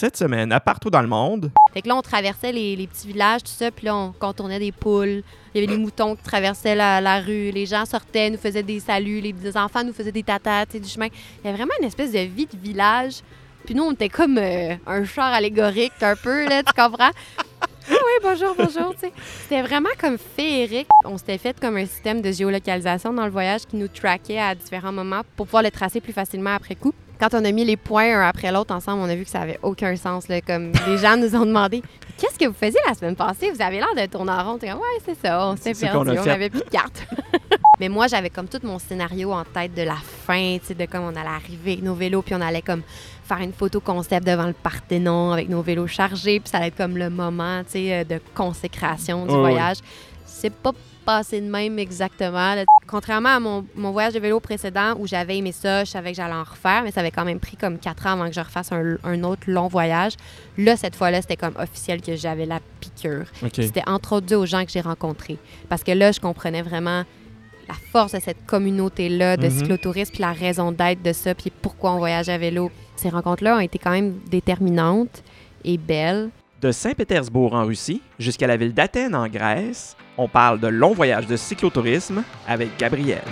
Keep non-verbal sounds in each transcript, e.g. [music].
Cette semaine, à partout dans le monde, Fait que là, on traversait les, petits villages, tout ça, puis là, on contournait des poules. Il y avait des moutons qui traversaient la, rue. Les gens sortaient, nous faisaient des saluts. Les, enfants nous faisaient des tatas, tu sais, du chemin. Il y avait vraiment une espèce de vie de village. Puis nous, on était comme euh, un char allégorique, un peu, là, tu comprends? Ah oui, bonjour, bonjour. C'était vraiment comme féerique. On s'était fait comme un système de géolocalisation dans le voyage qui nous traquait à différents moments pour pouvoir le tracer plus facilement après coup. Quand on a mis les points un après l'autre ensemble, on a vu que ça avait aucun sens. Là, comme [laughs] les gens nous ont demandé Qu'est-ce que vous faisiez la semaine passée? Vous avez l'air de tourner en rond. Comme, Ouais, c'est ça, on s'est perdu, on n'avait plus de cartes. [laughs] Mais moi, j'avais comme tout mon scénario en tête de la fin, de comme on allait arriver avec nos vélos, puis on allait comme faire une photo concept devant le Parthénon avec nos vélos chargés, puis ça allait être comme le moment, tu sais, euh, de consécration du voyage. C'est pas passé de même exactement. là. Contrairement à mon, mon voyage de vélo précédent où j'avais aimé ça, je savais que j'allais en refaire, mais ça avait quand même pris comme quatre ans avant que je refasse un, un autre long voyage. Là, cette fois-là, c'était comme officiel que j'avais la piqûre. C'était entre autres dû aux gens que j'ai rencontrés. Parce que là, je comprenais vraiment la force de cette communauté-là de Mhm. cyclotourisme, puis la raison d'être de ça, puis pourquoi on voyage à vélo. Ces rencontres-là ont été quand même déterminantes et belles. De Saint-Pétersbourg en Russie jusqu'à la ville d'Athènes en Grèce, on parle de long voyage de cyclotourisme avec Gabriel.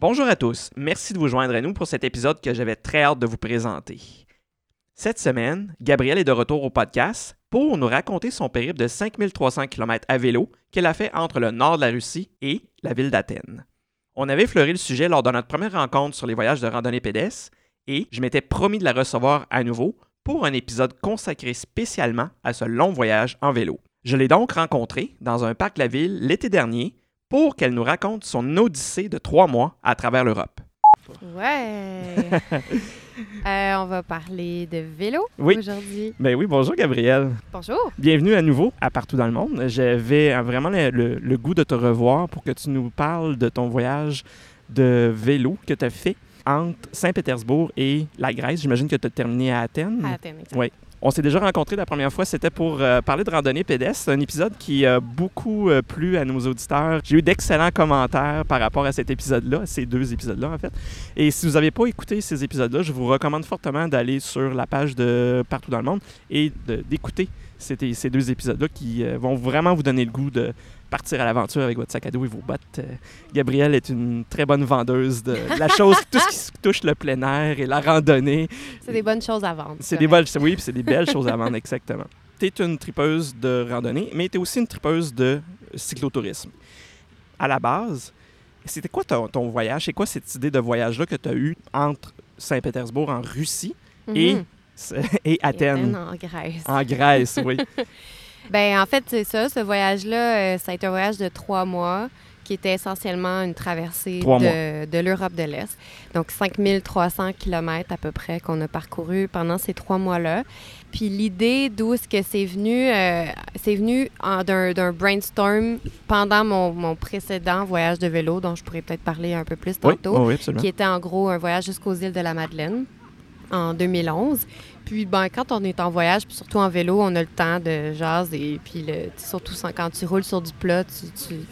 Bonjour à tous, merci de vous joindre à nous pour cet épisode que j'avais très hâte de vous présenter. Cette semaine, Gabriel est de retour au podcast pour nous raconter son périple de 5300 km à vélo qu'elle a fait entre le nord de la Russie et la ville d'Athènes. On avait fleuri le sujet lors de notre première rencontre sur les voyages de randonnée pédestre et je m'étais promis de la recevoir à nouveau pour un épisode consacré spécialement à ce long voyage en vélo. Je l'ai donc rencontrée dans un parc de la ville l'été dernier pour qu'elle nous raconte son odyssée de trois mois à travers l'Europe. Ouais! [laughs] Euh, on va parler de vélo Oui. aujourd'hui. Ben oui, bonjour Gabriel. Bonjour! Bienvenue à nouveau à Partout dans le monde. J'avais euh, vraiment le, le- le goût de te revoir pour que tu nous parles de ton voyage de vélo que tu as fait entre Saint-Pétersbourg et la Grèce. J'imagine que tu as terminé à Athènes. À Athènes, exact. Oui. On s'est déjà rencontrés la première fois, c'était pour euh, parler de randonnée pédestre. Un épisode qui a beaucoup euh, plu à nos auditeurs. J'ai eu d'excellents commentaires par rapport à cet épisode-là, ces deux épisodes-là en fait. Et si vous n'avez pas écouté ces épisodes-là, je vous recommande fortement d'aller sur la page de Partout dans le monde et d'écouter ces, ces deux épisodes-là qui euh, vont vraiment vous donner le goût de partir à l'aventure avec votre sac à dos et vos bottes. Euh, Gabrielle est une très bonne vendeuse de la [laughs] chose, tout ce qui touche le plein air et la randonnée. C'est des bonnes choses à vendre. C'est des bonnes, oui, c'est des belles choses à vendre, [laughs] exactement. Tu es une tripeuse de randonnée, mais tu es aussi une tripeuse de cyclotourisme. À la base, c'était quoi ton, ton voyage? C'est quoi cette idée de voyage-là que tu as eue entre Saint-Pétersbourg en Russie et, [laughs] Et Athènes en Grèce. en Grèce? Oui. [laughs] Ben en fait, c'est ça. Ce voyage-là, euh, ça a été un voyage de trois mois qui était essentiellement une traversée de, l'Europe de l'Est. Donc 5300 km à peu près qu'on a parcouru pendant ces trois mois-là. Puis l'idée d'où est-ce que c'est venu, euh, c'est venu en- d'un brainstorm pendant mon, mon précédent voyage de vélo, dont je pourrais peut-être parler un peu plus oui, tantôt oui, absolument. qui était en gros un voyage jusqu'aux îles de la Madeleine en 2011. Puis ben, quand on est en voyage, puis surtout en vélo, on a le temps de jaser. Puis le, surtout quand tu roules sur du plat, tu, tu- tu-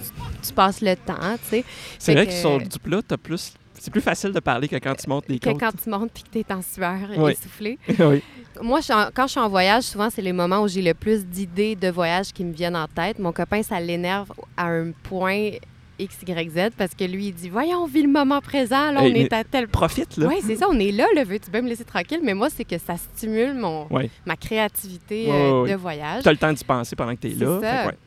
tu passes le temps, tu sais. C'est vrai que- que sur du plat, t'as plus... c'est plus facile de parler que quand tu montes les Que côtes. quand tu montes puis que tu es en sueur Oui. essoufflé. [laughs] oui. Moi, je quand je suis en voyage, souvent, c'est les moments où j'ai le plus d'idées de voyage qui me viennent en tête. Mon copain, ça l'énerve à un point X, Y, Z parce que lui, il dit Voyons, on vit le moment présent, là, Hey, on est à tel Profite, là. Oui, c'est ça, on est là, là, veux-tu bien me laisser tranquille? Mais moi, c'est que ça stimule mon, Ouais. ma créativité euh, ouais, de voyage. Tu as le temps d'y penser pendant que tu es C'est là. ça. Fait.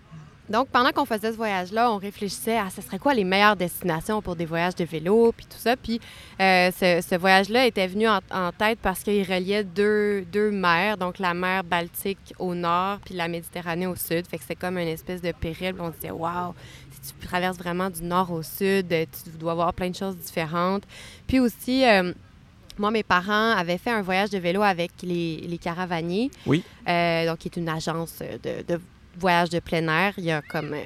Donc, pendant qu'on faisait ce voyage-là, on réfléchissait à ce serait quoi les meilleures destinations pour des voyages de vélo, puis tout ça. Puis euh, ce, ce voyage-là était venu en, en tête parce qu'il reliait deux, deux mers, donc la mer Baltique au nord, puis la Méditerranée au sud. Fait que c'était comme une espèce de périple. On se disait, waouh, tu traverses vraiment du nord au sud, euh, tu dois voir plein de choses différentes. Puis aussi, euh, moi, mes parents avaient fait un voyage de vélo avec les, les Caravaniers. Oui. Euh, donc, qui est une agence de, de voyage de plein air. Il y a comme, euh,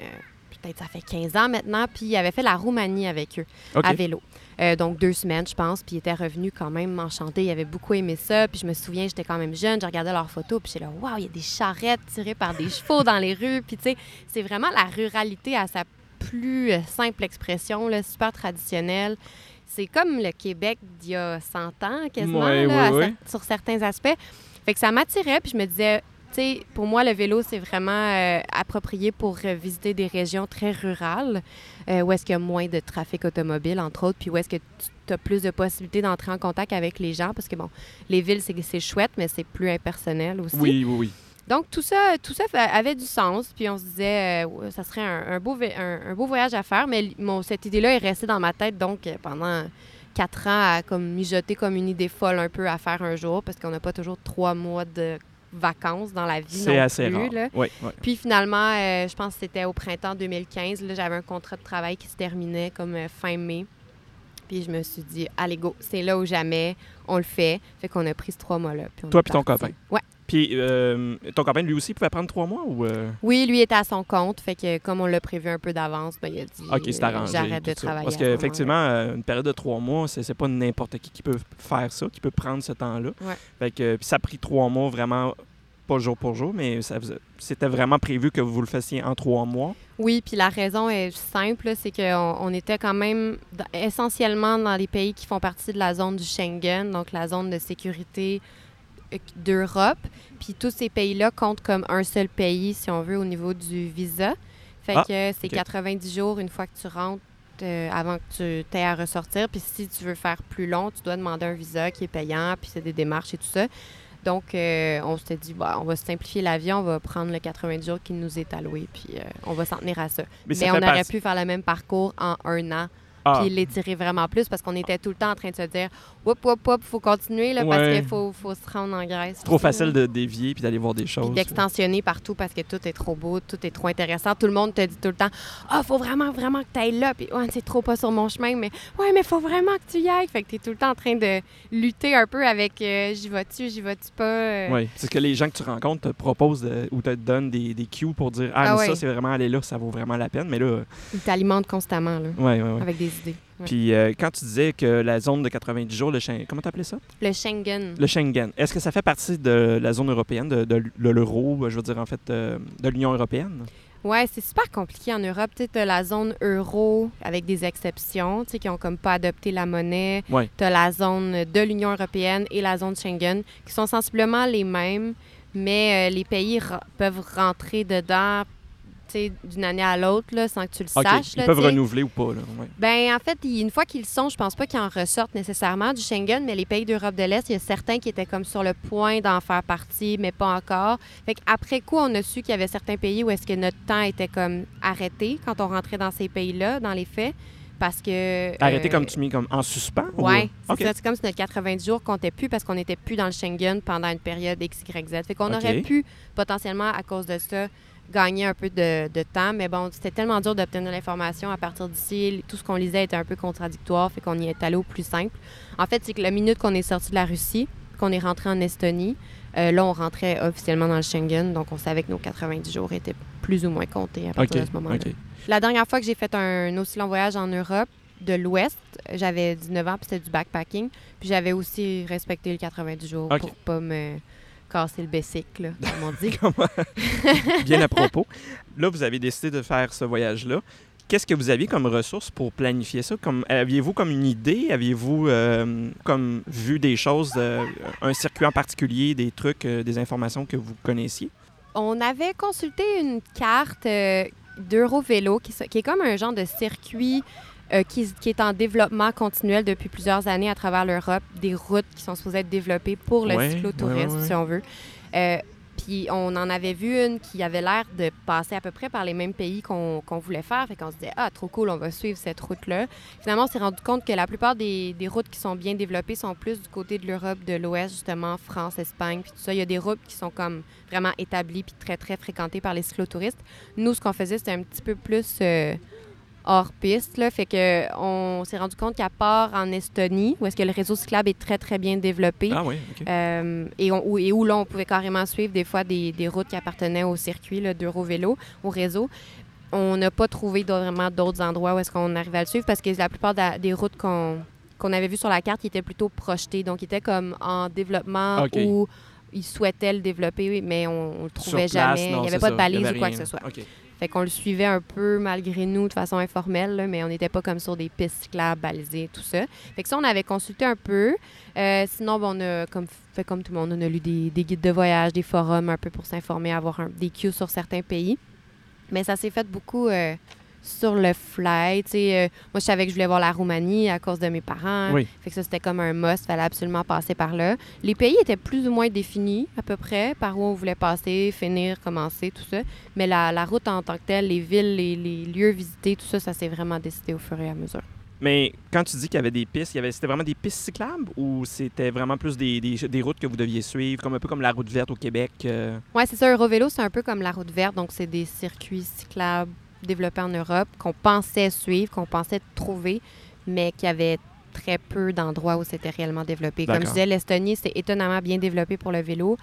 peut-être ça fait 15 ans maintenant. Puis, ils avaient fait la Roumanie avec eux, à vélo. Euh, donc, deux semaines, je pense. Puis, ils étaient revenus quand même enchantés. Ils avaient beaucoup aimé ça. Puis, je me souviens, j'étais quand même jeune. Je regardais leurs photos. Puis, j'étais là, waouh, il y a des charrettes tirées par des chevaux dans les rues. Puis, tu sais, c'est vraiment la ruralité à sa plus euh, simple expression, là, super traditionnelle. C'est comme le Québec d'il y a 100 ans, quasiment, Ouais, là, à ouais, cer- ouais. sur certains aspects. Fait que ça m'attirait, puis je me disais, tu sais, pour moi, le vélo, c'est vraiment euh, approprié pour euh, visiter des régions très rurales, euh, où est-ce qu'il y a moins de trafic automobile, entre autres, puis où est-ce que tu as plus de possibilités d'entrer en contact avec les gens, parce que, bon, les villes, c'est chouette, mais c'est plus impersonnel aussi. Oui, oui, oui. Donc, tout ça, tout ça avait du sens. Puis, on se disait, euh, ça serait un, un beau, un, un beau voyage à faire. Mais mon, cette idée-là est restée dans ma tête, donc, euh, pendant quatre ans, à comme, mijoter comme une idée folle un peu à faire un jour, parce qu'on n'a pas toujours trois mois de vacances dans la vie. C'est assez plus, rare. là. Oui, oui. Puis finalement, euh, je pense que c'était au printemps 2015. Là, j'avais un contrat de travail qui se terminait comme euh, fin mai. Puis je me suis dit, allez, go, c'est là ou jamais, on le fait. Fait qu'on a pris ce trois mois-là. puis Toi puis ton copain. Ouais. Puis, euh, ton copain, lui aussi, pouvait prendre trois mois ou. euh, Oui, lui était à son compte. Fait que comme on l'a prévu un peu d'avance, ben, il a dit, OK, c'est euh, arrangé. j'arrête de ça. travailler. Parce qu'effectivement, euh, une période de trois mois, c'est pas n'importe qui qui peut faire ça, qui peut prendre ce temps-là. Ouais. Fait que, puis ça a pris trois mois vraiment, pas jour pour jour, mais c'était vraiment prévu que vous le fassiez en trois mois. Oui, puis la raison est simple, c'est qu'on on était quand même essentiellement dans les pays qui font partie de la zone du Schengen, donc la zone de sécurité d'Europe. Puis tous ces pays-là comptent comme un seul pays, si on veut, au niveau du visa. Fait Ah, que c'est ok. 90 jours une fois que tu rentres euh, avant que tu aies à ressortir. Puis si tu veux faire plus long, tu dois demander un visa qui est payant, puis c'est des démarches et tout ça. Donc, euh, on s'était dit, bah, on va simplifier l'avion, on va prendre le 90 jours qui nous est alloué, puis euh, on va s'en tenir à ça. Mais, on aurait partie- pu faire le même parcours en un an, Ah, puis l'étirer vraiment plus, parce qu'on était tout le temps en train de se dire, whoop, whoop, whoop, faut continuer, là, parce qu'il faut, faut se rendre en Grèce. c'est trop facile de dévier puis d'aller voir des Puis choses. d'extensionner partout parce que tout est trop beau, tout est trop intéressant. Tout le monde te dit tout le temps Ah, faut vraiment, vraiment que tu ailles là. Puis, ouais, c'est trop pas sur mon chemin, mais ouais, mais faut vraiment que tu y ailles. Fait que tu es tout le temps en train de lutter un peu avec euh, J'y vas-tu, j'y vas-tu pas. euh. Oui, c'est ce que les gens que tu rencontres te proposent de- ou te donnent des, des cues pour dire Ah, Ah mais ouais. ça, c'est vraiment aller là, ça vaut vraiment la peine. Mais là, Ils t'alimentent constamment, là, ouais, avec des Ouais. Puis euh, quand tu disais que la zone de 90 jours, le Schengen, comment t'appelais ça? Le Schengen. Le Schengen. Est-ce que ça fait partie de la zone européenne, de, de l'euro, je veux dire en fait, euh, de l'Union européenne? Ouais, c'est super compliqué en Europe. Tu as la zone euro avec des exceptions, tu sais, qui ont comme pas adopté la monnaie. Ouais. Tu as la zone de l'Union européenne et la zone Schengen, qui sont sensiblement les mêmes, mais euh, les pays peuvent rentrer dedans d'une année à l'autre sans que tu le OK, saches. ils là, peuvent renouveler ou pas. Là. ouais. Ben, en fait, une fois qu'ils le sont, je pense pas qu'ils en ressortent nécessairement du Schengen, mais les pays d'Europe de l'Est, il y a certains qui étaient comme sur le point d'en faire partie, mais pas encore. Fait qu'après coup, on a su qu'il y avait certains pays où est-ce que notre temps était comme arrêté quand on rentrait dans ces pays-là, dans les faits, parce que... Arrêté euh, comme tu mets comme en suspens? ou- Ouais, c'est comme si notre 90 jours comptait plus parce qu'on n'était plus dans le Schengen pendant une période X, Y, Z. Fait qu'on aurait pu, potentiellement, à cause de ça, gagner un peu de, de temps. Mais bon, c'était tellement dur d'obtenir l'information à partir d'ici. Tout ce qu'on lisait était un peu contradictoire. Fait qu'on y est allé au plus simple. En fait, c'est que la minute qu'on est sorti de la Russie, qu'on est rentré en Estonie, euh, là, on rentrait officiellement dans le Schengen. Donc, on savait que nos 90 jours étaient plus ou moins comptés à partir de ce moment-là. La dernière fois que j'ai fait un aussi long voyage en Europe, de l'Ouest, j'avais 19 ans, puis c'était du backpacking. Puis j'avais aussi respecté le 90 jours OK. pour pas me casser le bessic, là, comme on dit. [laughs] Bien à propos. Là, vous avez décidé de faire ce voyage-là. Qu'est-ce que vous aviez comme ressources pour planifier ça? Comme, aviez-vous comme une idée? Aviez-vous euh, comme vu des choses, euh, un circuit en particulier, des trucs, euh, des informations que vous connaissiez? on avait consulté une carte d'Eurovélo qui est comme un genre de circuit euh, qui, est en développement continuel depuis plusieurs années à travers l'Europe, des routes qui sont supposées être développées pour le Ouais, cyclotourisme, ouais, si on veut. Euh, Puis on en avait vu une qui avait l'air de passer à peu près par les mêmes pays qu'on qu'on voulait faire. Fait qu'on se disait, ah, trop cool, on va suivre cette route-là. Finalement, on s'est rendu compte que la plupart des, des routes qui sont bien développées sont plus du côté de l'Europe, de l'Ouest, justement, France, Espagne, puis tout ça. Il y a des routes qui sont comme vraiment établies puis très, très fréquentées par les cyclotouristes. Nous, ce qu'on faisait, c'était un petit peu plus euh, hors piste, là. Fait que on s'est rendu compte qu'à part en Estonie, où est-ce que le réseau cyclable est très, très bien développé, Ah oui, euh, et, on- où, et où là, on pouvait carrément suivre des fois des, des routes qui appartenaient au circuit d'Eurovélo, au réseau. On n'a pas trouvé d'autres- vraiment d'autres endroits où est-ce qu'on arrivait à le suivre parce que la plupart des routes qu'on avait vues sur la carte, ils étaient plutôt projetées. Donc, ils étaient comme en développement ou ils souhaitaient le développer, mais on ne le trouvait place, jamais. non, il n'y avait pas ça. de balise ou quoi que ce soit. Fait qu'on le suivait un peu malgré nous de façon informelle, là, mais on n'était pas comme sur des pistes cyclables, balisées, tout ça. Fait que ça, on avait consulté un peu. Euh, sinon, on a comme, fait comme tout le monde, on a lu des, des guides de voyage, des forums un peu pour s'informer, avoir des cues sur certains pays. Mais ça s'est fait beaucoup euh, sur le fly. Euh, moi, je savais que je voulais voir la Roumanie à cause de mes parents. Oui. Fait que ça, c'était comme un must. fallait absolument passer par là. Les pays étaient plus ou moins définis, à peu près, par où on voulait passer, finir, commencer, tout ça. Mais la, la route en tant que telle, les villes, les, les lieux visités, tout ça, ça s'est vraiment décidé au fur et à mesure. Mais quand tu dis qu'il y avait des pistes, c'était vraiment des pistes cyclables ou c'était vraiment plus des, des, des routes que vous deviez suivre, comme un peu comme la route verte au Québec? euh? Oui, c'est ça. Eurovélo, c'est un peu comme la route verte. Donc, c'est des circuits cyclables développés en Europe qu'on pensait suivre, qu'on pensait trouver, mais qui avaient très peu d'endroits où c'était réellement développé. Comme je disais, l'Estonie, c'est étonnamment bien développé pour le vélo.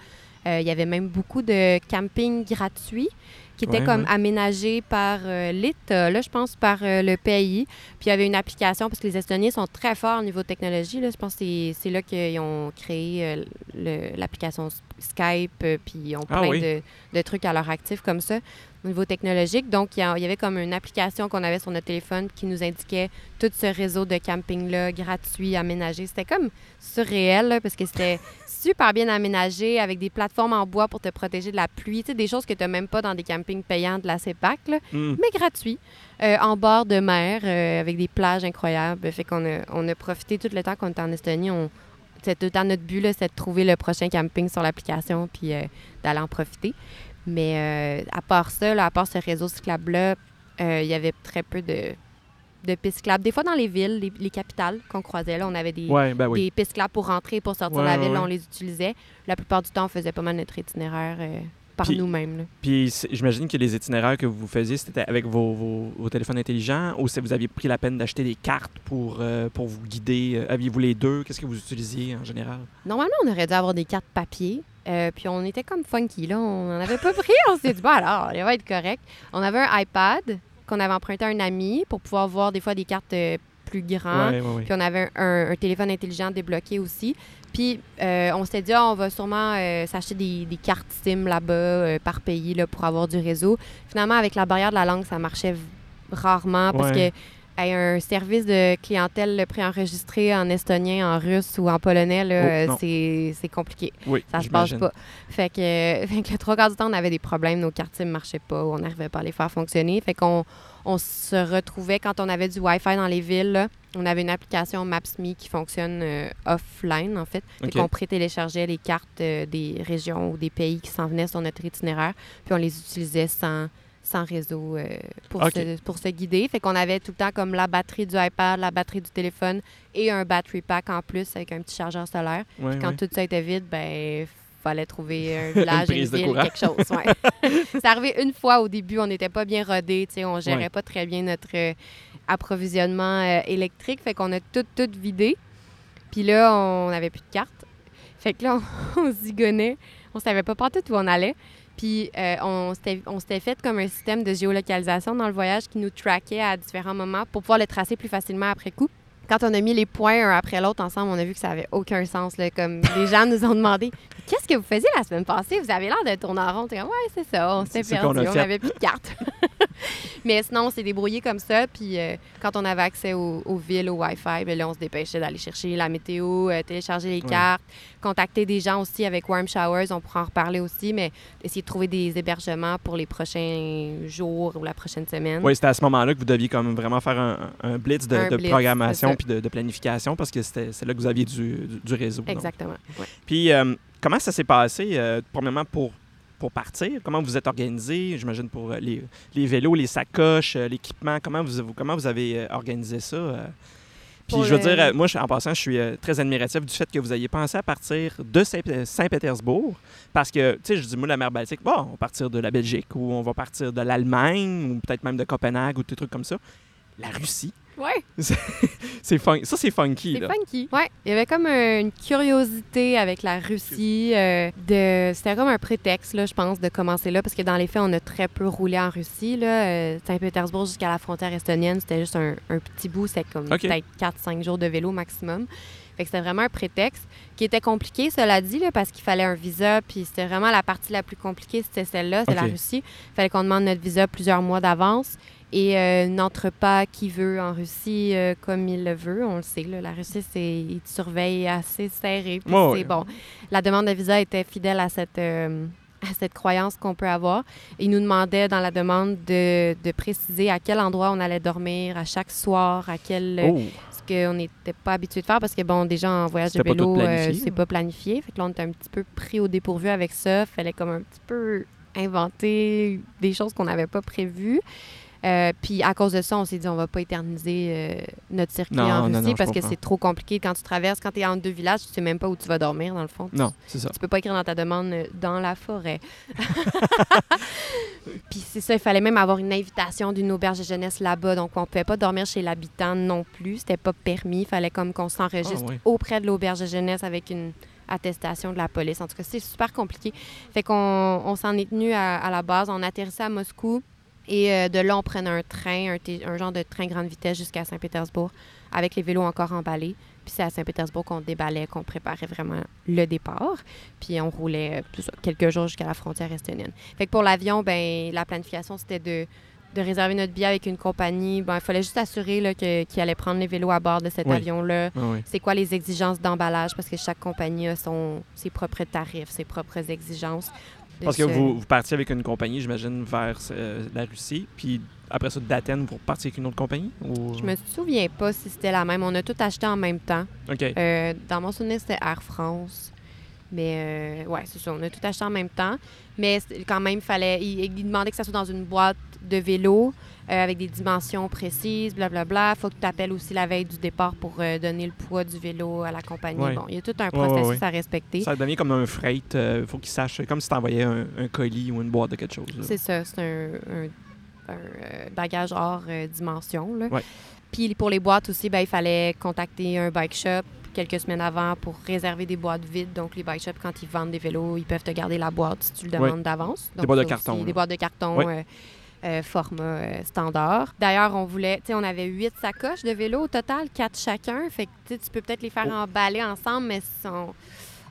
Euh, il y avait même beaucoup de campings gratuits qui étaient Ouais, comme ouais. aménagés par euh, l'État, là, je pense, par euh, le pays. Puis il y avait une application, parce que les Estoniens sont très forts au niveau technologie. Là. Je pense que c'est- là qu'ils ont créé euh, l'application Skype, puis ils ont Ah plein oui. de, de trucs à leur actif comme ça au niveau technologique. Donc, il y, avait comme une application qu'on avait sur notre téléphone qui nous indiquait tout ce réseau de camping-là, gratuit, aménagé. C'était comme surréel, là, parce que c'était [laughs] super bien aménagé, avec des plateformes en bois pour te protéger de la pluie. Tu sais, des choses que tu n'as même pas dans des campings payants de la CEPAC, là, Hmm. mais gratuit, euh, en bord de mer, euh, avec des plages incroyables. Fait qu'on a, on a profité tout le temps qu'on était en Estonie. On, c'était tout le temps notre but, c'est de trouver le prochain camping sur l'application puis euh, d'aller en profiter. Mais euh, à part ça, là, à part ce réseau cyclable-là, euh, il y avait très peu de, de pistes cyclables. Des fois, dans les villes, les, les capitales qu'on croisait, là, on avait des, Ouais, ben oui. des pistes cyclables pour rentrer, pour sortir de Ouais, la ville. ouais, là, ouais. on les utilisait. La plupart du temps, on faisait pas mal notre itinéraire euh, par nous-mêmes. Puis j'imagine que les itinéraires que vous faisiez, c'était avec vos, vos- vos téléphones intelligents ou si vous aviez pris la peine d'acheter des cartes pour, euh, pour vous guider? Aviez-vous les deux? Qu'est-ce que vous utilisiez en général? Normalement, on aurait dû avoir des cartes papier. Euh, puis on était comme funky, là. On n'en avait pas pris. On s'est dit, bon, alors, il va être correct. On avait un iPad qu'on avait emprunté à un ami pour pouvoir voir des fois des cartes euh, plus grandes. Ouais, ouais, ouais. Puis on avait un, un- un téléphone intelligent débloqué aussi. Puis euh, on s'était dit, Ah, on va sûrement s'acheter des, des cartes SIM là-bas par pays là, pour avoir du réseau. Finalement, avec la barrière de la langue, ça marchait rarement parce que hey, un service de clientèle le préenregistré en estonien, en russe ou en polonais, Oh, c'est c'est compliqué. Oui, Ça se passe pas. Fait que, euh, [laughs] fait que le trois quarts du temps, on avait des problèmes. Nos cartes SIM ne marchaient pas ou on n'arrivait pas à les faire fonctionner. Fait qu'on on se retrouvait quand on avait du Wi-Fi dans les villes. là, on avait une application Maps.me qui fonctionne euh, offline, en fait. Fait OK. qu'on pré-téléchargeait les cartes euh, des régions ou des pays qui s'en venaient sur notre itinéraire. Puis on les utilisait sans, sans réseau euh, pour, se, pour se guider. Fait qu'on avait tout le temps comme la batterie du iPad, la batterie du téléphone et un battery pack en plus avec un petit chargeur solaire. Ouais, Quand ouais. tout ça était vide, ben fallait trouver un [laughs] village, une, ville, quelque chose. Ouais. [laughs] c'est arrivé une fois au début, on n'était pas bien rodé, tu sais, on gérait Ouais. pas très bien notre euh, approvisionnement euh, électrique, fait qu'on a tout tout vidé. Puis là, on n'avait plus de cartes. Fait que là, [laughs] on, on zigonnait, on savait pas partout où on allait. Puis euh, on s'était fait comme un système de géolocalisation dans le voyage qui nous traquait à différents moments pour pouvoir le tracer plus facilement après coup quand on a mis les points un après l'autre ensemble, on a vu que ça avait aucun sens. Comme les gens nous ont demandé Qu'est-ce que vous faisiez la semaine passée? Vous avez l'air de tourner en rond. Comme, Ouais, c'est ça, on s'est perdu, on n'avait plus de cartes. [laughs] Mais sinon, on s'est débrouillé comme ça. Puis euh, quand on avait accès aux, aux villes, au Wi-Fi, ben là, on se dépêchait d'aller chercher la météo, euh, télécharger les Ouais. cartes, contacter des gens aussi avec Warm Showers. On pourra en reparler aussi, mais essayer de trouver des hébergements pour les prochains jours ou la prochaine semaine. Oui, c'était à ce moment-là que vous deviez comme vraiment faire un, un blitz de, Un de blitz, programmation puis de, de planification parce que c'était c'est là que vous aviez du, du- du réseau. Exactement. ouais. Puis euh, comment ça s'est passé, euh, premièrement, pour pour partir? Comment vous êtes organisé? J'imagine pour euh, les, les vélos, les sacoches, euh, l'équipement. Comment vous, comment vous avez organisé ça? Puis je veux dire, moi, en passant, je suis très admiratif du fait que vous ayez pensé à partir de Saint- Saint-Pétersbourg. Parce que, tu sais, je dis, moi, la mer Baltique, bon, on va partir de la Belgique ou on va partir de l'Allemagne ou peut-être même de Copenhague ou des trucs comme ça. La Russie, Ouais, [laughs] c'est fun- ça, c'est funky. c'est là. funky. Ouais, il y avait comme une curiosité avec la Russie. euh, de... C'était comme un prétexte, là, je pense, de commencer là, parce que dans les faits, on a très peu roulé en Russie. Là. Euh, Saint-Pétersbourg jusqu'à la frontière estonienne, c'était juste un, un petit bout, c'était comme OK. peut-être 4-5 jours de vélo maximum. Fait que c'était vraiment un prétexte qui était compliqué, cela dit, là, parce qu'il fallait un visa, puis c'était vraiment la partie la plus compliquée, c'était celle-là, c'est OK. la Russie. Il fallait qu'on demande notre visa plusieurs mois d'avance. Et euh, n'entre pas qui veut en Russie euh, comme il le veut. On le sait, là, la Russie, c'est, ils te surveillent assez serré. bon. La demande de visa était fidèle à cette, euh, à cette croyance qu'on peut avoir. Ils nous demandaient dans la demande de, de préciser à quel endroit on allait dormir, à chaque soir, à quel... Oh, ce qu'on n'était pas habitué de faire parce que, bon, déjà en voyage de C'était pas tout vélo, c'est pas planifié. Fait que là, on était un petit peu pris au dépourvu avec ça. Fallait comme un petit peu inventer des choses qu'on n'avait pas prévues. Euh, puis à cause de ça, on s'est dit on va pas éterniser euh, notre circuit Non, en Russie non, parce que c'est trop compliqué quand tu traverses, quand tu es entre deux villages, tu sais même pas où tu vas dormir dans le fond. non, c'est ça. Tu peux pas écrire dans ta demande euh, dans la forêt. [laughs] Puis c'est ça, il fallait même avoir une invitation d'une auberge de jeunesse là-bas. Donc, on pouvait pas dormir chez l'habitant non plus. C'était pas permis. Il fallait comme qu'on s'enregistre Ah, auprès de l'auberge de jeunesse avec une attestation de la police. En tout cas, c'est super compliqué. Fait qu'on on s'en est tenu à, à la base. On atterrissait à Moscou. Et euh, de là, on prenait un train, un, genre de train grande vitesse jusqu'à Saint-Pétersbourg, avec les vélos encore emballés. Puis c'est à Saint-Pétersbourg qu'on déballait, qu'on préparait vraiment le départ. Puis on roulait euh, quelques jours jusqu'à la frontière estonienne. Fait que pour l'avion, ben la planification, c'était de, de réserver notre billet avec une compagnie. Ben, il fallait juste assurer qu'ils allaient prendre les vélos à bord de cet Oui. avion-là. Ah oui. C'est quoi les exigences d'emballage? Parce que chaque compagnie a son, ses propres tarifs, ses propres exigences. Parce que vous, vous partiez avec une compagnie, j'imagine, vers euh, la Russie, puis après ça, d'Athènes, vous repartiez avec une autre compagnie? Ou... Je me souviens pas si c'était la même. On a tout acheté en même temps. OK. Euh, dans mon souvenir, c'était Air France. Mais euh, ouais, c'est ça. On a tout acheté en même temps. Mais quand même, fallait, il, il demandait que ça soit dans une boîte de vélo euh, avec des dimensions précises, blablabla. faut que tu appelles aussi la veille du départ pour euh, donner le poids du vélo à la compagnie. Ouais. Bon, il y a tout un ouais, processus ouais. à respecter. Ça devient comme un freight. Il faut qu'ils sachent, comme si tu envoyais un, un colis ou une boîte de quelque chose. C'est ça, c'est un, un- un, euh, bagage hors euh, dimension. là. Puis pour les boîtes aussi, ben, il fallait contacter un bike shop quelques semaines avant pour réserver des boîtes vides. Donc les bike shops, quand ils vendent des vélos, ils peuvent te garder la boîte si tu le demandes d'avance. Des boîtes de carton, aussi. Des boîtes de carton. Euh, euh, format euh, standard. D'ailleurs, on voulait, tu sais, on avait huit sacoches de vélo au total, quatre chacun. Fait que tu peux peut-être les faire Oh. emballer ensemble, mais on,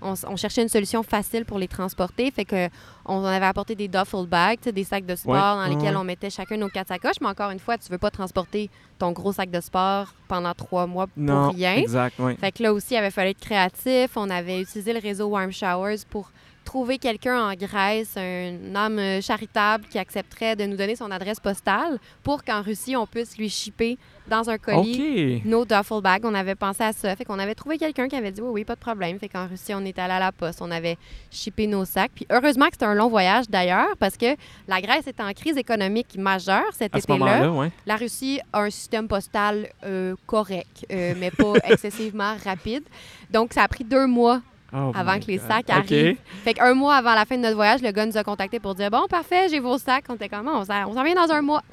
on, on cherchait une solution facile pour les transporter. Fait que on avait apporté des duffel bags, des sacs de sport Ouais. dans lesquels on mettait chacun nos quatre sacoches. Mais encore une fois, tu veux pas transporter ton gros sac de sport pendant trois mois pour Non, rien. exact, oui. Fait que là aussi, il avait fallu être créatif. On avait utilisé le réseau Warm Showers pour trouver quelqu'un en Grèce, un homme euh, charitable qui accepterait de nous donner son adresse postale pour qu'en Russie, on puisse lui shipper dans un colis nos duffel bags. On avait pensé à ça. Fait qu'on avait trouvé quelqu'un qui avait dit oui, oui, pas de problème. Fait qu'en Russie, on est allé à la poste. On avait shippé nos sacs. Puis heureusement que c'était un long voyage d'ailleurs parce que la Grèce est en crise économique majeure cet ce été-là. oui. La Russie a un système postal euh, correct, euh, mais pas [laughs] excessivement rapide. Donc, ça a pris deux mois Oh avant que les God. sacs OK. arrivent. Fait qu'un mois avant la fin de notre voyage, le gars nous a contactés pour dire Bon, parfait, j'ai vos sacs. On était comment On s'en on s'en vient dans un mois. [laughs]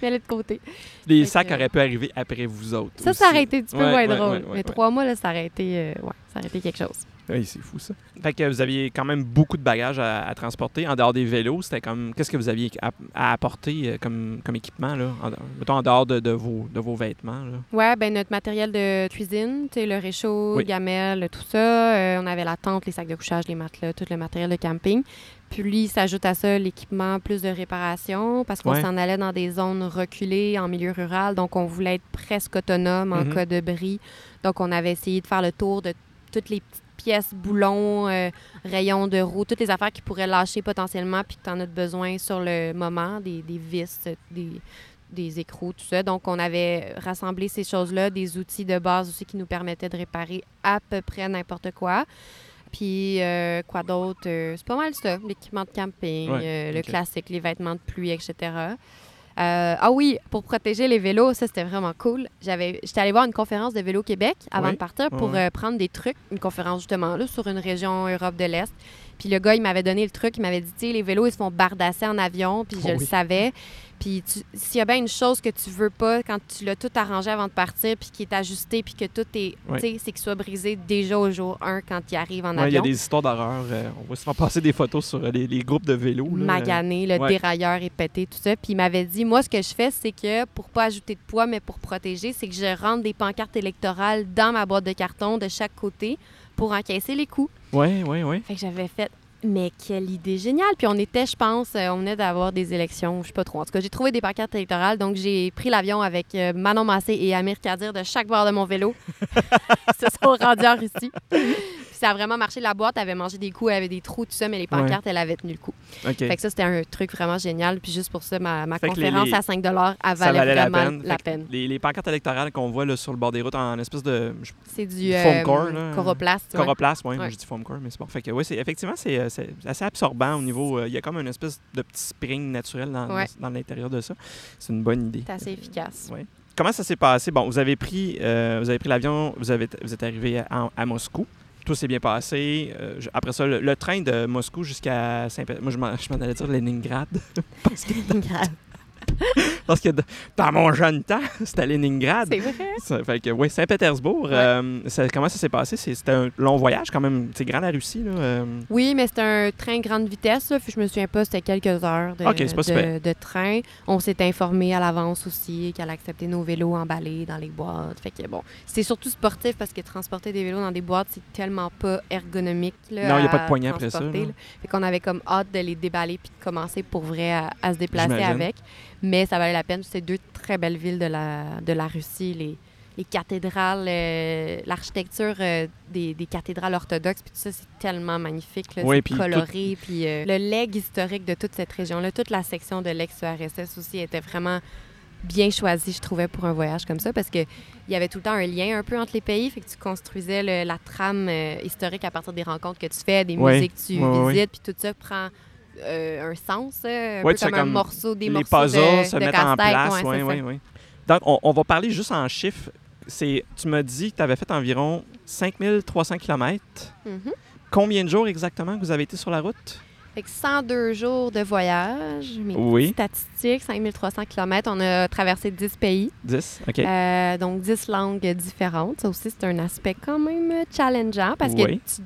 Mais elle est de côté. Les Fait sacs que- auraient pu arriver après vous autres. Ça, aussi. ça aurait été un petit peu Ouais, moins ouais, drôle. ouais, ouais, mais ouais. trois mois, là, ça aurait été, euh, ouais, ça aurait été quelque chose. Oui, c'est fou ça. Fait que vous aviez quand même beaucoup de bagages à, à transporter. En dehors des vélos, c'était comme. Qu'est-ce que vous aviez à, à apporter euh, comme, comme équipement, là? En, mettons en dehors de, de vos, de vos vêtements, là. Ouais, ben notre matériel de cuisine, tu sais, le réchaud, Oui. gamelle, tout ça. euh, on avait la tente, les sacs de couchage, les matelas, tout le matériel de camping. Puis s'ajoute à ça l'équipement plus de réparation parce qu'on Ouais. s'en allait dans des zones reculées en milieu rural. Donc, on voulait être presque autonome en Mhm. cas de bris. Donc, on avait essayé de faire le tour de toutes les petites pièces, boulons, euh, rayons de roue, toutes les affaires qui pourraient lâcher potentiellement puis que tu en as besoin sur le moment, des, des vis, des, des écrous, tout ça. Donc, on avait rassemblé ces choses-là, des outils de base aussi qui nous permettaient de réparer à peu près n'importe quoi. Puis euh, quoi d'autre? Euh, c'est pas mal ça. L'équipement de camping, Ouais, euh, le classique, les vêtements de pluie, etc. Euh, ah oui, pour protéger les vélos, ça c'était vraiment cool. J'avais, j'étais allée voir une conférence de Vélo Québec avant Oui, de partir pour euh, prendre des trucs, une conférence justement là sur une région Europe de l'Est. Puis le gars, il m'avait donné le truc, il m'avait dit, tu les vélos, ils se font bardasser en avion, puis je Oh le oui. savais. Puis s'il y a bien une chose que tu veux pas quand tu l'as tout arrangé avant de partir, puis qui est ajusté, puis que tout est, Oui. tu sais, c'est qu'il soit brisé déjà au jour 1 quand il arrive en Ouais, Il y a avion. des histoires d'horreur. euh, on va souvent passer des photos sur euh, les, les groupes de vélos. là. magané, le Ouais. dérailleur est pété, tout ça. Puis il m'avait dit, moi, ce que je fais, c'est que pour pas ajouter de poids, mais pour protéger, c'est que je rentre des pancartes électorales dans ma boîte de carton de chaque côté pour encaisser les coups. Oui, oui, oui. Fait que j'avais fait, mais quelle idée géniale. Puis on était, je pense, euh, on venait d'avoir des élections, je sais pas trop. En tout cas, j'ai trouvé des pancartes électorales, donc j'ai pris l'avion avec euh, Manon Massé et Amir Kadir de chaque bord de mon vélo. Ils se sont rendus en Russie. Puis ça a vraiment marché. La boîte avait mangé des coups, elle avait des trous, tout ça, mais les pancartes, elle avait tenu le coup. OK. Fait que ça, c'était un truc vraiment génial. Puis juste pour ça, ma, ma conférence les- à 5 elle valait, valait la vraiment peine. la peine. Les, les pancartes électorales qu'on voit là, sur le bord des routes en espèce de C'est du foam euh, core, là. coroplast. ouais. coroplaste, ouais, Ouais. je dis foam core, mais c'est bon. Fait que oui, c'est effectivement c'est euh, c'est assez absorbant au niveau. euh, Il y a comme une espèce de petit spring naturel dans, Ouais. dans l'intérieur de ça. C'est une bonne idée. C'est assez efficace. Ouais. Comment ça s'est passé? Bon, vous avez pris, euh, vous avez pris l'avion, vous, avez, vous êtes arrivé à, à Moscou. Tout s'est bien passé. Euh, je- après ça, le, le train de Moscou jusqu'à Saint-Pétersbourg. Moi, je m'en, allais dire Leningrad. [laughs] parce, que, Grave. [laughs] parce que dans mon jeune temps, [laughs] c'était Leningrad. C'est vrai. Ça fait que, oui, Saint-Pétersbourg. Ouais. euh, ça- comment ça s'est passé? C'était un long voyage quand même. C'est grand la Russie, là. euh. Oui, mais c'était un train grande vitesse. Là. Puis Je me souviens pas, c'était quelques heures de, Ok, c'est pas super. de, de train. On s'est informé à l'avance aussi qu'elle acceptait nos vélos emballés dans les boîtes. Fait que bon, c'est surtout sportif parce que transporter des vélos dans des boîtes, c'est tellement pas ergonomique. Là, Non, il y a pas de poignée après ça. Fait qu'on avait comme hâte de les déballer puis de commencer pour vrai à, à se déplacer avec. Mais ça valait la peine. C'est deux très belles villes de la, de la Russie. Les, les cathédrales, euh, l'architecture euh, des, des cathédrales orthodoxes, puis tout ça, c'est tellement magnifique. là. C'est coloré. Puis euh, le leg historique de toute cette région-là, toute la section de l'ex-URSS aussi était vraiment bien choisi, je trouvais, pour un voyage comme ça, parce que il y avait tout le temps un lien un peu entre les pays, fait que tu construisais le- la trame historique à partir des rencontres que tu fais, des Ouais. musées que tu ouais. visites, puis tout ça prend euh, un sens, euh, un Ouais, peu comme, un comme morceau, des les morceaux puzzles de, se de mettent en place. Ouais, oui, c'est oui. Donc, on, on va parler juste en chiffres. C'est, tu m'as dit que tu avais fait environ 5300 km. Mhm. Combien de jours exactement que vous avez été sur la route? Fait que 102 jours de voyage, mes Oui. statistiques, 5300 km. On a traversé 10 pays, 10. OK. euh, donc 10 langues différentes. Ça aussi, c'est un aspect quand même challengeant parce que tu-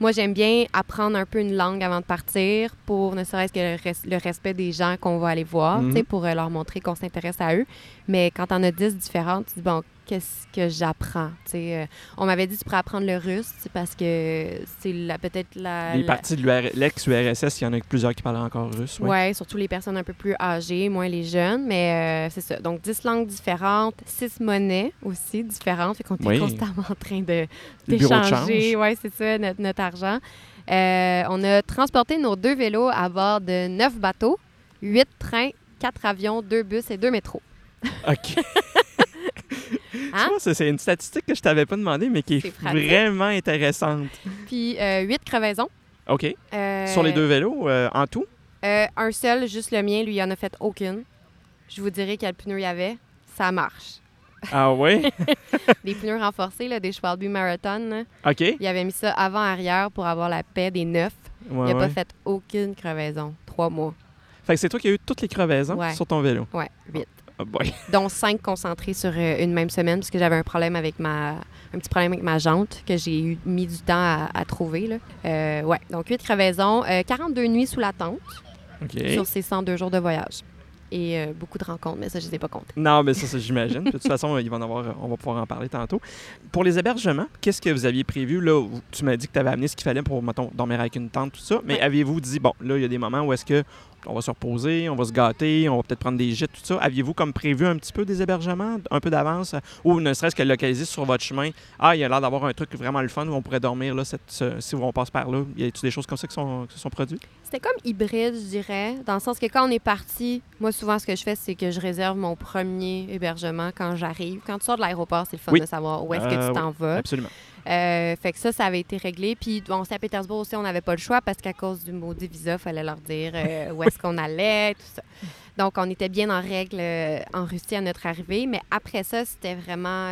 moi, j'aime bien apprendre un peu une langue avant de partir pour ne serait-ce que le, res- le respect des gens qu'on va aller voir, tu sais, pour euh, leur montrer qu'on s'intéresse à eux. Mais quand on a 10 différentes, tu dis, bon, qu'est-ce que j'apprends? Euh, on m'avait dit, tu pourrais apprendre le russe parce que c'est la- peut-être la... les la- parties de l'ex-URSS, il y en a plusieurs qui parlent encore russe. Oui, Ouais. surtout les personnes un peu plus âgées, moins les jeunes. Mais euh, c'est ça. Donc, 10 langues différentes, 6 monnaies aussi différentes. Fait qu'on Oui. constamment en train de d'échanger. change. Oui, c'est ça, notre, notre argent. Euh, on a transporté nos deux vélos à bord de 9 bateaux, 8 trains, 4 avions, 2 bus et 2 métros. OK. [laughs] Hein? Tu vois, c'est une statistique que je t'avais pas demandé, mais qui est, vraiment intéressante. [laughs] Puis, 8 crevaisons. OK. Euh, Sur les deux vélos, euh, en tout? euh, un seul, juste le mien, lui, il en a fait aucune. Je vous dirai quel pneu il y avait. Ça marche. Ah oui? [laughs] Des pneus renforcés, là, des Schwalbe Marathon. là. OK. Il avait mis ça avant-arrière pour avoir la paix des neufs. Ouais, il n'a ouais. pas fait aucune crevaison. Trois mois. Fait que c'est toi qui as eu toutes les crevaisons Ouais. sur ton vélo? Ouais, huit. Boy. [laughs] Dont cinq concentrés sur euh, une même semaine, parce que j'avais un problème avec ma. Un petit problème avec ma jante que j'ai eu mis du temps à, à trouver. Là. Euh, ouais, donc huit crevaisons, euh, 42 nuits sous la tente sur ces 102 jours de voyage. Et euh, beaucoup de rencontres, mais ça, je ne les ai pas comptées. Non, mais ça, ça, j'imagine. De toute façon, il va en avoir, on va pouvoir en parler tantôt. Pour les hébergements, qu'est-ce que vous aviez prévu? Là, tu m'as dit que tu avais amené ce qu'il fallait pour, mettons, dormir avec une tente, tout ça. Mais Ouais. aviez-vous dit, bon, là, il y a des moments où est-ce que on va se reposer, on va se gâter, on va peut-être prendre des gîtes, tout ça. Aviez-vous comme prévu un petit peu des hébergements, un peu d'avance, ou ne serait-ce que localiser sur votre chemin? Ah, il y a l'air d'avoir un truc vraiment le fun où on pourrait dormir là, cette- ce- si on passe par là. Y a-t-il des choses comme ça qui sont, qui se sont produites? C'était comme hybride, je dirais, dans le sens que quand on est parti, moi, souvent, ce que je fais, c'est que je réserve mon premier hébergement quand j'arrive. Quand tu sors de l'aéroport, c'est le fun Oui. de savoir où est-ce que Euh, tu t'en vas. Absolument. Euh, fait que ça, ça avait été réglé. Puis, bon, Saint-Pétersbourg aussi, on n'avait pas le choix parce qu'à cause du maudit visa, il fallait leur dire euh, [laughs] où est-ce qu'on allait, tout ça. Donc, on était bien en règle euh, en Russie à notre arrivée. Mais après ça, c'était vraiment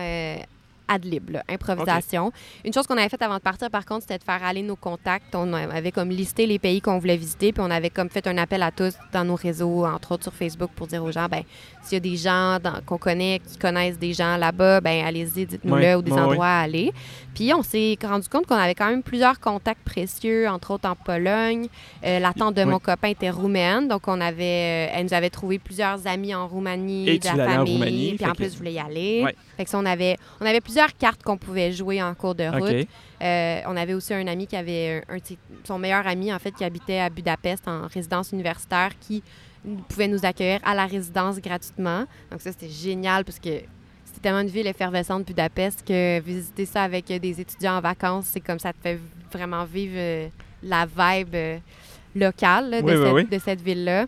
ad lib, là, improvisation. Une chose qu'on avait faite avant de partir, par contre, c'était de faire aller nos contacts. On avait comme listé les pays qu'on voulait visiter, puis on avait comme fait un appel à tous dans nos réseaux, entre autres sur Facebook, pour dire aux gens, ben s'il y a des gens qu'on connaît, qui connaissent des gens là-bas, ben allez-y, dites-nous-le, ou des endroits à aller. Puis on s'est rendu compte qu'on avait quand même plusieurs contacts précieux, entre autres en Pologne. Euh, la tante de Oui. mon copain était roumaine, donc on avait, euh, elle nous avait trouvé plusieurs amis en Roumanie, Et de tu la aller en famille, Roumanie, puis en que- plus je voulais y aller. Ouais. Fait que ça, on avait, on avait plusieurs cartes qu'on pouvait jouer en cours de route. Euh, on avait aussi un ami qui avait un, un son meilleur ami en fait qui habitait à Budapest en résidence universitaire qui pouvait nous accueillir à la résidence gratuitement. Donc ça c'était génial parce que tellement une ville effervescente Budapest que visiter ça avec des étudiants en vacances, c'est comme ça te fait vraiment vivre euh, la vibe euh, locale là, de, Oui, oui, cette, oui. de cette ville-là.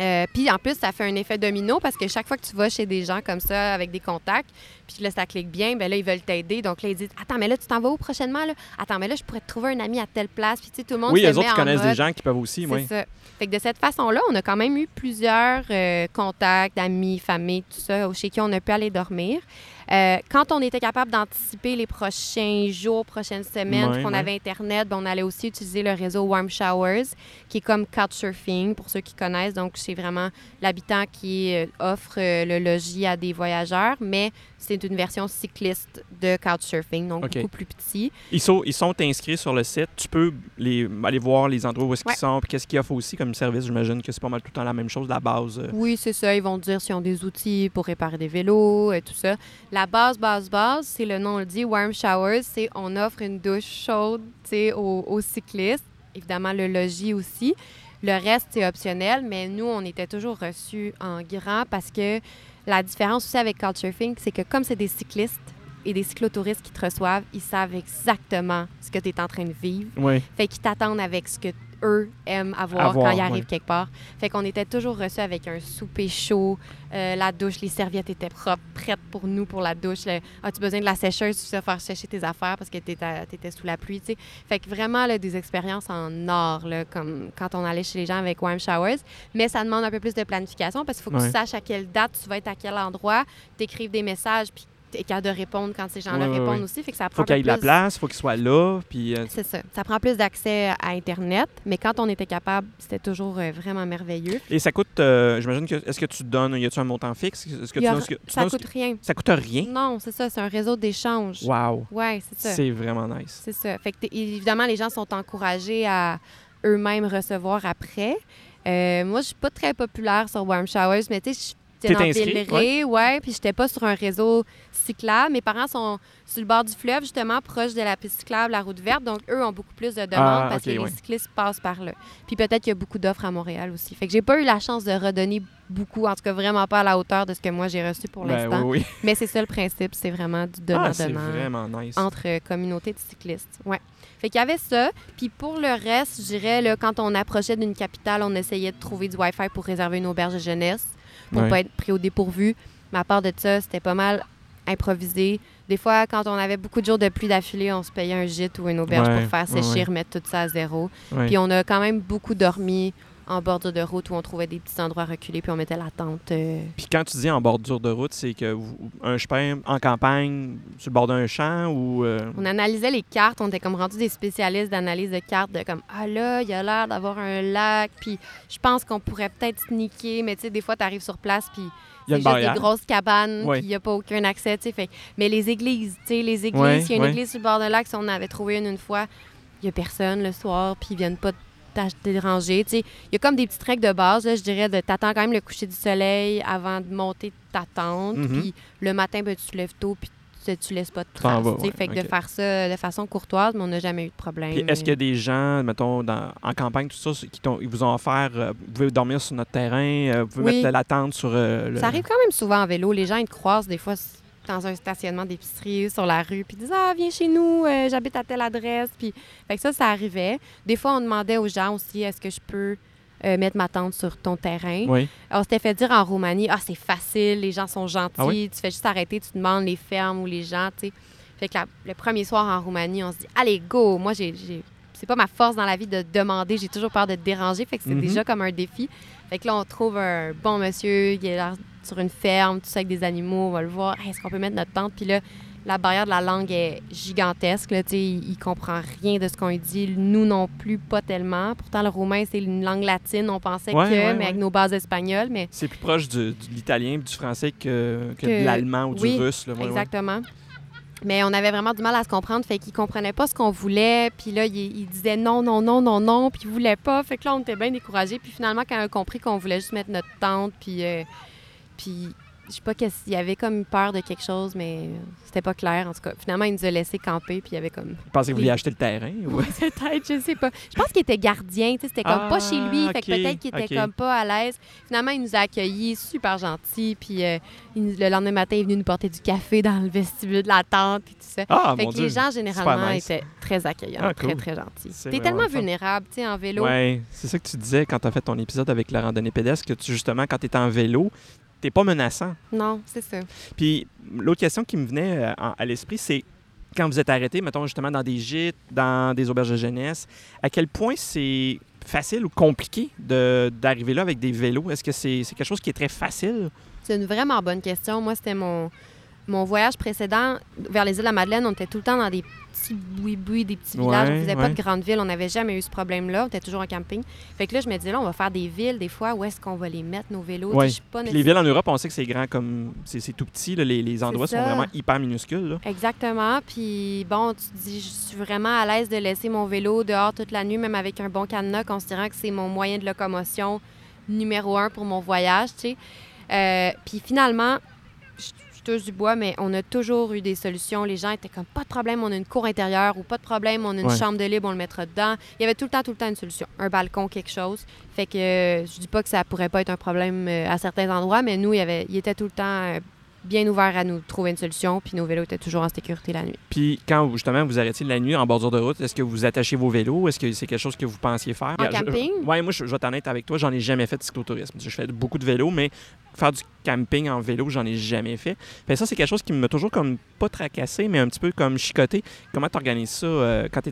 Euh, puis en plus, ça fait un effet domino parce que chaque fois que tu vas chez des gens comme ça avec des contacts, puis là, ça clique bien, ben là, ils veulent t'aider. Donc là, ils disent Attends, mais là, tu t'en vas où prochainement? Là? Attends, mais là, je pourrais te trouver un ami à telle place. Puis tu sais, tout le monde Oui, met autres, connaissent des gens qui peuvent aussi, c'est oui. ça. Fait que de cette façon-là, on a quand même eu plusieurs euh, contacts, amis, familles, tout ça, chez qui on a pu aller dormir. Euh, quand on était capable d'anticiper les prochains jours, prochaines semaines, Ouais, qu'on avait Internet, ben, on allait aussi utiliser le réseau Warm Showers, qui est comme Couchsurfing, pour ceux qui connaissent. Donc, c'est vraiment l'habitant qui euh, offre le logis à des voyageurs, mais c'est une version cycliste de Couchsurfing, donc beaucoup plus petit. Ils sont, ils sont inscrits sur le site. Tu peux les, aller voir les endroits où est-ce Ouais. qu'ils sont, puis qu'est-ce qu'ils offrent aussi comme service. J'imagine que c'est pas mal tout le temps la même chose, la base. euh. Oui, c'est ça. Ils vont dire s'ils ont des outils pour réparer des vélos et tout ça. La base, base, base, c'est le nom le dit, Warm Showers, c'est on offre une douche chaude aux, aux cyclistes. Évidemment, le logis aussi. Le reste, c'est optionnel, mais nous, on était toujours reçus en grand parce que la différence aussi avec Couchsurfing, c'est que comme c'est des cyclistes et des cyclotouristes qui te reçoivent, ils savent exactement ce que tu es en train de vivre. Oui. Fait qu'ils t'attendent avec ce que eux aiment avoir, Avoir, quand ils arrivent ouais. quelque part. Fait qu'on était toujours reçus avec un souper chaud, euh, la douche, les serviettes étaient propres, prêtes pour nous pour la douche. As-tu besoin de la sécheuse? Tu sais faire sécher tes affaires parce que tu étais sous la pluie, tu sais. Fait que vraiment, là, des expériences en or, là, comme quand on allait chez les gens avec Warm Showers. Mais ça demande un peu plus de planification parce qu'il faut que Ouais. tu saches à quelle date tu vas être à quel endroit, t'écrives des messages, puis t'es capable de répondre quand ces gens-là répondent aussi. Fait que ça prend Faut qu'il y ait de la place, faut qu'ils soient là, puis... euh, c'est ça. Ça prend plus d'accès à Internet, mais quand on était capable, c'était toujours euh, vraiment merveilleux. Et ça coûte, euh, j'imagine que, est-ce que tu donnes, y a-tu un montant fixe? Est-ce que Il tu y a- donnes ce que- tu ça donnes coûte rien. ça coûte rien? Non, c'est ça. C'est un réseau d'échange. Wow! Ouais, c'est ça. C'est vraiment nice. C'est ça. Fait que évidemment, les gens sont encouragés à eux-mêmes recevoir après. Moi, je suis pas très populaire sur Warm Showers, mais tu sais, T'es j'étais dans Villeray, ouais, puis j'étais pas sur un réseau cyclable. Mes parents sont sur le bord du fleuve, justement, proche de la piste cyclable, la route verte, donc eux ont beaucoup plus de demandes Ah, parce que ouais. les cyclistes passent par là. Puis peut-être qu'il y a beaucoup d'offres à Montréal aussi. Fait que j'ai pas eu la chance de redonner beaucoup, en tout cas vraiment pas à la hauteur de ce que moi j'ai reçu pour Ben l'instant. oui, oui. Mais c'est ça le principe, c'est vraiment du Ah, donnant-donnant nice. entre communautés de cyclistes. Ouais. Fait qu'il y avait ça. Puis pour le reste, je dirais, quand on approchait d'une capitale, on essayait de trouver du Wi-Fi pour réserver une auberge de jeunesse, pour Ouais. pas être pris au dépourvu. Mais à part de ça, c'était pas mal improvisé. Des fois, quand on avait beaucoup de jours de pluie d'affilée, on se payait un gîte ou une auberge Ouais, pour faire ouais, sécher, ouais. remettre tout ça à zéro. Ouais. Puis on a quand même beaucoup dormi en bordure de route où on trouvait des petits endroits reculés, puis on mettait la tente. euh, Puis quand tu dis en bordure de route, c'est que vous- un chemin en campagne, sur le bord d'un champ ou... euh, On analysait les cartes, on était comme rendu des spécialistes d'analyse de cartes, de comme ah là, il y a l'air d'avoir un lac, puis je pense qu'on pourrait peut-être sneaker, mais tu sais, des fois, tu arrives sur place, puis Il y a une juste des grosses cabanes, puis il n'y a pas aucun accès, tu sais. Fait... Mais les églises, tu sais, les églises, il y a une église sur le bord de lac, si on en avait trouvé une une fois, il n'y a personne le soir, puis ils viennent pas te déranger. Il y a comme des petites règles de base, là, je dirais, de t'attends quand même le coucher du soleil avant de monter ta tente, Mhm. puis le matin, ben, tu te lèves tôt, puis tu, laisses pas de traces, vas, ouais, Fait que ok. de faire ça de façon courtoise, mais on n'a jamais eu de problème. Est-ce qu'il y a des gens, mettons, dans- en campagne, tout ça, qui t'ont- ils vous ont offert, euh, vous pouvez dormir sur notre terrain, euh, vous pouvez Oui. mettre la tente sur euh, le... Ça arrive quand même souvent en vélo. Les gens, ils te croisent des fois dans un stationnement d'épicerie, sur la rue, puis disent Ah, viens chez nous, euh, j'habite à telle adresse. Puis, fait que ça, ça arrivait. Des fois, on demandait aux gens aussi Est-ce que je peux euh, mettre ma tente sur ton terrain Oui. On s'était fait dire en Roumanie Ah, c'est facile, les gens sont gentils, Ah oui? tu fais juste arrêter, tu demandes les fermes ou les gens, tu sais. Fait que la- le premier soir en Roumanie, on se dit, allez, go! Moi, j'ai. C'est pas ma force dans la vie de demander. J'ai toujours peur de te déranger. Fait que c'est Mhm. déjà comme un défi. Fait que là, on trouve un bon monsieur qui est là sur une ferme, tout ça avec des animaux. On va le voir. Hey, Est-ce qu'on peut mettre notre tente? Puis là, la barrière de la langue est gigantesque. Là, il, il comprend rien de ce qu'on lui dit. Nous non plus, pas tellement. Pourtant, le roumain, c'est une langue latine. On pensait Ouais, que, ouais, mais ouais. avec nos bases espagnoles. Mais C'est plus proche du- de l'italien du français que, que Que- de l'allemand ou du oui, russe. Là. Exactement. Mais on avait vraiment du mal à se comprendre, fait qu'il comprenait pas ce qu'on voulait. Puis là, il, il disait non, non, non, non, non, puis il voulait pas. Fait que là, on était bien découragés. Puis finalement, quand on a compris qu'on voulait juste mettre notre tente, puis, euh, puis je sais pas qu'est-ce- il y avait comme peur de quelque chose, mais c'était pas clair. En tout cas, finalement, il nous a laissé camper, puis il y avait comme pensais que vous vouliez acheter le terrain. [laughs] ou- peut-être, je sais pas. Je pense qu'il était gardien, tu sais, c'était comme pas chez lui, fait que Ah, peut-être qu'il était comme pas à l'aise. Finalement, il nous a accueillis, super gentil, puis euh, il le lendemain matin, il est venu nous porter du café dans le vestibule de la tente et tout ça. Ah, fait mon que Dieu. les gens, généralement, nice. étaient très accueillants, Ah, très, cool. très gentils. T'es tellement vulnérable, tu sais, en vélo. Ouais, c'est ça que tu disais quand tu as fait ton épisode avec la randonnée pédestre, que tu, justement, quand tu es en vélo, t'es pas menaçant. Non, c'est ça. Puis l'autre question qui me venait euh, à l'esprit, c'est quand vous êtes arrêté, mettons justement dans des gîtes, dans des auberges de jeunesse, à quel point c'est facile ou compliqué d'arriver là avec des vélos? Est-ce que c'est c'est quelque chose qui est très facile? C'est une vraiment bonne question. Moi, c'était mon, mon voyage précédent vers les îles de la Madeleine. On était tout le temps dans des petits boui-boui, des petits villages. on Ouais, faisait pas de grandes villes. On n'avait jamais eu ce problème-là. On était toujours en camping. Fait que là, je me disais, là, on va faire des villes, des fois, où est-ce qu'on va les mettre, nos vélos? Ouais. je suis pas les villes en Europe, on sait que c'est grand comme... C'est tout petit, là, les, les endroits sont vraiment hyper minuscules. là. Exactement. Puis bon, tu te dis, je suis vraiment à l'aise de laisser mon vélo dehors toute la nuit, même avec un bon cadenas, considérant que c'est mon moyen de locomotion numéro un pour mon voyage, tu sais. Euh, puis finalement, je je touche du bois, mais on a toujours eu des solutions. Les gens étaient comme, pas de problème, on a une cour intérieure ou pas de problème, on a une Ouais. chambre de libre, on le mettra dedans. Il y avait tout le temps, tout le temps une solution. Un balcon, quelque chose. Fait que euh, je dis pas que ça pourrait pas être un problème euh, à certains endroits, mais nous, il, y avait, il était tout le temps euh, bien ouvert à nous trouver une solution, puis nos vélos étaient toujours en sécurité la nuit. Puis quand justement vous arrêtiez la nuit en bordure de route, est-ce que vous attachez vos vélos? Est-ce que c'est quelque chose que vous pensiez faire? En Je- camping? Oui, moi, je, je vais être honnête avec toi, j'en ai jamais fait de cyclotourisme. Je fais beaucoup de vélo, mais faire du camping en vélo, j'en ai jamais fait. Fait ça, c'est quelque chose qui m'a toujours comme pas tracassé, mais un petit peu comme chicoté. Comment tu organises ça euh, quand tu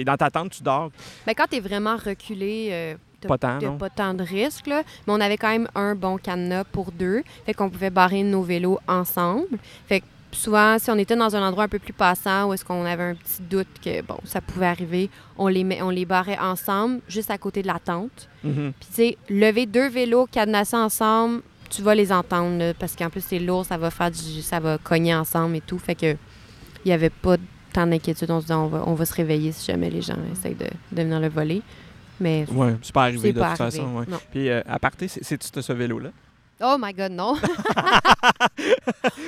es, dans ta tente, tu dors? Ben, quand tu es vraiment reculé, euh, Pas tant, non? pas tant de risques, là. mais on avait quand même un bon cadenas pour deux. Fait qu'on pouvait barrer nos vélos ensemble. Fait que souvent, si on était dans un endroit un peu plus passant où est-ce qu'on avait un petit doute que, bon, ça pouvait arriver, on les, met- on les barrait ensemble, juste à côté de la tente. Mhm. Puis, tu sais, lever deux vélos cadenassés ensemble, tu vas les entendre, là, parce qu'en plus, c'est lourd, ça va faire du, ça va cogner ensemble et tout. Fait que, il n'y avait pas tant d'inquiétude. On se disait, on va, on va se réveiller si jamais les gens essayent de, de venir le voler. Mais Ouais, c'est pas arrivé de pas toute arrivé. façon. ouais. Puis euh, à partir, c'est- c'est-tu ce vélo-là? Oh my God, non. [laughs]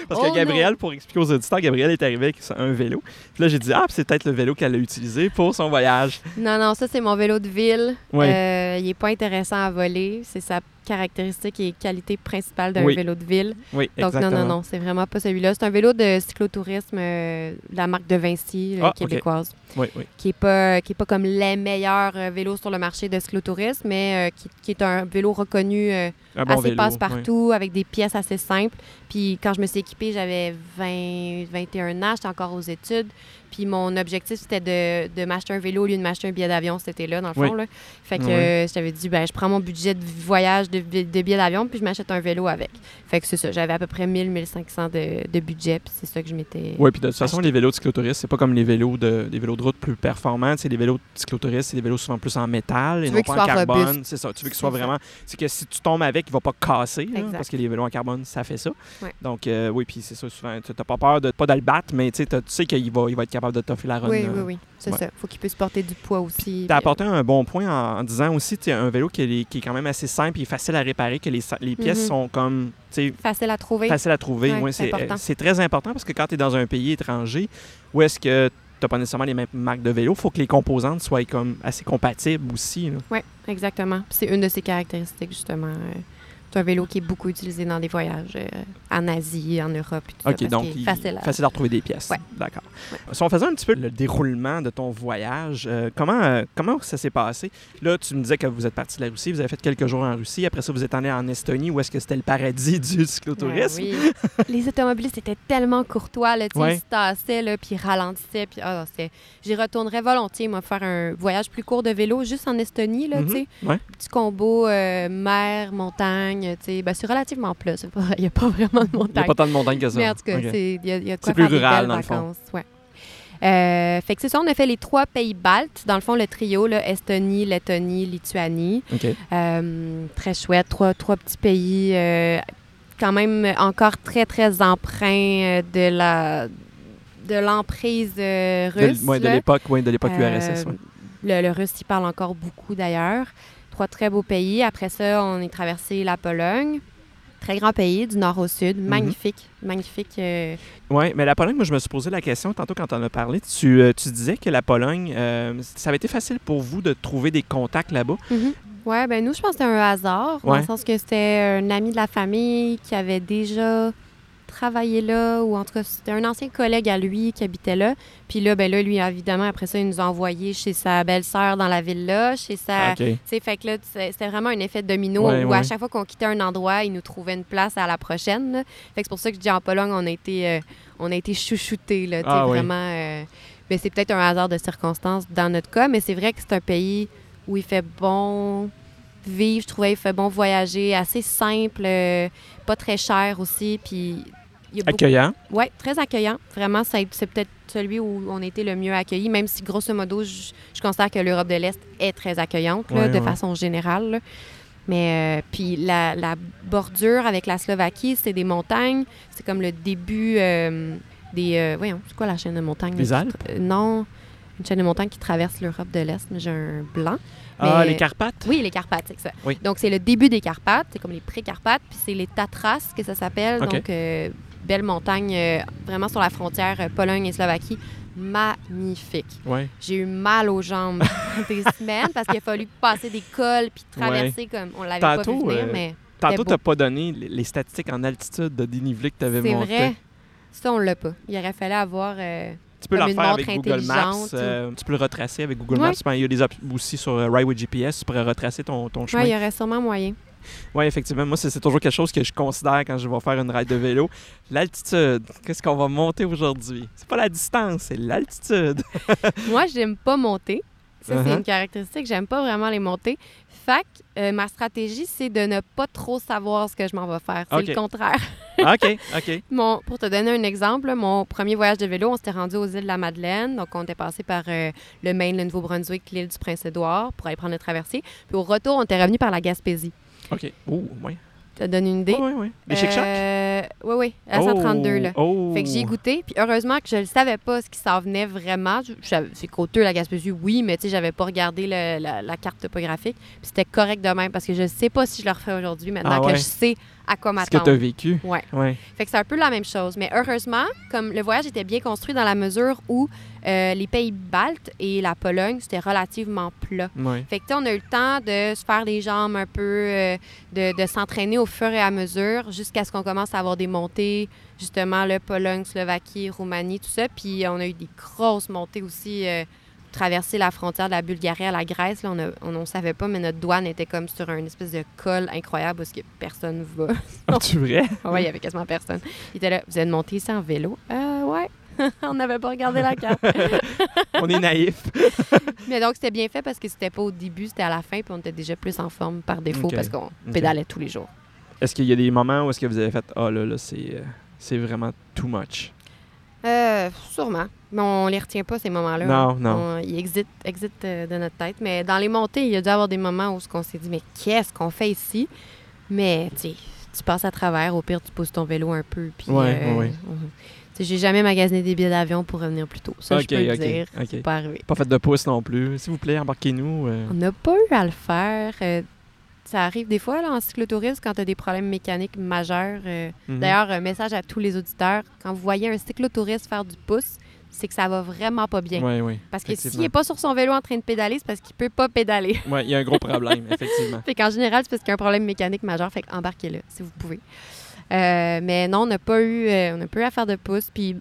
Parce Oh que Gabrielle, pour expliquer aux auditeurs, Gabrielle est arrivée avec un vélo. Puis là, j'ai dit, ah, c'est peut-être le vélo qu'elle a utilisé pour son voyage. non, non, ça, c'est mon vélo de ville. Ouais. Euh, il n'est pas intéressant à voler. C'est sa caractéristique et qualité principale d'un Oui. vélo de ville. Oui, Donc, exactement. non, non, non, c'est vraiment pas celui-là. C'est un vélo de cyclotourisme euh, de la marque de Vinci, euh, Ah, québécoise, Oui, oui. qui n'est pas, qui est pas comme les meilleurs euh, vélos sur le marché de cyclotourisme, mais euh, qui, qui est un vélo reconnu Un bon assez passe-partout, avec des pièces assez simples. Puis quand je me suis équipée, j'avais 20, 21 ans, j'étais encore aux études. Puis mon objectif, c'était de, de m'acheter un vélo au lieu de m'acheter un billet d'avion cet été-là, dans le Oui. fond. Là. Fait que Oui. euh, je t'avais dit, ben, je prends mon budget de voyage de, bi- de billet d'avion, puis je m'achète un vélo avec. Fait que c'est ça, j'avais à peu près 1000, 1500 de, de budget, puis c'est ça que je m'étais... Oui, puis de toute façon, les vélos de cyclotouristes, c'est pas comme les vélos de, vélos de route plus performants. C'est les vélos de cyclotouristes, c'est des vélos souvent plus en métal et Tu non veux pas en carbone. C'est ça. Tu veux qu'ils soient vraiment. C'est que si tu tombes avec, il va pas casser. là, parce que les vélos en carbone, ça fait ça. Ouais. Donc, euh, oui, puis c'est ça. Souvent, tu n'as pas peur de pas de le battre, mais tu sais, t'as- tu sais qu'il va, il va être capable de t'offrir la run. oui, euh, oui, oui, c'est ouais. ça. Faut qu'il puisse porter du poids aussi. Tu as apporté un bon point en, en disant aussi, tu un vélo qui est, qui est quand même assez simple et facile à réparer, que les, les pièces Mhm. sont comme, euh, Facile à trouver. facile à trouver. Ouais, c'est euh, c'est très important parce que quand tu es dans un pays étranger où est-ce que tu n'as pas nécessairement les mêmes marques de vélo, il faut que les composantes soient comme assez compatibles aussi. Oui, exactement. C'est une de ses caractéristiques, justement. euh, C'est un vélo qui est beaucoup utilisé dans des voyages euh, en Asie, en Europe. et tout OK, ça, donc il- facile à- facile à retrouver des pièces. Ouais. D'accord. Si on faisait un petit peu le déroulement de ton voyage, euh, comment, euh, comment ça s'est passé? Là, tu me disais que vous êtes parti de la Russie, vous avez fait quelques jours en Russie. Après ça, vous êtes allé en Estonie, où est-ce que c'était le paradis [laughs] du cyclotourisme? Ben oui. les automobilistes étaient tellement courtois, là, ils se tassaient, là, puis ils ralentissaient. Puis, ah, c'était- J'y retournerais volontiers, moi, faire un voyage plus court de vélo, juste en Estonie, là, Mhm. tu sais. Petit combo mer, montagne, Ben, c'est relativement plat, il n'y a pas vraiment de Il n'y a montagne. pas tant de montagnes que ça. Mais en tout cas, OK. c'est- il y a, il y a de quoi C'est plus rural, dans le fond. Ouais. Euh, fait que c'est ça, on a fait les trois pays baltes. Dans le fond, le trio, là, Estonie, Lettonie, Lituanie. Euh, très chouette. Trois, trois petits pays euh, quand même encore très, très empreints de la de l'emprise De, russe. ouais, de là. l'époque, ouais, de l'époque URSS. ouais. le, le russe, il parle encore beaucoup d'ailleurs. Trois très beaux pays. Après ça, on est traversé la Pologne. Très grand pays, du nord au sud. Mhm. Magnifique. Magnifique. euh, Oui, mais la Pologne, moi, je me suis posé la question tantôt quand on en a parlé. Tu, euh, tu disais que la Pologne, euh, ça avait été facile pour vous de trouver des contacts là-bas? Mhm. Ouais, ben nous, je pense que c'était un hasard, dans le sens que c'était un ami de la famille qui avait déjà travaillé là, ou en tout cas, c'était un ancien collègue à lui qui habitait là. Puis là, ben là, lui, évidemment, après ça, il nous a envoyé chez sa belle-sœur dans la ville là, chez sa... OK. Tu sais, fait que là, c'était vraiment un effet domino Ouais, où ouais. à chaque fois qu'on quittait un endroit, il nous trouvait une place à la prochaine. là. Fait que c'est pour ça que je dis en Pologne, on a été, euh, on a été chouchoutés, là, Ah, oui. vraiment. euh, ben, c'est peut-être un hasard de circonstances dans notre cas, mais c'est vrai que c'est un pays où il fait bon vivre, je trouvais il fait bon voyager, assez simple, euh, pas très cher aussi, puis il y a beaucoup Accueillant. oui, très accueillant. Vraiment, c'est peut-être celui où on a été le mieux accueillis, même si, grosso modo, je, je considère que l'Europe de l'Est est très accueillante, là, Ouais, de ouais. façon générale. là. Mais, euh, puis la, la bordure avec la Slovaquie, c'est des montagnes. C'est comme le début euh, des... euh, voyons, c'est quoi la chaîne de montagnes? Les Alpes? euh, non, une chaîne de montagnes qui traverse l'Europe de l'Est, mais j'ai un blanc. Ah, les Carpates? Oui, les Carpates, c'est ça. Oui. Donc, c'est le début des Carpates, c'est comme les pré-Carpates, puis c'est les Tatras que ça s'appelle. Donc, euh, belle montagne, euh, vraiment sur la frontière euh, Pologne et Slovaquie. Magnifique. Oui. J'ai eu mal aux jambes [laughs] des semaines parce qu'il a fallu passer des cols puis traverser comme on l'avait pas vu venir, euh, mais Tantôt, tu n'as pas donné les statistiques en altitude de dénivelé que tu avais c'est monté. vrai. Ça, on l'a pas. Il aurait fallu avoir. euh, Tu peux le montre avec Google Maps. euh, tu peux le retracer avec Google Ouais. Maps. Il y a des op- aussi sur euh, GPS. Tu pourrais retracer ton, ton chemin. Ouais, il y aurait sûrement moyen. Oui, effectivement. Moi, c'est toujours quelque chose que je considère quand je vais faire une ride de vélo. L'altitude. Qu'est-ce qu'on va monter aujourd'hui? C'est pas la distance, c'est l'altitude. [laughs] Moi, j'aime pas monter. Ça, c'est Uh-huh. une caractéristique. J'aime pas vraiment les monter. Fait que, euh, ma stratégie, c'est de ne pas trop savoir ce que je m'en vais faire. C'est OK. le contraire. [laughs] OK, OK. [laughs] Mon, pour te donner un exemple, mon premier voyage de vélo, on s'était rendu aux îles de la Madeleine. Donc, on était passé par euh, le Maine, le Nouveau-Brunswick, l'île du Prince-Édouard pour aller prendre le traversier. Puis au retour, on était revenu par la Gaspésie. OK. Oh, oui. Ça te donne une idée? Oui, oui. Les chic Euh, oui, oui, à 132, là. Oh. Fait que j'y ai goûté, puis heureusement que je ne savais pas ce qui s'en venait vraiment. C'est coûteux, la Gaspésie, oui, mais tu sais, j'avais pas regardé le- la, la carte topographique. Puis c'était correct de même, parce que je ne sais pas si je le referais aujourd'hui, maintenant Ah que ouais. je sais à quoi Ce que tu as m'attendre. vécu. Ouais. Ouais. Fait que c'est un peu la même chose. Mais heureusement, comme le voyage était bien construit dans la mesure où euh, les pays baltes et la Pologne, c'était relativement plat. Ouais. Fait que, tu sais, on a eu le temps de se faire les jambes un peu, euh, de, de s'entraîner au fur et à mesure jusqu'à ce qu'on commence à avoir des montées, justement, le Pologne, Slovaquie, Roumanie, tout ça. Puis on a eu des grosses montées aussi, euh, traverser la frontière de la Bulgarie à la Grèce. Là, on ne savait pas, mais notre douane était comme sur un espèce de col incroyable parce que personne va. [laughs] Ah, tu vrai? [laughs] Ouais, il y avait quasiment personne. Il était là, vous êtes monté ici en vélo? Euh, ouais. [laughs] on n'avait pas regardé la carte. On est naïf. Mais donc, c'était bien fait parce que c'était pas au début, c'était à la fin, puis on était déjà plus en forme par défaut parce qu'on pédalait tous les jours. Est-ce qu'il y a des moments où est-ce que vous avez fait Ah là, là, c'est, euh, c'est vraiment too much? Euh, sûrement. Mais on les retient pas, ces moments-là. Non, non. On- ils existent, existent euh, de notre tête. Mais dans les montées, il y a dû avoir des moments où on s'est dit, mais qu'est-ce qu'on fait ici? Mais, tu tu passes à travers. Au pire, tu pousses ton vélo un peu. Puis, Ouais, euh, ouais, j'ai jamais magasiné des billets d'avion pour revenir plus tôt. Ça, je peux le dire. C'est pas arrivé. Pas fait de pouce non plus. S'il vous plaît, embarquez-nous. euh. On n'a pas eu à le faire. Euh, ça arrive des fois là, en cyclotourisme quand tu as des problèmes mécaniques majeurs. euh, Mhm. D'ailleurs, un message à tous les auditeurs. Quand vous voyez un cyclotouriste faire du pouce, c'est que ça va vraiment pas bien. Oui, oui. Parce que s'il n'est pas sur son vélo en train de pédaler, c'est parce qu'il peut pas pédaler. [laughs] Ouais, il y a un gros problème, [laughs] effectivement. fait qu'en général, c'est parce qu'il y a un problème mécanique majeur. Fait qu'embarquez-le, si vous pouvez. Euh, mais non, on n'a pas eu euh, on n'a pas eu à faire de pouce. Puis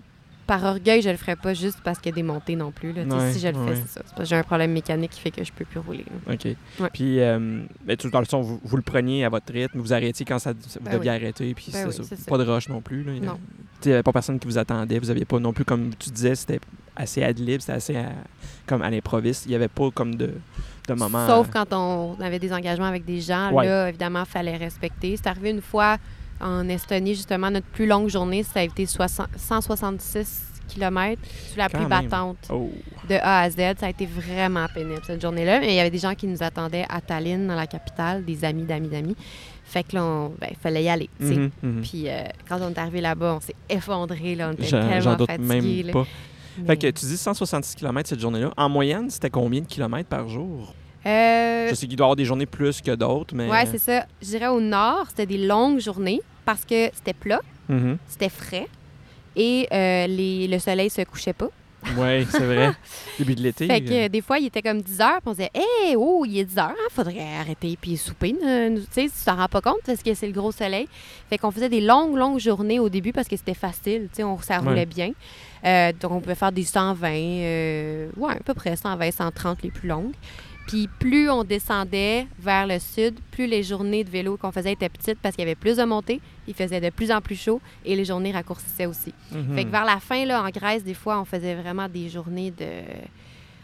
par orgueil, je le ferais pas juste parce qu'il y a des montées non plus. Là. Ouais, si je le ouais. fais, c'est ça. C'est parce que j'ai un problème mécanique qui fait que je peux plus rouler. là. OK. Ouais. Puis, euh, ben, tout dans le son, vous, vous le preniez à votre rythme, vous arrêtiez quand ça, vous Ben deviez oui. arrêter, puis Ben c'est oui, ça. Pas de rush non plus. Là. Il n'y avait pas personne qui vous attendait, vous n'aviez pas non plus, comme tu disais, c'était assez ad lib, c'était assez à- comme à l'improviste. Il n'y avait pas comme de, de moment. Sauf quand on avait des engagements avec des gens, là, évidemment, il fallait respecter. C'est arrivé une fois en Estonie, justement, notre plus longue journée, ça a été 60 166 km sous la Quand pluie même. battante Oh, de A à Z. Ça a été vraiment pénible cette journée-là. Mais il y avait des gens qui nous attendaient à Tallinn, dans la capitale, des amis d'amis d'amis. Fait que là, on- ben, fallait y aller. mhm, mhm. Puis euh, quand on est arrivé là-bas, on s'est effondré. Là, on était tellement doute fatigués. même là. pas. Mais- Fait que tu dis 166 km cette journée-là. En moyenne, c'était combien de kilomètres par jour? Euh, Je sais qu'il doit y avoir des journées plus que d'autres, mais. Ouais, c'est ça. Je dirais au nord, c'était des longues journées parce que c'était plat, Mhm. c'était frais et euh, les, le soleil se couchait pas. Ouais, c'est vrai. [laughs] Début de l'été. Fait que euh, des fois, il était comme 10 heures, puis on disait Hé, oh, il est 10 heures, hein, faudrait arrêter puis souper. euh, Tu sais, tu t'en rends pas compte parce que c'est le gros soleil. Fait qu'on faisait des longues, longues journées au début parce que c'était facile, tu sais, on- ça roulait Ouais. bien. Euh, donc, on pouvait faire des 120, euh, ouais, à peu près 120, 130 les plus longues. Puis plus on descendait vers le sud, plus les journées de vélo qu'on faisait étaient petites parce qu'il y avait plus de montées, il faisait de plus en plus chaud et les journées raccourcissaient aussi. mhm. Fait que vers la fin, là, en Grèce, des fois, on faisait vraiment des journées de.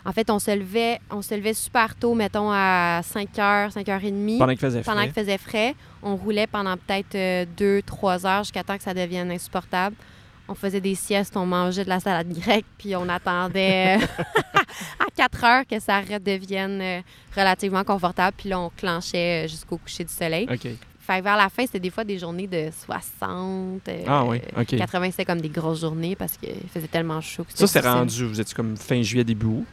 En fait, on se levait, on se levait super tôt, mettons à 5 h, 5 h 30. Pendant qu'il faisait Pendant frais. qu'il faisait frais, on roulait pendant peut-être 2-3 heures jusqu'à temps que ça devienne insupportable. On faisait des siestes, on mangeait de la salade grecque, puis on attendait [laughs] à 4 heures que ça redevienne euh, relativement confortable. Puis là, on clenchait euh, jusqu'au coucher du soleil. OK. Fait que vers la fin, c'était des fois des journées de 60. euh, Ah oui, OK. 80, c'était comme des grosses journées parce qu'il faisait tellement chaud. que Ça, c'est rendu, vous étiez comme fin juillet, début août?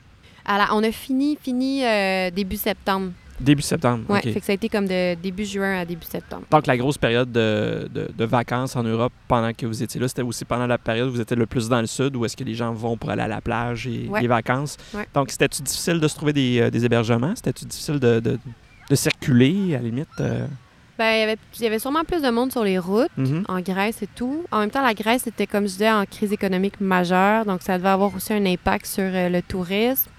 Alors, on a fini, fini euh, début septembre. Début septembre. Ouais, OK. fait que ça a été comme de début juin à début septembre. Donc, la grosse période de, de- de vacances en Europe pendant que vous étiez là, c'était aussi pendant la période où vous étiez le plus dans le sud, où est-ce que les gens vont pour aller à la plage et Ouais. les vacances. Ouais. Donc, c'était-tu difficile de se trouver des, euh, des hébergements? C'était-tu difficile de, de- de circuler, à la limite? euh? Ben, il y avait- il y avait sûrement plus de monde sur les routes, Mhm. en Grèce et tout. En même temps, la Grèce était, comme je disais, en crise économique majeure, donc ça devait avoir aussi un impact sur euh, le tourisme.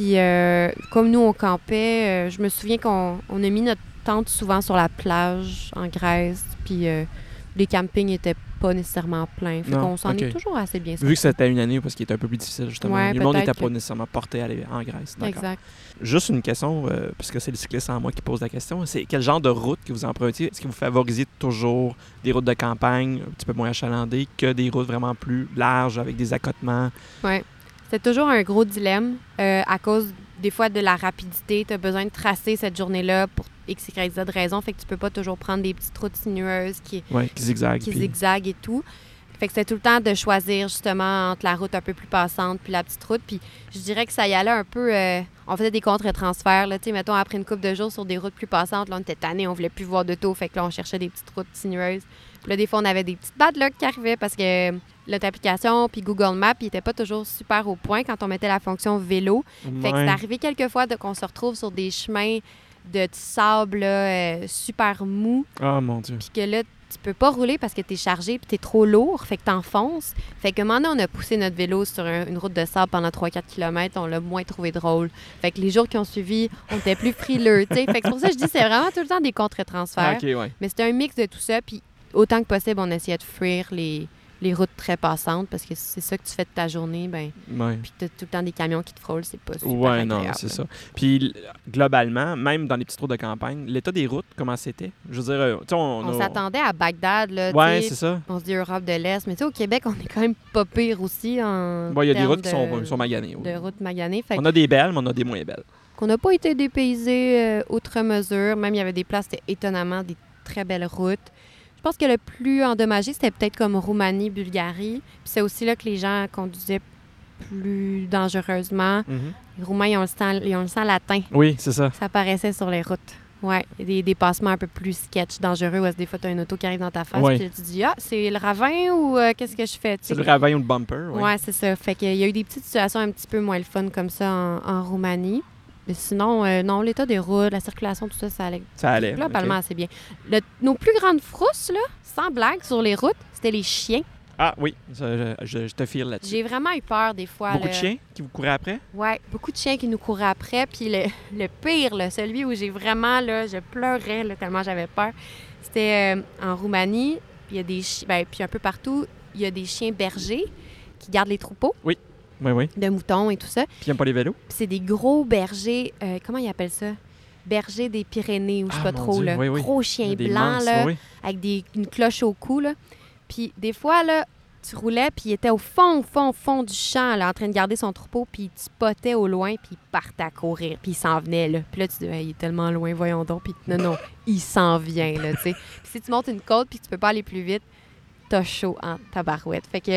Puis, euh, comme nous, on campait, euh, je me souviens qu'on on a mis notre tente souvent sur la plage en Grèce, puis euh, les campings n'étaient pas nécessairement pleins. Fait qu'on s'en est toujours assez bien Vu que c'était une année parce qu'il était un peu plus difficile, justement. Ouais, le monde n'était pas que- nécessairement porté à aller en Grèce. Exact. Juste une question, euh, parce que c'est le cycliste en moi qui pose la question. C'est quel genre de route que vous empruntiez? Est-ce que vous favorisez toujours des routes de campagne un petit peu moins achalandées que des routes vraiment plus larges avec des accotements? C'était toujours un gros dilemme euh, à cause des fois de la rapidité. Tu as besoin de tracer cette journée-là pour X, Y, Z raison. Fait que tu peux pas toujours prendre des petites routes sinueuses qui, Oui, qui zigzaguent. qui puis- zigzaguent et tout. Fait que c'était tout le temps de choisir justement entre la route un peu plus passante puis la petite route. Puis je dirais que ça y allait un peu. euh, on faisait des contre-transferts. Là, mettons, après une couple de jours sur des routes plus passantes, là, on était tannés, on voulait plus voir de taux. Fait que là, on cherchait des petites routes sinueuses. Puis là, des fois, on avait des petites bad luck qui arrivaient parce que notre application puis Google Maps, il était pas toujours super au point quand on mettait la fonction vélo. Fait que Ouais. c'est arrivé quelques fois de- qu'on se retrouve sur des chemins de sable là, euh, super mou, Oh mon Dieu. puis que là, tu peux pas rouler parce que tu es chargé puis tu es trop lourd, fait que t'enfonces. Fait que maintenant, on a poussé notre vélo sur un- une route de sable pendant 3-4 km, on l'a moins trouvé drôle. Fait que les jours qui ont suivi, on était plus frileux, tu sais. Fait que c'est pour ça que je dis c'est vraiment tout le temps des contre-transferts. Ah, ok, ouais. Mais c'était un mix de tout ça, puis autant que possible, on essayait de fuir les, les routes très passantes parce que c'est ça que tu fais de ta journée, ben Ouais. puis t'as tout le temps des camions qui te frôlent, c'est pas super Ouais, non, c'est ça. Puis globalement, même dans les petites routes de campagne, l'état des routes, comment c'était? Je veux dire, euh, tu sais, on, On a- s'attendait à Bagdad, là, tu Ouais, c'est ça. on se dit Europe de l'Est, mais tu sais, au Québec, on est quand même pas pire aussi en il y a des routes qui sont, de- qui sont maganées. de routes maganées. Fait On a des belles, mais on a des moins belles. qu'on n'a pas été dépaysés euh, outre mesure. Même, il y avait des places, c'était étonnamment des très belles routes. Je pense que le plus endommagé, c'était peut-être comme Roumanie, Bulgarie. Puis c'est aussi là que les gens conduisaient plus dangereusement. Les Roumains, ils ont le sang, ils ont le sang latin. Oui, c'est ça. Ça apparaissait sur les routes. A des dépassements un peu plus sketch, dangereux, où des fois, tu as une auto qui arrive dans ta face, Ouais. puis tu te dis, ah, c'est le ravin ou euh, qu'est-ce que je fais? C'est le ravin ou le bumper. oui. Ouais, c'est ça. Fait qu'il y a eu des petites situations un petit peu moins le fun comme ça en, en Roumanie. Mais sinon, euh, non, l'état des routes, la circulation, tout ça, ça allait Ça allait. globalement assez bien. Le- nos plus grandes frousses, là, sans blague, sur les routes, c'était les chiens. Ah oui, ça, je, je- je te file là-dessus. J'ai vraiment eu peur des fois. Beaucoup là. de chiens qui vous couraient après? Ouais, beaucoup de chiens qui nous couraient après. Puis le, [laughs] le pire, là, celui où j'ai vraiment, là, je pleurais là, tellement j'avais peur, c'était euh, en Roumanie. Il y a des chiens, ben, puis un peu partout, il y a des chiens bergers qui gardent les troupeaux Oui, oui. de moutons et tout ça. Puis ils n'aiment pas les vélos? Puis c'est des gros bergers, euh, comment ils appellent ça? Bergers des Pyrénées, ou je sais Ah, pas trop, Dieu, là. oui, oui. Gros chiens blancs, là, oui. avec des, une cloche au cou, là. Puis des fois, là, tu roulais, puis il était au fond, au fond, au fond du champ, là, en train de garder son troupeau, puis il te spottait au loin, puis il partait à courir, puis il s'en venait, là. Puis là, tu dis, Hey, il est tellement loin, voyons donc. Puis non, non, il s'en vient, là, tu sais. Puis si tu montes une côte, puis tu peux pas aller plus vite, t'as chaud en tabarouette. Fait que,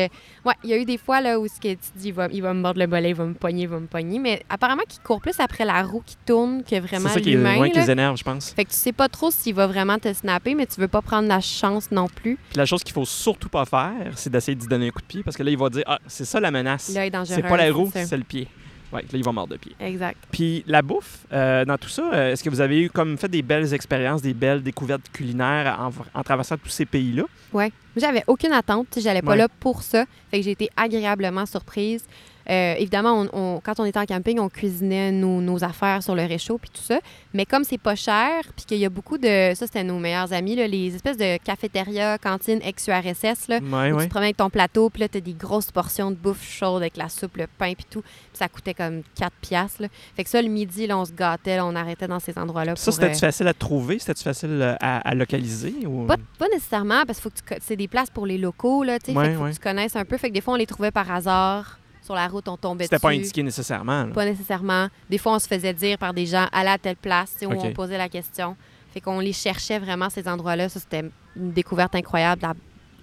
ouais, il y a eu des fois, là, où ce que tu dis, il va, il va me mordre le bollet, il va me pogner, il va me pogner, mais apparemment qu'il court plus après la roue qui tourne que C'est vraiment ça qui, est, qui là. les énerve, je pense. Fait que tu sais pas trop s'il va vraiment te snapper, mais tu veux pas prendre la chance non plus. Puis la chose qu'il faut surtout pas faire, c'est d'essayer d'y donner un coup de pied parce que là, il va dire Ah, c'est ça la menace. L'œil dangereux. C'est pas la roue, c'est le pied. Ouais, là, il va mordre de pied. Exact. Puis la bouffe, euh, dans tout ça, euh, est-ce que vous avez eu comme fait des belles expériences, des belles découvertes culinaires en, en traversant tous ces pays-là? Ouais. J'avais aucune attente. J'allais pas Ouais. là pour ça. Fait que j'ai été agréablement surprise. Euh, évidemment, on- on- quand on était en camping, on cuisinait nos, nos affaires sur le réchaud puis tout ça. Mais comme c'est pas cher, puis qu'il y a beaucoup de... Ça, c'était nos meilleurs amis, là, les espèces de cafétéria, cantines ex-URSS, là, Ouais, où ouais. tu te promènes avec ton plateau, puis là, t'as des grosses portions de bouffe chaude avec la soupe, le pain, puis tout. Puis ça coûtait comme 4 piastres. là. Fait que ça, le midi, là, on se gâtait, là, on arrêtait dans ces endroits-là. Ça, c'était-tu euh, facile à trouver? C'était-tu facile euh, à, à localiser? Ou... Pas, pas nécessairement, parce que tu co- c'est des places pour les locaux, là, tu sais. Ouais, faut que tu connaisses un peu. Fait que des fois, on les trouvait par hasard. Sur la route, on tombait C'était pas indiqué nécessairement. là. Pas nécessairement. Des fois, on se faisait dire par des gens, allez à telle place, où on posait la question. Fait qu'on les cherchait vraiment, ces endroits-là. Ça, c'était une découverte incroyable.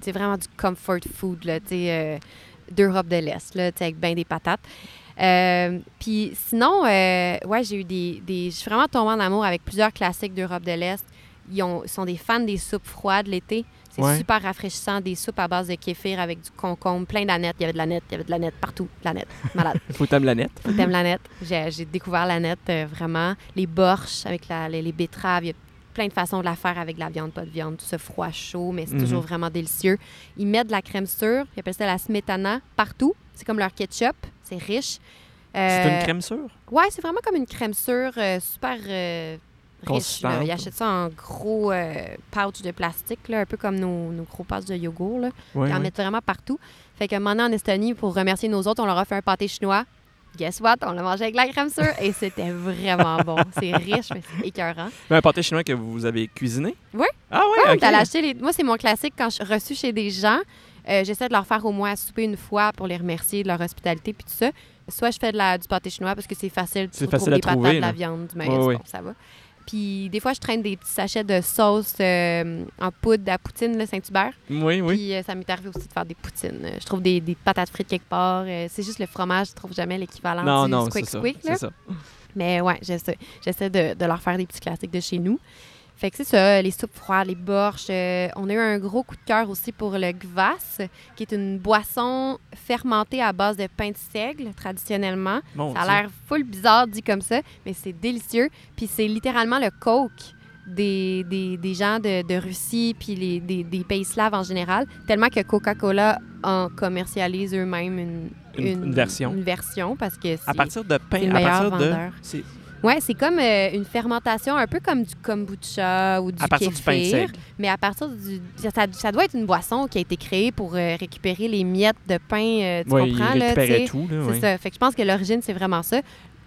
C'est vraiment du comfort food, là, euh, d'Europe de l'Est, là, avec bien des patates. Euh, Puis sinon, euh, ouais, j'ai eu des, des... Je suis vraiment tombée en amour avec plusieurs classiques d'Europe de l'Est. Ils, ont- ils sont des fans des soupes froides l'été. C'est Ouais. super rafraîchissant. Des soupes à base de kéfir avec du concombre, plein d'aneth. Il y avait de l'aneth, il y avait de l'aneth partout. De l'aneth, malade. [laughs] Faut t'aimer la nette. Faut que t'aimes la nette. J'ai découvert la nette euh, vraiment. Les borches avec la- les, les betteraves. Il y a plein de façons de la faire avec de la viande, pas de viande, tout ça froid, chaud, mais c'est Mhm. toujours vraiment délicieux. Ils mettent de la crème sûre, ils appellent ça la smetana, partout. C'est comme leur ketchup, c'est riche. C'est Euh, une crème sûre? Ouais, c'est vraiment comme une crème sûre euh, super euh, riche. Consistante. là. Ils achètent ça en gros euh, pouch de plastique, là, un peu comme nos, nos gros pouches de yogourt. Là. Oui, Ils en oui. mettent vraiment partout. Fait que maintenant en Estonie, pour remercier nos autres, on leur a fait un pâté chinois. Guess what? On l'a mangé avec la crème sûre et c'était vraiment bon. [laughs] C'est riche, mais c'est écœurant. Mais Un pâté chinois que vous avez cuisiné? Oui. Ah oui, Ouais, ok. t'allais acheter les- Moi, c'est mon classique quand je suis reçue chez des gens. euh, J'essaie de leur faire au moins à souper une fois pour les remercier de leur hospitalité puis tout ça. Soit je fais de la, du pâté chinois parce que c'est facile. Tu facile à des patates, trouver, de la viande, du maïs, Ouais, ouais. bon, ça va. Puis des fois, je traîne des petits sachets de sauce euh, en poudre à poutine, le Saint-Hubert. Oui, oui. Puis euh, ça m'est arrivé aussi de faire des poutines. Je trouve des, des patates frites quelque part. euh, c'est juste le fromage, je trouve jamais l'équivalent Non, du non, squick c'est ça. squick. là. C'est ça. Mais ouais, j'essaie, j'essaie de, de leur faire des petits classiques de chez nous. Fait que c'est ça, les soupes froides, les borches. euh, on a eu un gros coup de cœur aussi pour le kvass, qui est une boisson fermentée à base de pain de seigle, traditionnellement. Ça a l'air full bizarre dit comme ça, mais c'est délicieux. Puis c'est littéralement le coke des, des, des gens de, de Russie puis les, des, des pays slaves en général, tellement que Coca-Cola en commercialise eux-mêmes une, Une- une version. Une version parce que À c'est... partir de pain, à partir de. vendeur. Ouais, c'est comme euh, une fermentation un peu comme du kombucha ou du À partir du pain seigle. mais à partir du ça, ça doit être une boisson qui a été créée pour euh, récupérer les miettes de pain, euh, tu Oui, comprends là, tout. Là, C'est oui. ça. Fait que je pense que l'origine, c'est vraiment ça.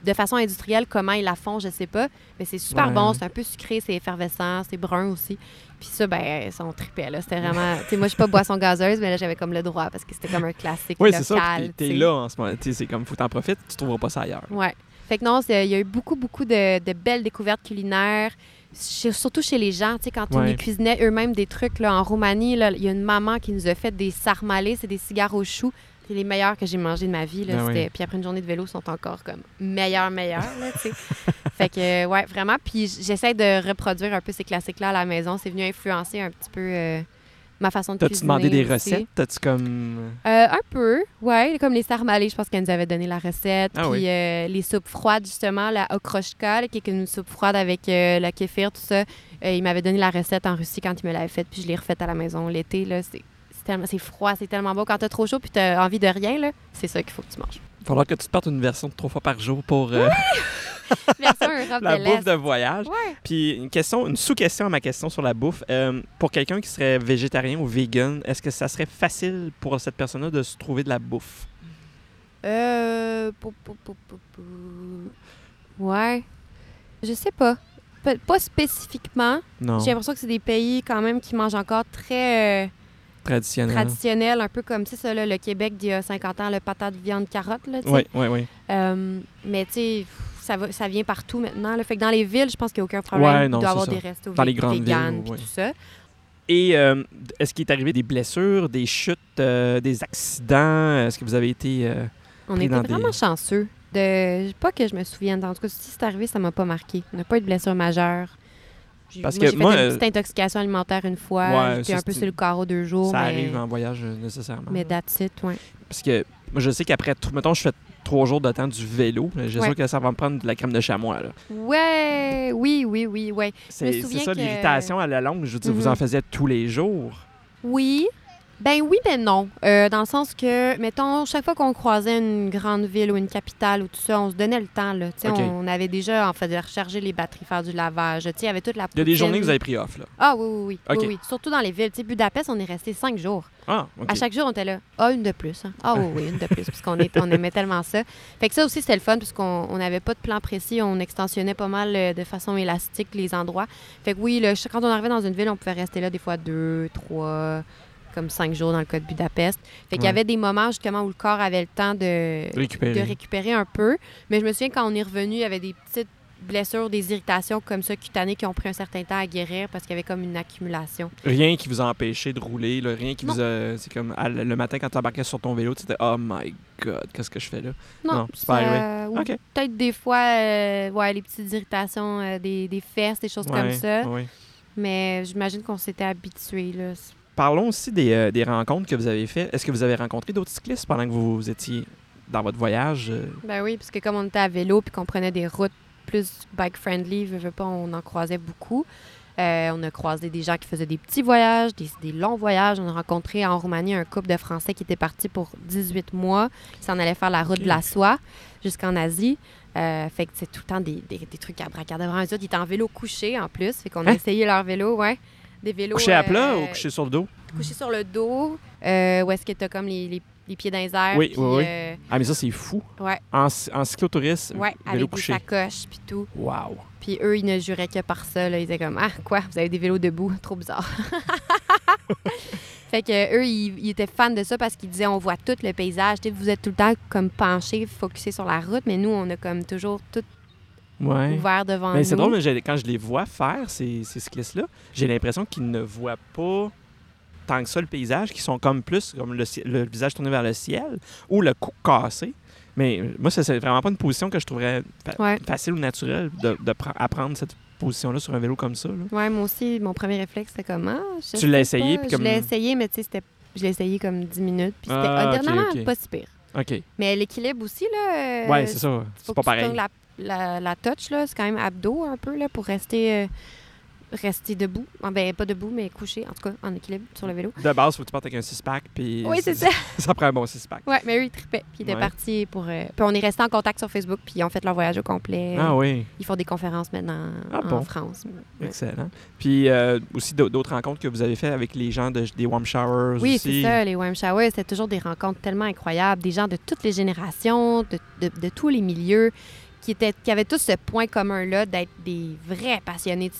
De façon industrielle, comment ils la font, je sais pas. Mais c'est super Ouais. bon. C'est un peu sucré, c'est effervescent, c'est brun aussi. Puis ça, ben, ils sont trippés, là. C'était vraiment... tu sais, moi, je suis pas boisson gazeuse, mais là, j'avais comme le droit parce que c'était comme un classique Oui, c'est ça. puis tu T'es là en ce moment. Tu sais, C'est comme, faut t'en profiter, tu trouveras pas ça ailleurs. Ouais. Fait que non, il y a eu beaucoup, beaucoup de, de belles découvertes culinaires, chez- surtout chez les gens. Tu sais, quand on Ouais. les cuisinait eux-mêmes des trucs, là, en Roumanie, il y a une maman qui nous a fait des sarmalés, c'est des cigares aux choux C'est les meilleurs que j'ai mangés de ma vie. Là, Ben oui. Puis après une journée de vélo, ils sont encore comme meilleurs, meilleurs. Là, [laughs] fait que, ouais, vraiment. Puis j'essaie de reproduire un peu ces classiques-là à la maison. C'est venu influencer un petit peu euh, ma façon de T'as-tu demandé des aussi. recettes? T'as-tu comme. Euh, un peu, ouais. Comme les sarmalés, je pense qu'elle nous avait donné la recette. Ah Puis oui. euh, les soupes froides, justement, la okroshka, là, qui est une soupe froide avec euh, la kéfir, tout ça. Euh, il m'avait donné la recette en Russie quand il me l'avait faite, puis je l'ai refaite à la maison l'été. là. C'est c'est tellement- c'est froid, c'est tellement beau. Quand t'as trop chaud puis t'as envie de rien, là, c'est ça qu'il faut que tu manges. Il va falloir que tu te partes une version de trois fois par jour pour euh, [laughs] Version Europe [laughs] la de bouffe de voyage. Ouais. Puis une question, une sous-question à ma question sur la bouffe. Euh, pour quelqu'un qui serait végétarien ou vegan, est-ce que ça serait facile pour cette personne-là de se trouver de la bouffe? Euh. pou, pou, pou, pou, pou. Ouais. Je sais pas. Pe- Pas spécifiquement. J'ai l'impression que c'est des pays quand même qui mangent encore très euh, Traditionnel. traditionnels, un peu comme, ça, là, le Québec d'il y a 50 ans, le patate, viande, carotte, là. Oui, oui, oui. Euh, mais tu sais, ça, va, ça vient partout maintenant. Là. Fait que dans les villes, je pense qu'il n'y a aucun problème. Ouais, non, Il doit avoir ça. des restos Dans les grandes véganes villes, puis ouais. tout ça. Et euh, est-ce qu'il est arrivé des blessures, des chutes, euh, des accidents? Est-ce que vous avez été... euh, On était dans des- vraiment chanceux. De... Pas que je me souvienne. En tout cas, si c'est arrivé, ça m'a pas marqué. On n'a pas eu de blessure majeure. Parce moi, que moi, fait une euh, petite intoxication alimentaire une fois. Ouais, ça, un peu sur le carreau deux jours. ça mais... arrive en voyage euh, nécessairement. Mais that's it, ouais. Parce que moi, je sais qu'après, tout- mettons, je fais trois jours de temps du vélo, mais j'ai Ouais. sûr que ça va me prendre de la crème de chamois. là. Ouais, oui, oui, oui, ouais. C'est ça, que- l'irritation à la longue. Je veux dire, vous Mhm. en faisiez tous les jours. Oui. Ben oui, mais non. Euh, dans le sens que, mettons, chaque fois qu'on croisait une grande ville ou une capitale ou tout ça, on se donnait le temps. Là. On avait déjà, en fait, de recharger les batteries, faire du lavage. Il y avait toute la Il y a des journées que vous avez pris off. Là. Ah oui, oui, oui. Oui, oui. Surtout dans les villes. Budapest, on est resté cinq jours. Ah. À chaque jour, on était là. Ah, une de plus. hein. Ah oui, oui, une de plus. Parce qu'on est- on aimait tellement ça. Fait que ça aussi, c'était le fun, puisqu'on on n'avait pas de plan précis. On extensionnait pas mal euh, de façon élastique les endroits. Fait que oui, le- quand on arrivait dans une ville, on pouvait rester là des fois deux, trois, comme cinq jours dans le cas de Budapest. Fait qu'il y avait des moments justement où le corps avait le temps de, Récupérer. de récupérer un peu. Mais je me souviens quand on est revenu, il y avait des petites blessures, des irritations comme ça cutanées qui ont pris un certain temps à guérir parce qu'il y avait comme une accumulation. Rien qui vous a empêché de rouler, là, rien qui Non. vous a. C'est comme à- le matin quand tu embarquais sur ton vélo, tu étais Oh my god, qu'est-ce que je fais là? Non, Non, c'est pas ou OK. Peut-être des fois, euh, ouais, les petites irritations euh, des, des fesses, des choses comme ça. ouais. Mais j'imagine qu'on s'était habitué là. Parlons aussi des, euh, des rencontres que vous avez faites. Est-ce que vous avez rencontré d'autres cyclistes pendant que vous étiez dans votre voyage? euh? Ben oui, parce que comme on était à vélo puis qu'on prenait des routes plus bike-friendly, veux, veux pas, on en croisait beaucoup. Euh, on a croisé des gens qui faisaient des petits voyages, des, des longs voyages. On a rencontré en Roumanie un couple de Français qui était parti pour 18 mois. Ils s'en allaient faire la route de la soie jusqu'en Asie. Euh, fait que c'est tout le temps des, des, des trucs à bracadabra. Ils étaient en vélo couché en plus. Fait qu'on a Hein? essayé leur vélo, ouais. Des vélos. Couché à plat euh, ou couché sur le dos? couché sur le dos. Euh, où est-ce que t'as comme les, les, les pieds dans les airs. Oui, puis, oui, oui. euh, Ah, mais ça, c'est fou. ouais, En, en cyclotourisme, ouais, vélo avec couché. des sacoches puis tout. Wow. Puis eux, ils ne juraient que par ça. Là. Ils étaient comme Ah, quoi, vous avez des vélos debout? [laughs] Trop bizarre. [laughs] fait que eux, ils, ils étaient fans de ça parce qu'ils disaient On voit tout le paysage. Tu vous êtes tout le temps comme penchés, focusés sur la route, mais nous, on a comme toujours tout Ouais. ouvert devant Mais nous. c'est drôle, mais quand je les vois faire, ces, ces cyclistes-là, j'ai l'impression qu'ils ne voient pas tant que ça le paysage, qu'ils sont comme plus comme le, visage tourné vers le ciel ou le cou cassé. Mais euh, moi, c'est vraiment pas une position que je trouverais fa- Ouais. facile ou naturelle de, de pre- apprendre cette position-là sur un vélo comme ça. là. Ouais, moi aussi, mon premier réflexe, c'était comme Ah, Tu l'as essayé, puis Je l'ai essayé, mais tu sais, c'était. Je l'ai essayé comme 10 minutes, puis c'était Ah, pas si pire. OK. Mais l'équilibre aussi, là. euh, ouais, c'est ça. faut C'est pas pareil. La, la, la touch, là, c'est quand même abdos un peu, là, pour rester, euh, rester debout. Ah, ben, pas debout, mais couché, en tout cas, en équilibre sur le vélo. De base, il faut que tu partes avec un six-pack. Puis Oui, c'est ça. ça prend un bon six-pack. Ouais, mais eux, ils trippaient. Puis ils étaient Ouais. partis pour. euh, Puis on est resté en contact sur Facebook, puis ils ont fait leur voyage au complet. Ah oui, Ils font des conférences maintenant Ah en bon? France. Ouais. excellent. Puis euh, aussi d'au- d'autres rencontres que vous avez faites avec les gens de, des warm showers Oui, c'est ça, les Wham Showers, c'était toujours des rencontres tellement incroyables, des gens de toutes les générations, de, de- de tous les milieux, qui, étaient, qui avaient tous ce point commun-là d'être des vrais passionnés de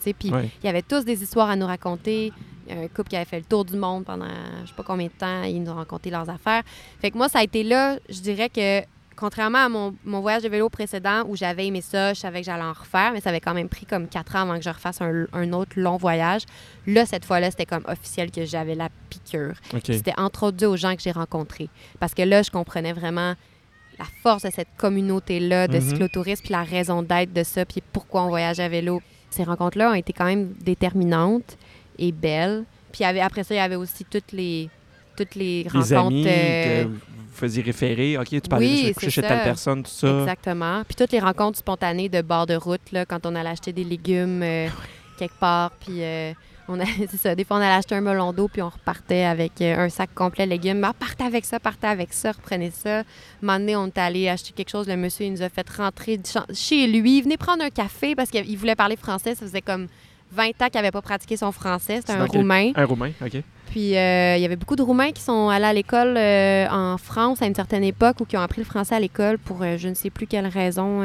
sais. Puis Ouais. il y avait tous des histoires à nous raconter. Il y a un couple qui avait fait le tour du monde pendant je sais pas combien de temps, ils nous ont raconté leurs affaires. Fait que moi, ça a été là, je dirais que contrairement à mon, mon voyage de vélo précédent où j'avais aimé ça, je savais que j'allais en refaire, mais ça avait quand même pris comme quatre ans avant que je refasse un, un autre long voyage. Là, cette fois-là, c'était comme officiel que j'avais la piqûre. OK. Puis C'était entre autres dû aux gens que j'ai rencontrés. Parce que là, je comprenais vraiment la force de cette communauté-là de Mhm. cyclotouristes, puis la raison d'être de ça, puis pourquoi on voyage à vélo. Ces rencontres-là ont été quand même déterminantes et belles. Puis après ça, il y avait aussi toutes les, toutes les Les rencontres. amis euh, que vous faisiez référer. OK, tu parlais oui, de coucher chez telle personne, tout ça. Exactement. Puis toutes les rencontres spontanées de bord de route, là, quand on allait acheter des légumes euh, [laughs] quelque part, puis euh, on a, [laughs] c'est ça, des fois on allait acheter un melon d'eau, puis on repartait avec euh, un sac complet de légumes. Ah, partez avec ça, partez avec ça, reprenez ça. Un moment donné, on est allé acheter quelque chose, le monsieur, il nous a fait rentrer chez lui, venez prendre un café, parce qu'il voulait parler français, ça faisait comme 20 ans qu'il n'avait pas pratiqué son français, c'était un Roumain. Un Roumain, OK. Puis euh, il y avait beaucoup de Roumains qui sont allés à l'école euh, en France à une certaine époque ou qui ont appris le français à l'école pour euh, je ne sais plus quelle raison.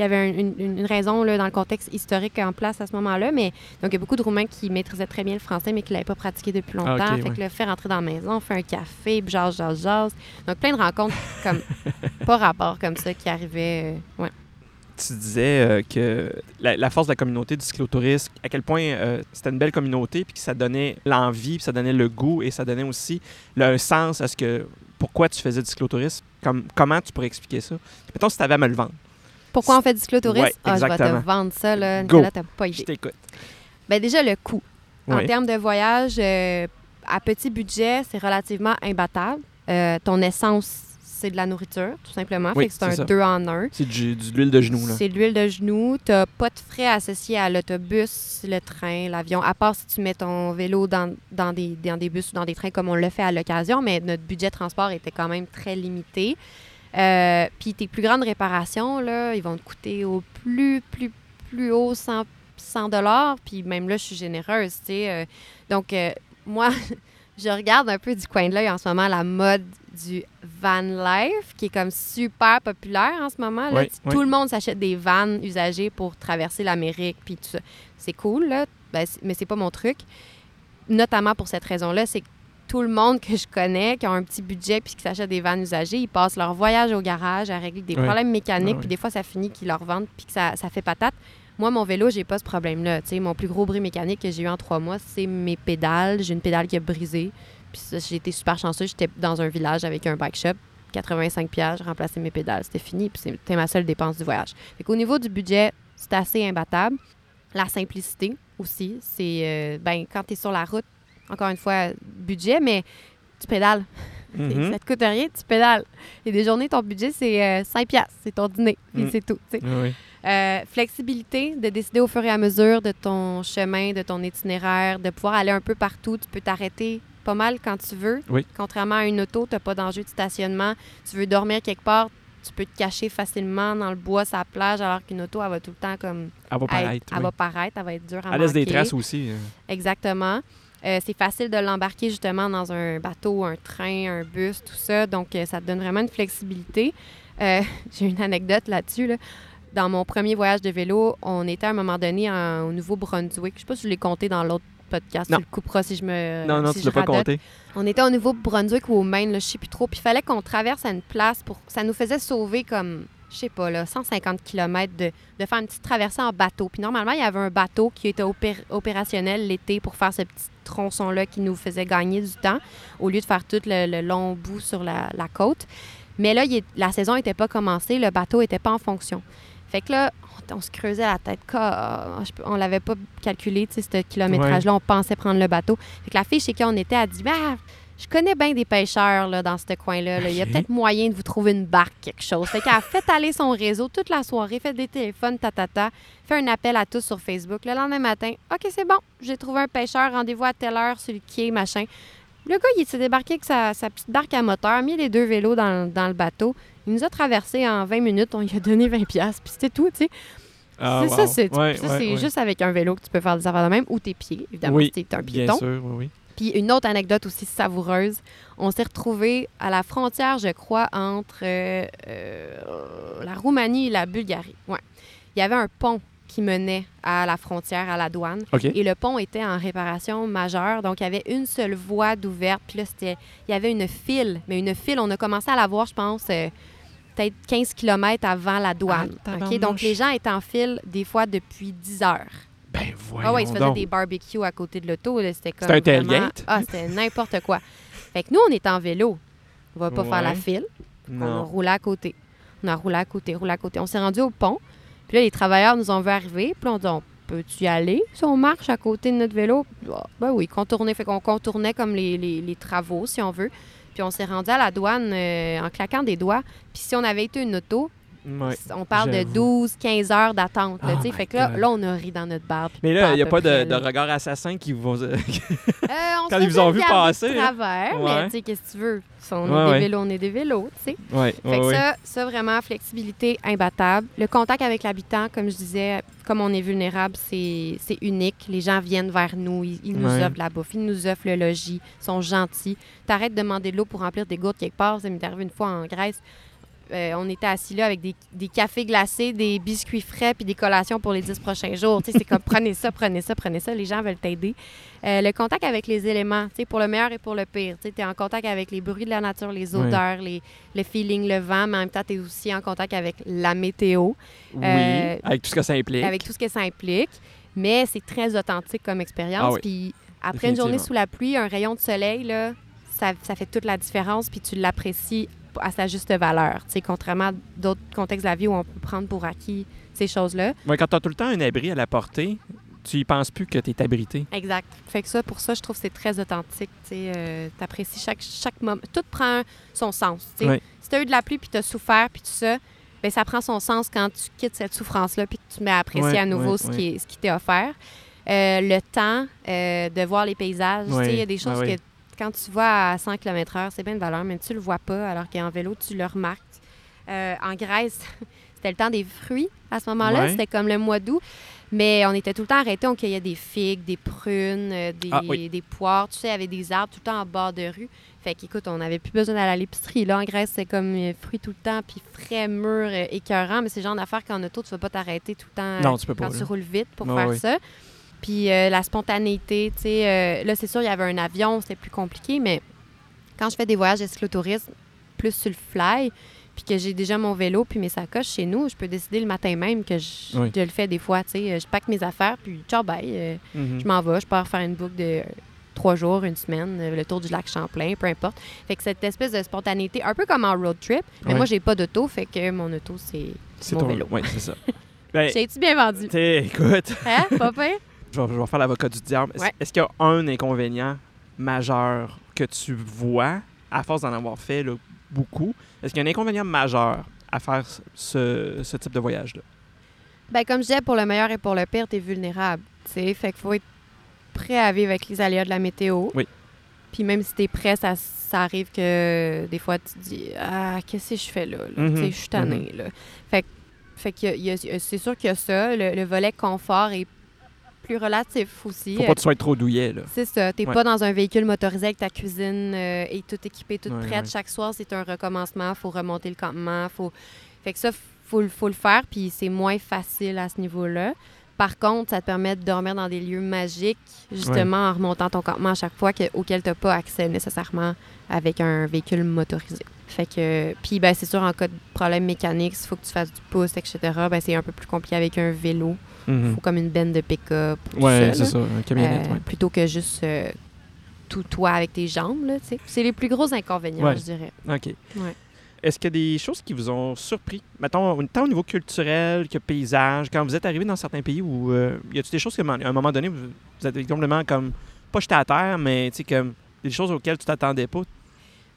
Il y avait un- une, une- une raison là, dans le contexte historique en place à ce moment-là, mais donc il y a beaucoup de Roumains qui maîtrisaient très bien le français, mais qui ne l'avaient pas pratiqué depuis longtemps. Ah, ok, fait ouais. que le faire rentrer dans la maison, faire un café, puis jase, jase, jase. Donc plein de rencontres [laughs] comme pas rapport comme ça qui arrivaient. euh, ouais. Tu disais euh, que la, la force de la communauté du cyclotourisme, à quel point euh, c'était une belle communauté, puis que ça donnait l'envie, puis ça donnait le goût, et ça donnait aussi le, un sens à ce que pourquoi tu faisais du cyclotourisme. Comme, comment tu pourrais expliquer ça? Mettons si tu avais à me le vendre. Pourquoi on fait du cyclotourisme? Ouais, ah, je vais te vendre ça, là. Nicolas, t'as pas Je idée. t'écoute. Ben déjà, le coût. En termes de voyage, euh, à petit budget, c'est relativement imbattable. Euh, ton essence, c'est de la nourriture, tout simplement. Oui, fait que c'est un ça. deux en un. C'est du, de l'huile de genou, là. C'est de l'huile de genou. Tu n'as pas de frais associés à l'autobus, le train, l'avion, à part si tu mets ton vélo dans, dans, des, dans des bus ou dans des trains comme on le fait à l'occasion, mais notre budget de transport était quand même très limité. Euh, Puis tes plus grandes réparations, là, ils vont te coûter au plus, plus, plus haut 100 100 dollars. Puis même là, je suis généreuse, tu sais. euh, donc, euh, moi, [laughs] je regarde un peu du coin de l'œil en ce moment la mode du van life, qui est comme super populaire en ce moment. Là. Oui, Tu- oui. Tout le monde s'achète des vannes usagées pour traverser l'Amérique, puis tout ça. C'est cool, là, ben, mais c'est pas mon truc. Notamment pour cette raison-là, c'est que tout le monde que je connais qui a un petit budget puis qui s'achète des vannes usagées, ils passent leur voyage au garage à régler des Oui. problèmes mécaniques, Ah oui. puis des fois, ça finit qu'ils leur vendent puis que ça, ça fait patate. Moi, mon vélo, j'ai pas ce problème-là. Tu sais, mon plus gros bris mécanique que j'ai eu en trois mois, c'est mes pédales. J'ai une pédale qui a brisé. Puis ça, j'ai été super chanceuse. J'étais dans un village avec un bike shop. 85 pièges, j'ai remplacé mes pédales. C'était fini. Puis c'était ma seule dépense du voyage. Fait qu'au niveau du budget, c'est assez imbattable. La simplicité aussi. C'est, euh, ben, quand tu es sur la route, encore une fois, budget, mais tu pédales. [laughs] Mhm. Ça te coûte rien, tu pédales. Et des journées, ton budget, c'est euh, 5 piastres. C'est ton dîner. Mm. c'est tout. Oui. Euh, flexibilité, de décider au fur et à mesure de ton chemin, de ton itinéraire, de pouvoir aller un peu partout. Tu peux t'arrêter pas mal quand tu veux. Oui. Contrairement à une auto, tu n'as pas d'enjeu de stationnement. Tu veux dormir quelque part, tu peux te cacher facilement dans le bois, sa plage, alors qu'une auto, elle va tout le temps comme... Elle va être- paraître. elle va paraître, elle va être dure à Elle laisse des traces aussi. euh. Exactement. Euh, c'est facile de l'embarquer justement dans un bateau, un train, un bus, tout ça. Donc, euh, ça te donne vraiment une flexibilité. Euh, [laughs] J'ai une anecdote là-dessus. là. Dans mon premier voyage de vélo, on était à un moment donné en- au Nouveau-Brunswick. Je sais pas si je l'ai compté dans l'autre podcast. Non. Tu le couperas si je me. non, non, si tu l'as pas compté. On était au Nouveau-Brunswick ou au Maine, là, je sais plus trop. Puis il fallait qu'on traverse à une place pour. Ça nous faisait sauver comme, je sais pas, là, 150 km de, de faire une petite traversée en bateau. Puis normalement, il y avait un bateau qui était opé- opérationnel l'été pour faire ce petit tronçon-là qui nous faisait gagner du temps au lieu de faire tout le, le long bout sur la, la côte. Mais là, il la saison n'était pas commencée, le bateau n'était pas en fonction. Fait que là, on, on se creusait la tête. Peux- On l'avait pas calculé, tu sais, ce kilométrage-là. On pensait prendre le bateau. Fait que la fille chez qui on était a dit bah, Je connais bien des pêcheurs là, dans ce coin-là. là. Il y a peut-être moyen de vous trouver une barque, quelque chose. Fait qu'elle a fait aller son réseau toute la soirée, fait des téléphones, tatata, fait un appel à tous sur Facebook. Le lendemain matin, OK, c'est bon, j'ai trouvé un pêcheur, rendez-vous à telle heure sur le quai, machin. Le gars, il s'est débarqué avec sa, sa petite barque à moteur, mis les deux vélos dans, dans le bateau. Il nous a traversé en 20 minutes, on lui a donné 20$, piastres, puis c'était tout, tu sais. Ah, c'est wow. ça, c'est Ouais, ça, ouais, juste avec un vélo que tu peux faire des affaires de même, ou tes pieds, évidemment, Oui, si t'es un Bien piéton. sûr, oui, oui. Puis une autre anecdote aussi savoureuse, on s'est retrouvés à la frontière, je crois, entre euh, euh, la Roumanie et la Bulgarie. Ouais. Il y avait un pont qui menait à la frontière, à la douane. OK. Et le pont était en réparation majeure, donc il y avait une seule voie d'ouverte. Puis là, c'était, il y avait une file, mais une file, on a commencé à la voir, je pense, euh, peut-être 15 km avant la douane. Ah, OK? Donc, les gens étaient en file des fois depuis 10 heures. Ben voyons Ah ouais, ils se faisaient donc. des barbecues à côté de l'auto. là. C'était comme C'était un vraiment- tailgate? Ah, c'était n'importe quoi. Fait que nous, on était en vélo. On va pas faire la file. On a Non. roulé à côté. On a roulé à côté, roulé à côté. On s'est rendu au pont. Puis là, les travailleurs nous ont vu arriver. Puis là, on dit, on peut-tu y aller si on marche à côté de notre vélo? Ah, Ben oui, contourner. Fait qu'on contournait comme les, les- les travaux, si on veut. Puis on s'est rendu à la douane euh, en claquant des doigts. Puis si on avait été une auto, Ouais. on parle de j'avoue. 12, 15 heures d'attente. là, Oh tu sais. my fait que là, là, on a ri dans notre barbe. Mais là, il n'y a pas de, regard assassin qui vont. Euh, on [laughs] Quand ils vous ont vu passer, travers, Ouais. mais tu sais, qu'est-ce que tu veux? Si on Ouais, est des vélos, on est des vélos, tu sais. ouais, Fait ouais, que ouais. ça, ça, vraiment, flexibilité imbattable. Le contact avec l'habitant, comme je disais, comme on est vulnérable, c'est c'est unique. Les gens viennent vers nous, ils, ils nous Ouais. offrent la bouffe, ils nous offrent le logis, ils sont gentils. T'arrêtes de demander de l'eau pour remplir des gourdes quelque part. Ça m'est arrivé une fois en Grèce. Euh, on était assis là avec des, des cafés glacés, des biscuits frais puis des collations pour les dix prochains jours. C'est comme [laughs] prenez ça, prenez ça, prenez ça. Les gens veulent t'aider. Euh, le contact avec les éléments, pour le meilleur et pour le pire. Tu es en contact avec les bruits de la nature, les odeurs, les, le feeling, le vent, mais en même temps, tu es aussi en contact avec la météo, Oui, euh, avec tout ce que ça implique. avec tout ce que ça implique. Mais c'est très authentique comme expérience. Ah oui. Puis après une journée sous la pluie, un rayon de soleil, là, ça, ça fait toute la différence. Puis tu l'apprécies à sa juste valeur. Contrairement à d'autres contextes de la vie où on peut prendre pour acquis ces choses-là. Quand tu as tout le temps un abri à la portée, tu y penses plus que tu es abrité. Exact. Fait que ça, pour ça, je trouve que c'est très authentique. Tu apprécies chaque, chaque moment. Tout prend son sens. Ouais. Si tu as eu de la pluie puis tu as souffert puis tout ça, ben ça prend son sens quand tu quittes cette souffrance-là puis que tu mets à apprécier à nouveau ce qui est- ce qui t'est offert. Euh, le temps euh, de voir les paysages. Il y a des choses que quand tu vas à 100 km/h, c'est bien de valeur, mais tu le vois pas, alors qu'en vélo, tu le remarques. Euh, en Grèce, [laughs] c'était le temps des fruits à ce moment-là. Ouais. C'était comme le mois d'août. Mais on était tout le temps arrêtés. On cueillait des figues, des prunes, euh, des, Ah, oui. des poires. Tu sais, il y avait des arbres tout le temps en bord de rue. Fait qu'écoute, on n'avait plus besoin d'aller à l'épicerie. Là, en Grèce, c'est comme euh, fruits tout le temps, puis frais, mûrs, euh, écœurants. Mais c'est le genre d'affaires qu'en auto, tu vas pas t'arrêter tout le temps Non, tu peux pas, quand là. tu roules vite pour faire ça. Puis euh, la spontanéité, tu sais, euh, là, c'est sûr, il y avait un avion, c'était plus compliqué, mais quand je fais des voyages de cyclotourisme, plus sur le fly, puis que j'ai déjà mon vélo puis mes sacoches chez nous, je peux décider le matin même que je, Oui. je le fais des fois, tu sais. Je pack mes affaires, puis ciao, bye. euh, Mhm. je m'en vais, je pars faire une boucle de euh, trois jours, une semaine, euh, le tour du lac Champlain, peu importe. Fait que cette espèce de spontanéité, un peu comme en road trip, mais moi, j'ai pas d'auto, fait que mon auto, c'est C'est mon ton vélo. Oui, c'est ça. [laughs] ben, J'ai-tu bien vendu? écoute, Hein, pas pire? Je vais, je vais faire l'avocat du diable. Est-ce Ouais. est-ce qu'il y a un inconvénient majeur que tu vois, à force d'en avoir fait là, beaucoup, est-ce qu'il y a un inconvénient majeur à faire ce, ce type de voyage-là? Ben, comme je disais, pour le meilleur et pour le pire, t'es vulnérable. tu sais. Fait qu'il faut être prêt à vivre avec les aléas de la météo. Oui. Puis même si t'es prêt, ça, ça arrive que des fois, tu te dis Ah, qu'est-ce que je fais là? là? Mhm. Tu sais, Je suis tannée. Fait, fait que a- c'est sûr qu'il y a ça. Le, le volet confort est plus relatif aussi. Faut pas que tu sois trop douillet, là. C'est ça. T'es Ouais. pas dans un véhicule motorisé avec ta cuisine euh, et tout équipé, toute Ouais, prête. ouais. Chaque soir, c'est un recommencement. faut remonter le campement. Faut... Fait que ça, faut, le- faut le faire. Puis c'est moins facile à ce niveau-là. Par contre, ça te permet de dormir dans des lieux magiques, justement en remontant ton campement à chaque fois que, auquel tu n'as pas accès nécessairement avec un véhicule motorisé. Fait que, puis ben, c'est sûr, en cas de problème mécanique, s'il faut que tu fasses du pouce, etc., ben, c'est un peu plus compliqué avec un vélo. Mhm. faut comme une benne de pick-up. Ouais, c'est ça, un camionnette, Euh, ouais. Plutôt que juste euh, tout toi avec tes jambes, là. C'est les plus gros inconvénients, Ouais. je dirais. OK. Ouais. Est-ce qu'il y a des choses qui vous ont surpris? Mettons, tant au niveau culturel que paysage, quand vous êtes arrivé dans certains pays où euh, y a-t-il des choses que, à un moment donné, vous, vous êtes complètement comme, pas jeté à terre, mais tu sais, comme des choses auxquelles tu t'attendais pas?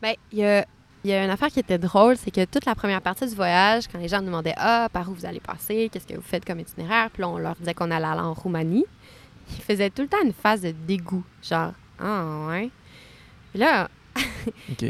Ben, il y a, il y a une affaire qui était drôle, c'est que toute la première partie du voyage, quand les gens nous demandaient Ah, par où vous allez passer, qu'est-ce que vous faites comme itinéraire, puis là, on leur disait qu'on allait aller en Roumanie, ils faisaient tout le temps une phase de dégoût. Genre, ah, ouais. Puis là, [laughs]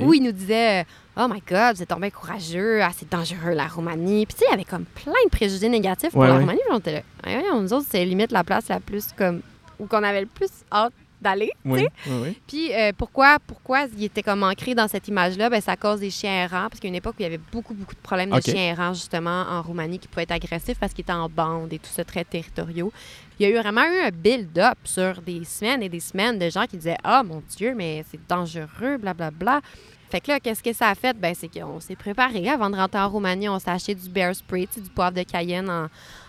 où ils nous disaient Oh my God, vous êtes tombé courageux, ah, c'est dangereux la Roumanie. Puis tu sais, il y avait comme plein de préjugés négatifs pour Ouais, la ouais. Roumanie. Puis on était là, Ouais, ouais, nous autres, c'est limite la place la plus comme. où qu'on avait le plus hâte d'aller. Oui, oui, oui. Puis euh, pourquoi, pourquoi il était comme ancré dans cette image-là? Ben, c'est à cause des chiens errants, parce qu'il y a une époque où il y avait beaucoup, beaucoup de problèmes de chiens errants, justement, en Roumanie, qui pouvaient être agressifs parce qu'ils étaient en bande et tout ça, très territoriaux. Il y a eu vraiment eu un build-up sur des semaines et des semaines de gens qui disaient « Ah, mon Dieu, mais c'est dangereux, blablabla. » Fait que là, qu'est-ce que ça a fait? Ben, c'est qu'on s'est préparé. Avant de rentrer en Roumanie, on s'est acheté du bear spray, du poivre de Cayenne en,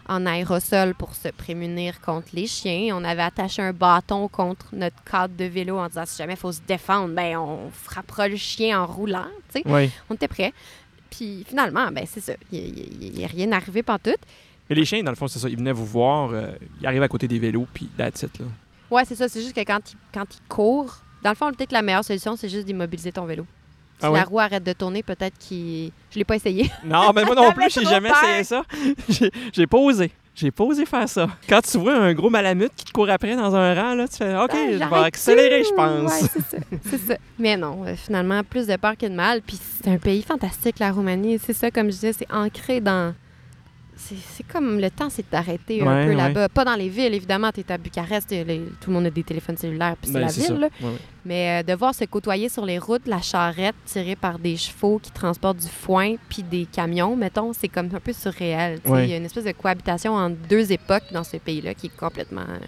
en aérosol pour se prémunir contre les chiens. On avait attaché un bâton contre notre cadre de vélo en disant si jamais il faut se défendre, ben on frappera le chien en roulant. Oui. On était prêts. Puis finalement, ben c'est ça. Il n'y a rien arrivé tout. Mais les chiens, dans le fond, c'est ça. Ils venaient vous voir, euh, ils arrivent à côté des vélos, puis that's it, là. Ouais, c'est ça. C'est juste que quand ils, quand ils courent, dans le fond, peut-être que la meilleure solution, c'est juste d'immobiliser ton vélo. Si Ah ouais? la roue arrête de tourner, peut-être qu'il. Je l'ai pas essayé. [laughs] Non, mais moi non [laughs] plus, j'ai jamais peur. essayé ça. [laughs] J'ai- pas osé. J'ai pas osé faire ça. Quand tu vois un gros malamute qui te court après dans un rang, là, tu fais OK, Ah, je vais accélérer, je pense. Ouais, c'est ça. c'est ça. Mais non, euh, finalement, plus de peur que de mal. Puis c'est un pays fantastique, la Roumanie. C'est ça, comme je disais, c'est ancré dans. C'est comme le temps s'est arrêté un Ouais, peu ouais. là-bas. Pas dans les villes, évidemment. Tu es à Bucarest, les- tout le monde a des téléphones cellulaires, puis c'est Ben, la ville. là. Ouais. Mais euh, de voir se côtoyer sur les routes la charrette tirée par des chevaux qui transportent du foin puis des camions, mettons, c'est comme un peu surréel. Il y a une espèce de cohabitation entre deux époques dans ce pays-là qui est complètement euh,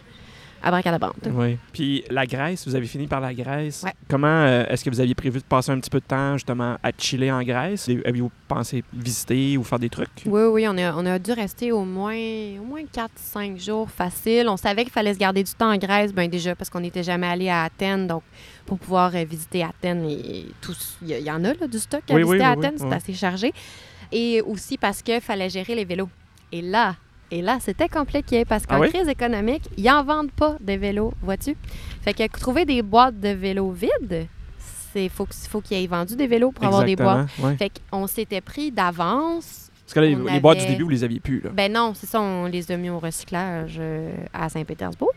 abracadabante. Oui. Puis la Grèce, vous avez fini par la Grèce. Ouais. Comment euh, est-ce que vous aviez prévu de passer un petit peu de temps justement à chiller en Grèce? Avez-vous pensé visiter ou faire des trucs? Oui, oui, on a, on a dû rester au moins, au moins 4-5 jours facile. On savait qu'il fallait se garder du temps en Grèce, ben déjà parce qu'on n'était jamais allé à Athènes, donc pour pouvoir euh, visiter Athènes, et tout, il y, en a là, du stock à Oui, oui, visiter à oui, oui, Athènes, c'est assez chargé. Et aussi parce qu'il fallait gérer les vélos. Et là, et là, c'était compliqué parce qu'en Ah oui? crise économique, ils n'en vendent pas de vélos, vois-tu? Fait que trouver des boîtes de vélos vides, il faut, qu'il- faut qu'il y ait vendu des vélos pour avoir des boîtes. Ouais. Fait qu'on s'était pris d'avance Parce que là, les, boîtes du début, vous les aviez plus. Là. ben non, c'est ça, on les a mis au recyclage euh, à Saint-Pétersbourg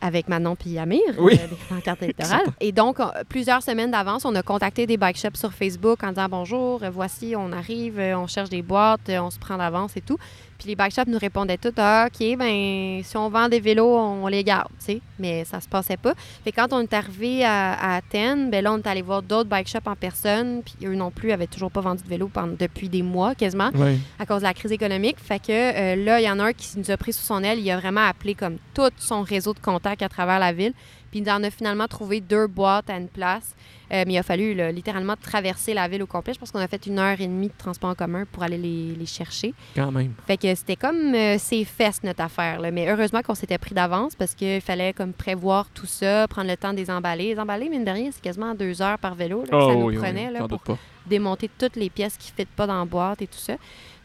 avec Manon puis Amir, Oui. euh, des pancartes électorales. [laughs] Et donc, on- plusieurs semaines d'avance, on a contacté des bike shops sur Facebook en disant bonjour, euh, voici, on arrive, euh, on cherche des boîtes, euh, on se prend d'avance et tout. Puis les bike shops nous répondaient tout ah, OK, ben si on vend des vélos, on les garde, tu sais. Mais ça se passait pas. Fait quand on est arrivé à, à Athènes, ben là, on est allé voir d'autres bike shops en personne, puis eux non plus avaient toujours pas vendu de vélos pendant, depuis des mois quasiment Oui. à cause de la crise économique. Fait que euh, là, il y en a un qui nous a pris sous son aile. Il a vraiment appelé comme tout son réseau de contacts à travers la ville. Puis il en a finalement trouvé deux boîtes à une place. Euh, mais il a fallu là, littéralement traverser la ville au complet. Je pense qu'on a fait une heure et demie de transport en commun pour aller les, les chercher. Quand même. Fait que c'était comme euh, ses fesses, notre affaire. là. Mais heureusement qu'on s'était pris d'avance parce qu'il fallait comme prévoir tout ça, prendre le temps de les emballer. Les emballer, mine de rien, c'est quasiment deux heures par vélo là, que ça Oh, nous oui, prenait oui, là, j'en pour démonter toutes les pièces qui ne fitent pas dans la boîte et tout ça.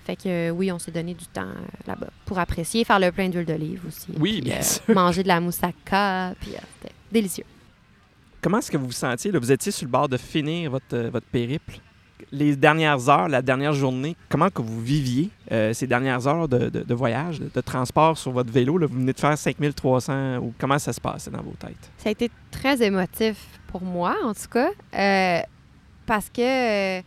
Fait que euh, oui, on s'est donné du temps euh, là-bas pour apprécier, faire le plein d'huile d'olive aussi. Oui, Puis, bien euh, sûr. manger de la moussaka, puis c'était délicieux. Comment est-ce que vous vous sentiez? Là? Vous étiez sur le bord de finir votre, votre périple. Les dernières heures, la dernière journée, comment que vous viviez ces dernières heures de, de- de voyage, de, de transport sur votre vélo? là? Vous venez de faire 5300 ou comment ça se passait dans vos têtes? Ça a été très émotif pour moi, en tout cas, parce que,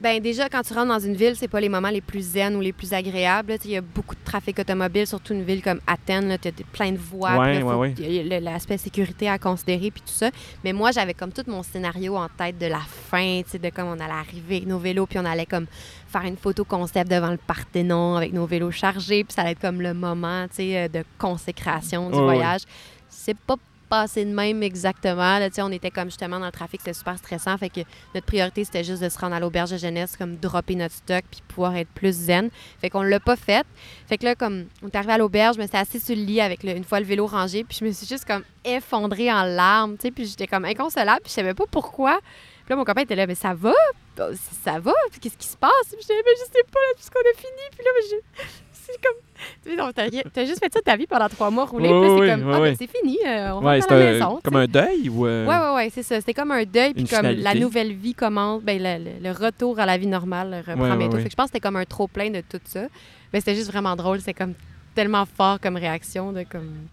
ben déjà, quand tu rentres dans une ville, c'est pas les moments les plus zen ou les plus agréables. Il y a beaucoup de trafic automobile, surtout une ville comme Athènes. Tu as plein de voies. Ouais, ouais, ouais. L'aspect sécurité à considérer, puis tout ça. Mais moi, j'avais comme tout mon scénario en tête de la fin, tu sais, de comme on allait arriver avec nos vélos, puis on allait comme faire une photo concept devant le Parthénon avec nos vélos chargés, puis ça allait être comme le moment, tu sais, euh, de consécration du voyage. C'est pas passé de même exactement. Là, on était comme justement dans le trafic, c'était super stressant. Fait que notre priorité, c'était juste de se rendre à l'auberge de jeunesse, comme dropper notre stock, puis pouvoir être plus zen. Fait qu'on l'a pas fait. Fait que là, comme on est arrivé à l'auberge, je me suis assise sur le lit avec le- une fois le vélo rangé, puis je me suis juste comme effondrée en larmes, tu puis j'étais comme inconsolable, puis je savais pas pourquoi. Puis là, mon copain était là, mais ça va? Bah, Ça va? Qu'est-ce qui se passe? Puis j'étais là, mais je sais pas, là, puisqu'on a fini. Puis là, je- c'est comme. T'as, juste fait ça de ta vie pendant trois mois roulé. Oui, c'est comme, oui, ah, ben, c'est fini, euh, on Ouais, rentre à la maison. comme un deuil ou. euh, Ouais, ouais, ouais, c'est ça. C'était comme un deuil, puis comme la nouvelle vie commence, ben, le, retour à la vie normale reprend bientôt. ouais. Fait que je pense que c'était comme un trop-plein de tout ça. Mais c'était juste vraiment drôle. C'était comme tellement fort comme réaction, de comme.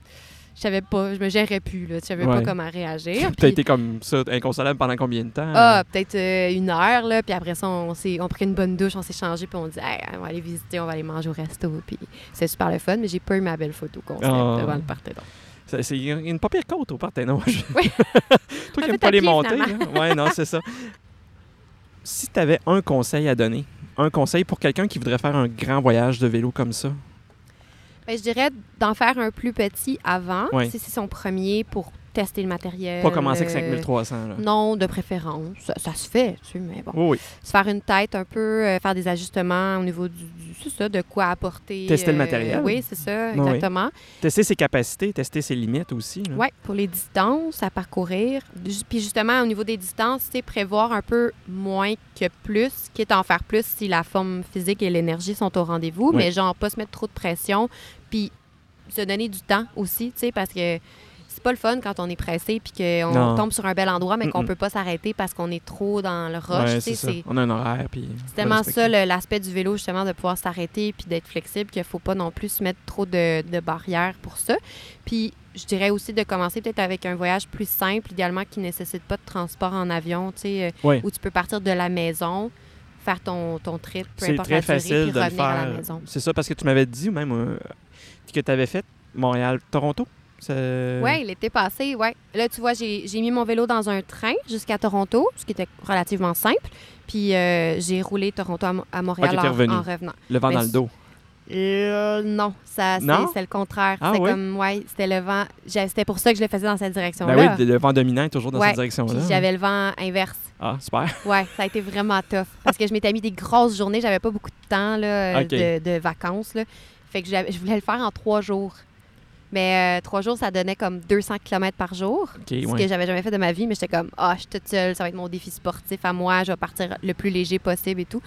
Je savais pas, je me gérais plus, là. Je savais Ouais. pas comment réagir. T'as été comme ça, inconsolable pendant combien de temps? ah, peut-être euh, une heure, là. Puis après ça, on, s'est, on pris une bonne douche, on s'est changé, puis on dit, Hey, on va aller visiter, on va aller manger au resto. Puis c'est super le fun, mais j'ai pas eu ma belle photo concept Ah. devant le Parthénon. C'est une pas pire côte au Parthénon. Oui. [laughs] Toi qui n'aimes pas les monter. Ouais, non, c'est ça. Si tu avais un conseil à donner, un conseil pour quelqu'un qui voudrait faire un grand voyage de vélo comme ça, Ben, je dirais d'en faire un plus petit avant, si c'est son premier pour tester le matériel. Pas commencer avec euh, 5300. Là. Non, de préférence. Ça, ça se fait, tu sais, mais bon. Oui, oui. Se faire une tête un peu, euh, faire des ajustements au niveau du, du- c'est ça, de quoi apporter. Tester le euh, matériel. Oui, c'est ça, oui. exactement. Tester ses capacités, tester ses limites aussi. Oui, pour les distances à parcourir. Puis justement, au niveau des distances, c'est prévoir un peu moins que plus, quitte à en faire plus si la forme physique et l'énergie sont au rendez-vous, mais genre pas se mettre trop de pression, puis se donner du temps aussi, tu sais, parce que c'est pas le fun quand on est pressé puis qu'on tombe sur un bel endroit, mais qu'on peut pas s'arrêter parce qu'on est trop dans le rush, Ouais. On a un horaire. Puis C'est tellement ça l'aspect du vélo, justement, de pouvoir s'arrêter puis d'être flexible qu'il ne faut pas non plus se mettre trop de, de barrières pour ça. Puis je dirais aussi de commencer peut-être avec un voyage plus simple, idéalement qui ne nécessite pas de transport en avion, tu sais, euh, où tu peux partir de la maison, faire ton, ton trip, peu C'est importe très la durée, facile puis de revenir à la faire. maison. C'est ça, parce que tu m'avais dit, même euh, que tu avais fait Montréal-Toronto? Ça- Oui, l'été passé, ouais. Là, tu vois, j'ai mis mon vélo dans un train jusqu'à Toronto, ce qui était relativement simple. Puis euh, j'ai roulé Toronto à, Mo- à Montréal t'es en- revenant. Le vent Mais dans le c'est- dos. Euh, non, ça, c'est c'est le contraire. Ah c'était ouais? comme, ouais, c'était le vent. C'était pour ça que je le faisais dans cette Ben direction-là. oui, le vent dominant est toujours dans Ouais, cette direction-là. J'avais le vent inverse. Ah, super. [laughs] Ouais, ça a été vraiment tough. Parce que je m'étais mis des grosses journées, j'avais pas beaucoup de temps là, de, de vacances. Là. Fait que je voulais le faire en trois jours. Mais euh, trois jours, ça donnait comme 200 km par jour. Ce ouais. que j'avais jamais fait de ma vie, mais j'étais comme, ah, je suis toute seule, ça va être mon défi sportif à moi, je vais partir le plus léger possible et tout.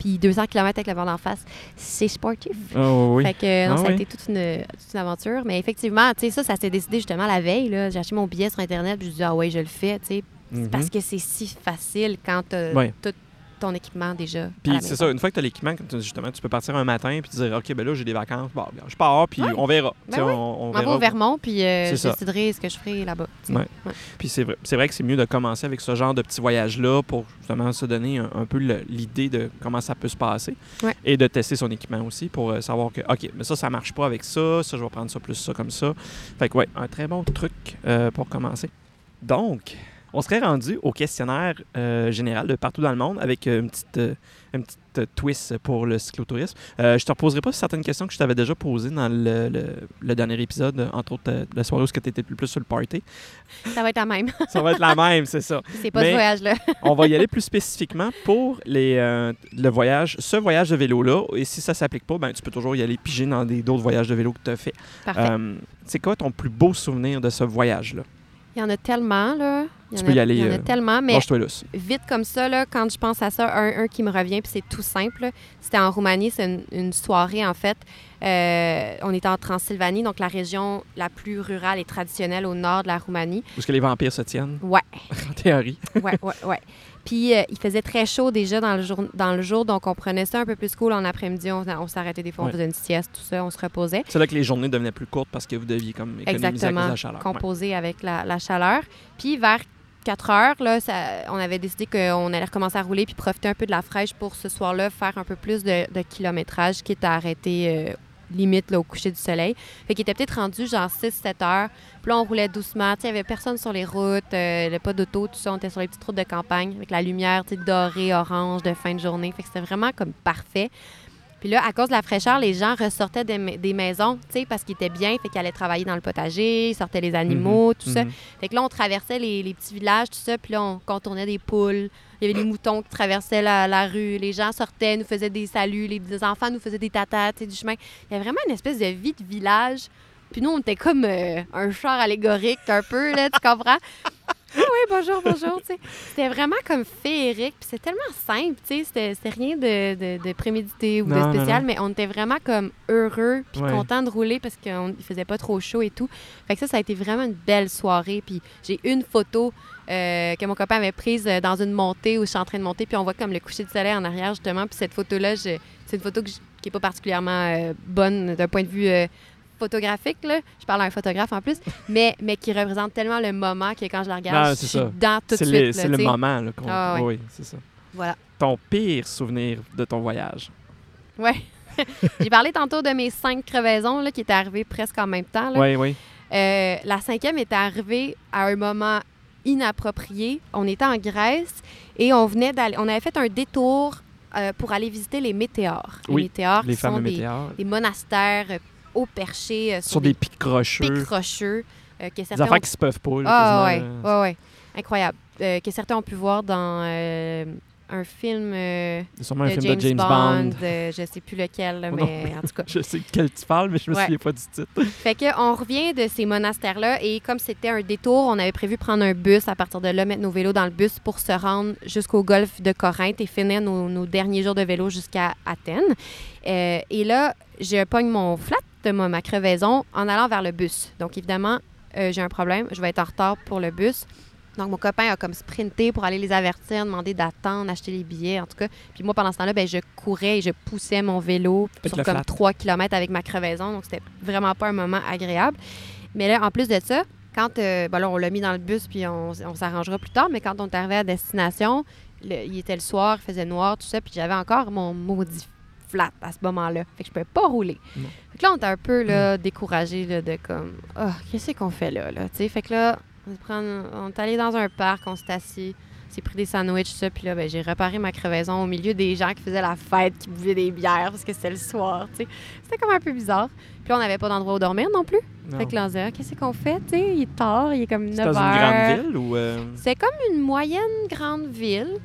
Puis 200 km avec le vent d'en face, c'est sportif. Oh, oui. Fait que non, Ah ça a oui. été toute une, toute une aventure. Mais effectivement, tu sais, ça, ça s'est décidé justement la veille. là. J'ai acheté mon billet sur Internet, puis je dis, ah ouais, je le fais, tu sais. Mhm. Parce que c'est si facile quand tu as Ouais. tout ton équipement déjà. Puis c'est ça, une fois que tu as l'équipement, justement, tu peux partir un matin puis dire OK, ben là, j'ai des vacances. Bon, ben, je pars, puis Ouais. on verra. Ben oui. on, on verra. au Vermont, puis euh, je ça. déciderai ce que je ferai là-bas. Ouais. Puis c'est vrai, vrai que c'est mieux de commencer avec ce genre de petits voyages-là pour justement se donner un, un peu l'idée de comment ça peut se passer et de tester son équipement aussi pour euh, savoir que, OK, mais ça, ça marche pas avec ça, ça, je vais prendre ça plus ça comme ça. Fait que, ouais, un très bon truc euh, pour commencer. Donc, on serait rendu au questionnaire euh, général de partout dans le monde avec euh, une petite, euh, une petite euh, twist pour le cyclotourisme. Je te reposerai pas certaines questions que je t'avais déjà posées dans le, le- le dernier épisode, entre autres la soirée où tu étais plus sur le party. Ça va être la même. Ça va être la même, c'est ça. [laughs] c'est pas Mais- ce voyage-là. [laughs] On va y aller plus spécifiquement pour les, le voyage, ce voyage de vélo-là. Et si ça s'applique pas, ben, tu peux toujours y aller piger dans d'autres voyages de vélo que tu as fait. Parfait. C'est quoi ton plus beau souvenir de ce voyage-là? Il y en a tellement, là. Il Tu peux a- y aller, Il y en a euh, tellement, mais vite comme ça, là, quand je pense à ça, un, un qui me revient, puis c'est tout simple. C'était en Roumanie, c'est une, une soirée, en fait. Euh, on était en Transylvanie, donc la région la plus rurale et traditionnelle au nord de la Roumanie. Où est-ce que les vampires se tiennent, Ouais, [laughs] en théorie? ouais, ouais, ouais. Puis euh, il faisait très chaud déjà dans le, jour, dans le jour, donc on prenait ça un peu plus cool en après-midi. On, on s'arrêtait des fois, on Ouais. faisait une sieste, tout ça, on se reposait. C'est là que les journées devenaient plus courtes parce que vous deviez comme économiser Exactement, la chaleur. Ouais. composé avec la, la chaleur. Puis vers 4 heures, là, on avait décidé qu'on allait recommencer à rouler puis profiter un peu de la fraîche pour ce soir-là faire un peu plus de, kilométrage, quitte à arrêter euh, limite au coucher du soleil. Fait était peut-être rendu genre 6-7 heures. Puis là, on roulait doucement. Il n'y avait personne sur les routes, euh, il pas d'auto, tout ça. On était sur les petites routes de campagne avec la lumière dorée, orange de fin de journée. Fait que c'était vraiment comme parfait. Puis là, à cause de la fraîcheur, les gens ressortaient des, ma- des maisons, tu sais, parce qu'ils étaient bien, fait qu'ils allaient travailler dans le potager, ils sortaient les animaux, tout ça. Mhm. Fait que là, on traversait les, les petits villages, tout ça, puis là, on contournait des poules. Il y avait des moutons qui traversaient la, la rue. Les gens sortaient, nous faisaient des saluts. Les, les enfants nous faisaient des tatas, tu sais, du chemin. Il y avait vraiment une espèce de vie de village. Puis nous, on était comme euh, un char allégorique, un peu, là, tu comprends? Ah oui, bonjour, bonjour. C'était vraiment comme féerique, puis c'est tellement simple. C'était c'était rien de, de, de prémédité ou Non, de spécial, non. mais on était vraiment comme heureux, puis Ouais. contents de rouler parce qu'il faisait pas trop chaud et tout. Fait que ça, ça a été vraiment une belle soirée. Puis j'ai une photo euh, que mon copain avait prise euh, dans une montée où je suis en train de monter, puis on voit comme le coucher du soleil en arrière, justement. Puis cette photo-là, c'est une photo que je- qui est pas particulièrement euh, bonne d'un point de vue euh, photographique. Là. Je parle à un photographe en plus, mais, mais qui représente tellement le moment que quand je la regarde, Non, je c'est suis ça. dedans tout de C'est suite. c'est le moment. Là, qu'on- Ah. Oui, c'est ça. Voilà. Ton pire souvenir de ton voyage? Ouais. [laughs] J'ai parlé tantôt de mes cinq crevaisons là, qui étaient arrivées presque en même temps. là. Oui, oui. Euh, la cinquième était arrivée à un moment inapproprié. On était en Grèce et on venait d'aller. On avait fait un détour euh, pour aller visiter les météores. Les Oui, météores Les qui sont fameux des, météores. des monastères euh, haut perchés euh, sur, Sur des pics rocheux. pics euh, que Des certains affaires ont- qui se peuvent pas. là, Ah ouais, ouais, ouais. Incroyable. Euh, que certains ont pu voir dans euh, un film sûrement un de film James, de James Bond, Bond. je sais plus lequel, là, non mais en tout cas. [laughs] Je sais de quel tu parles, mais je me Ouais. souviens pas du titre. [laughs] Fait que on revient de ces monastères-là et comme c'était un détour, on avait prévu prendre un bus à partir de là, mettre nos vélos dans le bus pour se rendre jusqu'au golfe de Corinthe et finir nos, nos derniers jours de vélo jusqu'à Athènes. Et là, je pogne mon flat de ma, ma crevaison en allant vers le bus. Donc évidemment, euh, j'ai un problème, je vais être en retard pour le bus. Donc, mon copain a comme sprinté pour aller les avertir, demander d'attendre, acheter les billets, en tout cas. Puis moi, pendant ce temps-là, ben, je courais et je poussais mon vélo sur comme flat. 3 km avec ma crevaison. Donc, c'était vraiment pas un moment agréable. Mais là, en plus de ça, quand euh, ben là, on l'a mis dans le bus, puis on, on s'arrangera plus tard, mais quand on est arrivé à destination, le- il était le soir, il faisait noir, tout ça, puis j'avais encore mon maudit flat à ce moment-là. Fait que je pouvais pas rouler. Non. Fait que là, on était un peu là, découragés là, de comme, ah, qu'est-ce qu'on fait là, là? Fait que là, on, prend- on est allé dans un parc, on s'est assis, s'est pris des sandwichs, ça, puis là, ben, j'ai réparé ma crevaison au milieu des gens qui faisaient la fête, qui buvaient des bières parce que c'était le soir, tu sais. C'était comme un peu bizarre. Puis là, on n'avait pas d'endroit où dormir non plus. Non. Fait que là, on disait, Ah, qu'est-ce qu'on fait, tu sais? Il est tard, il est comme 9 C'est dans heures. une grande ville ou. euh, C'est comme une moyenne grande ville,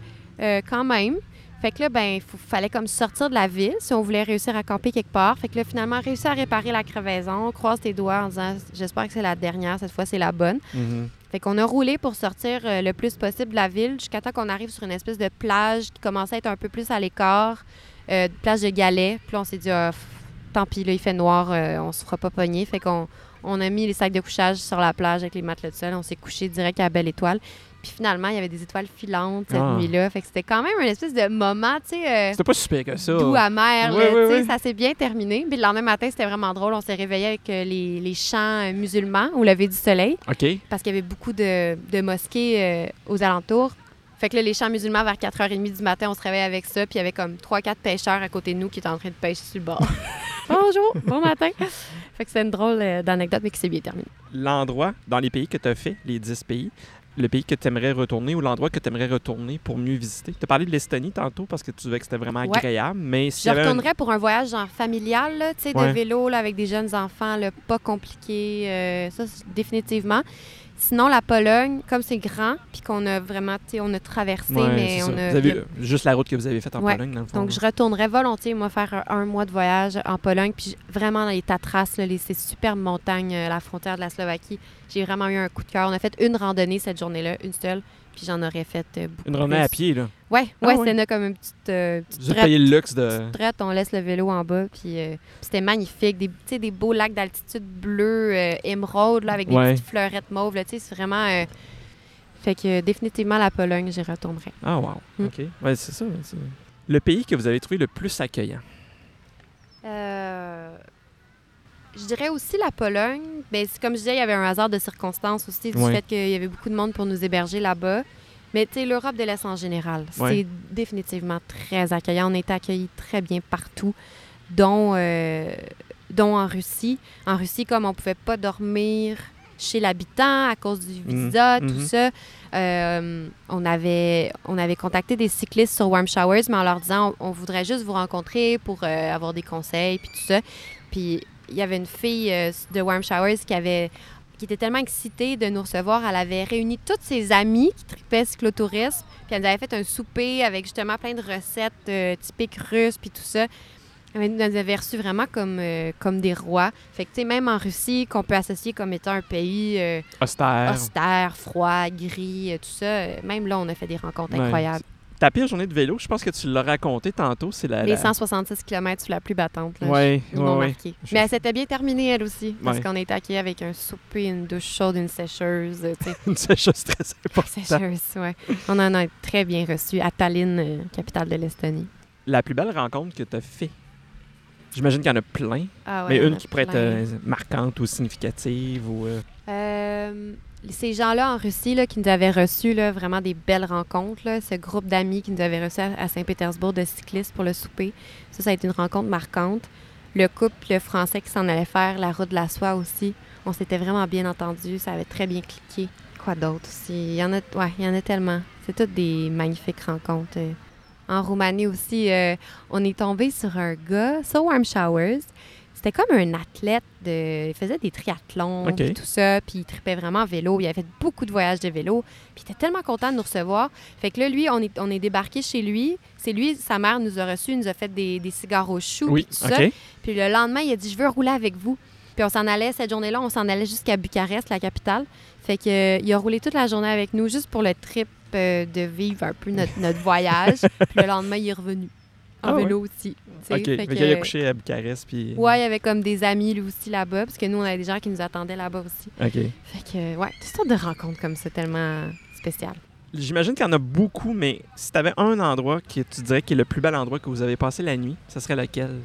euh, quand même. Fait que là, ben, il fallait comme sortir de la ville si on voulait réussir à camper quelque part. Fait que là, finalement, réussir à réparer la crevaison, croise tes doigts en disant j'espère que c'est la dernière, cette fois c'est la bonne. mhm. Fait qu'on a roulé pour sortir euh, le plus possible de la ville jusqu'à temps qu'on arrive sur une espèce de plage qui commençait à être un peu plus à l'écart, euh, plage de galets. Puis là, on s'est dit, Ah, tant pis, là, il fait noir, euh, on se fera pas pogner. Fait qu'on on a mis les sacs de couchage sur la plage avec les matelas de sol. On s'est couché direct à la Belle Étoile. Puis finalement, il y avait des étoiles filantes cette Ah. nuit-là. Fait que c'était quand même une espèce de moment, tu sais. euh, C'était pas super que ça. doux amer. Oui, oui, oui. Ça s'est bien terminé. Puis le lendemain matin, c'était vraiment drôle. On s'est réveillé avec euh, les, les chants euh, musulmans au lever du soleil OK. parce qu'il y avait beaucoup de, de mosquées euh, aux alentours. Fait que là, les chants musulmans, vers 4h30 du matin, on se réveille avec ça. Puis il y avait comme 3-4 pêcheurs à côté de nous qui étaient en train de pêcher sur le bord. [laughs] Bonjour, bon matin. Fait que c'est une drôle d'anecdote, mais qui s'est bien terminée. L'endroit dans les pays que tu as fait, les 10 pays, le pays que tu aimerais retourner ou l'endroit que tu aimerais retourner pour mieux visiter? Tu as parlé de l'Estonie tantôt parce que tu trouvais que c'était vraiment Ouais. agréable, mais si Je retournerais pour un voyage genre familial, là, tu sais, Ouais. de vélo là, avec des jeunes enfants, là, pas compliqué. euh, ça, définitivement. Sinon, la Pologne, comme c'est grand, puis qu'on a vraiment, tu sais, on a traversé, mais on a. Vous avez juste la route que vous avez faite en Ouais. Pologne, dans le fond. Donc, je retournerais volontiers, moi, faire un, un mois de voyage en Pologne. Puis vraiment, dans les Tatras, là, les, ces superbes montagnes euh, la frontière de la Slovaquie, j'ai vraiment eu un coup de cœur. On a fait une randonnée cette journée-là, une seule. Puis j'en aurais fait euh, beaucoup Une randonnée à pied, là. Ouais, Ah ouais, ouais? c'était comme une petite, euh, petite traite. le luxe de. Traite, on laisse le vélo en bas, puis euh, c'était magnifique. Des, tu sais, des beaux lacs d'altitude bleu, euh, émeraude, là, avec des Ouais. petites fleurettes mauves. là, tu sais, C'est vraiment... euh, Fait que définitivement, la Pologne, j'y retournerai. Ah, wow. Mm. OK. Ouais, c'est ça. c'est- Le pays que vous avez trouvé le plus accueillant? Je dirais aussi la Pologne. C'est comme je disais, il y avait un hasard de circonstances aussi du fait qu'il y avait beaucoup de monde pour nous héberger là-bas. Mais tu sais, l'Europe de l'Est en général, c'est définitivement très accueillant. On a été accueillis très bien partout, dont, euh, dont en Russie. En Russie, comme on pouvait pas dormir chez l'habitant à cause du visa, tout Mhm. ça, euh, on, avait, on avait contacté des cyclistes sur Warm Showers, mais en leur disant on, on voudrait juste vous rencontrer pour euh, avoir des conseils, puis tout ça. Puis il y avait une fille euh, de Warm Showers qui avait qui était tellement excitée de nous recevoir. Elle avait réuni toutes ses amies qui tripaient cyclotourisme, puis elle nous avait fait un souper avec justement plein de recettes euh, typiques russes, puis tout ça. Elle nous avait reçus vraiment comme, euh, comme des rois. Fait que, tu sais, même en Russie, qu'on peut associer comme étant un pays euh, Austère. austère, froid, gris, tout ça, même là, on a fait des rencontres Ouais. incroyables. Ta pire journée de vélo, je pense que tu l'as raconté tantôt, c'est la. Les la- 166 km sur la plus battante. Là, Ouais, ils ouais, m'ont ouais. marqué. Je- Mais elle s'était bien terminée, elle aussi, parce qu'on a été accueillis avec un souper, une douche chaude, une sécheuse. [laughs] Une sécheuse très importante. sécheuse, ouais. On en a très bien reçu à Tallinn, euh, capitale de l'Estonie. La plus belle rencontre que tu as fait? J'imagine qu'il y en a plein, Ah ouais, mais une qui pourrait être euh, marquante ou significative ou. euh, Euh, ces gens-là en Russie là, qui nous avaient reçus là, vraiment des belles rencontres, là, ce groupe d'amis qui nous avait reçus à, à Saint-Pétersbourg de cyclistes pour le souper, ça, ça a été une rencontre marquante. Le couple français qui s'en allait faire la route de la soie aussi, on s'était vraiment bien entendu, ça avait très bien cliqué. Quoi d'autre? Aussi? Il y en a, ouais, il y en a tellement. C'est toutes des magnifiques rencontres. euh. En Roumanie aussi, euh, on est tombé sur un gars, sur Warm Showers. C'était comme un athlète. De... Il faisait des triathlons, puis tout ça. Puis il tripait vraiment en vélo. Il avait fait beaucoup de voyages de vélo. Puis il était tellement content de nous recevoir. Fait que là, lui, on est, on est débarqué chez lui. C'est lui, sa mère nous a reçus. Il nous a fait des, des cigares au chou. Oui, puis tout ça. Puis le lendemain, il a dit Je veux rouler avec vous. Puis on s'en allait, cette journée-là, on s'en allait jusqu'à Bucarest, la capitale. Fait que, euh, il a roulé toute la journée avec nous, juste pour le trip euh, de vivre un peu notre, notre voyage. [laughs] Puis le lendemain, il est revenu. En Ah vélo aussi. OK. Fait Fait que, qu'il a couché à Bucarest, puis... Ouais, il y avait comme des amis, lui aussi, là-bas, parce que nous, on avait des gens qui nous attendaient là-bas aussi. OK. Fait que, ouais, toutes sortes de rencontres comme ça, tellement spéciales. J'imagine qu'il y en a beaucoup, mais si tu avais un endroit que tu dirais qui est le plus bel endroit que vous avez passé la nuit, ce serait lequel?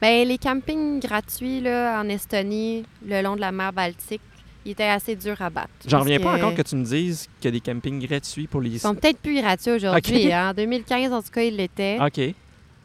Ben, les campings gratuits là, en Estonie, le long de la mer Baltique, ils étaient assez durs à battre. J'en reviens pas encore que tu me dises qu'il y a des campings gratuits pour les... Ils sont peut-être plus gratuits aujourd'hui. [laughs] Hein. En 2015, en tout cas, ils l'étaient. OK.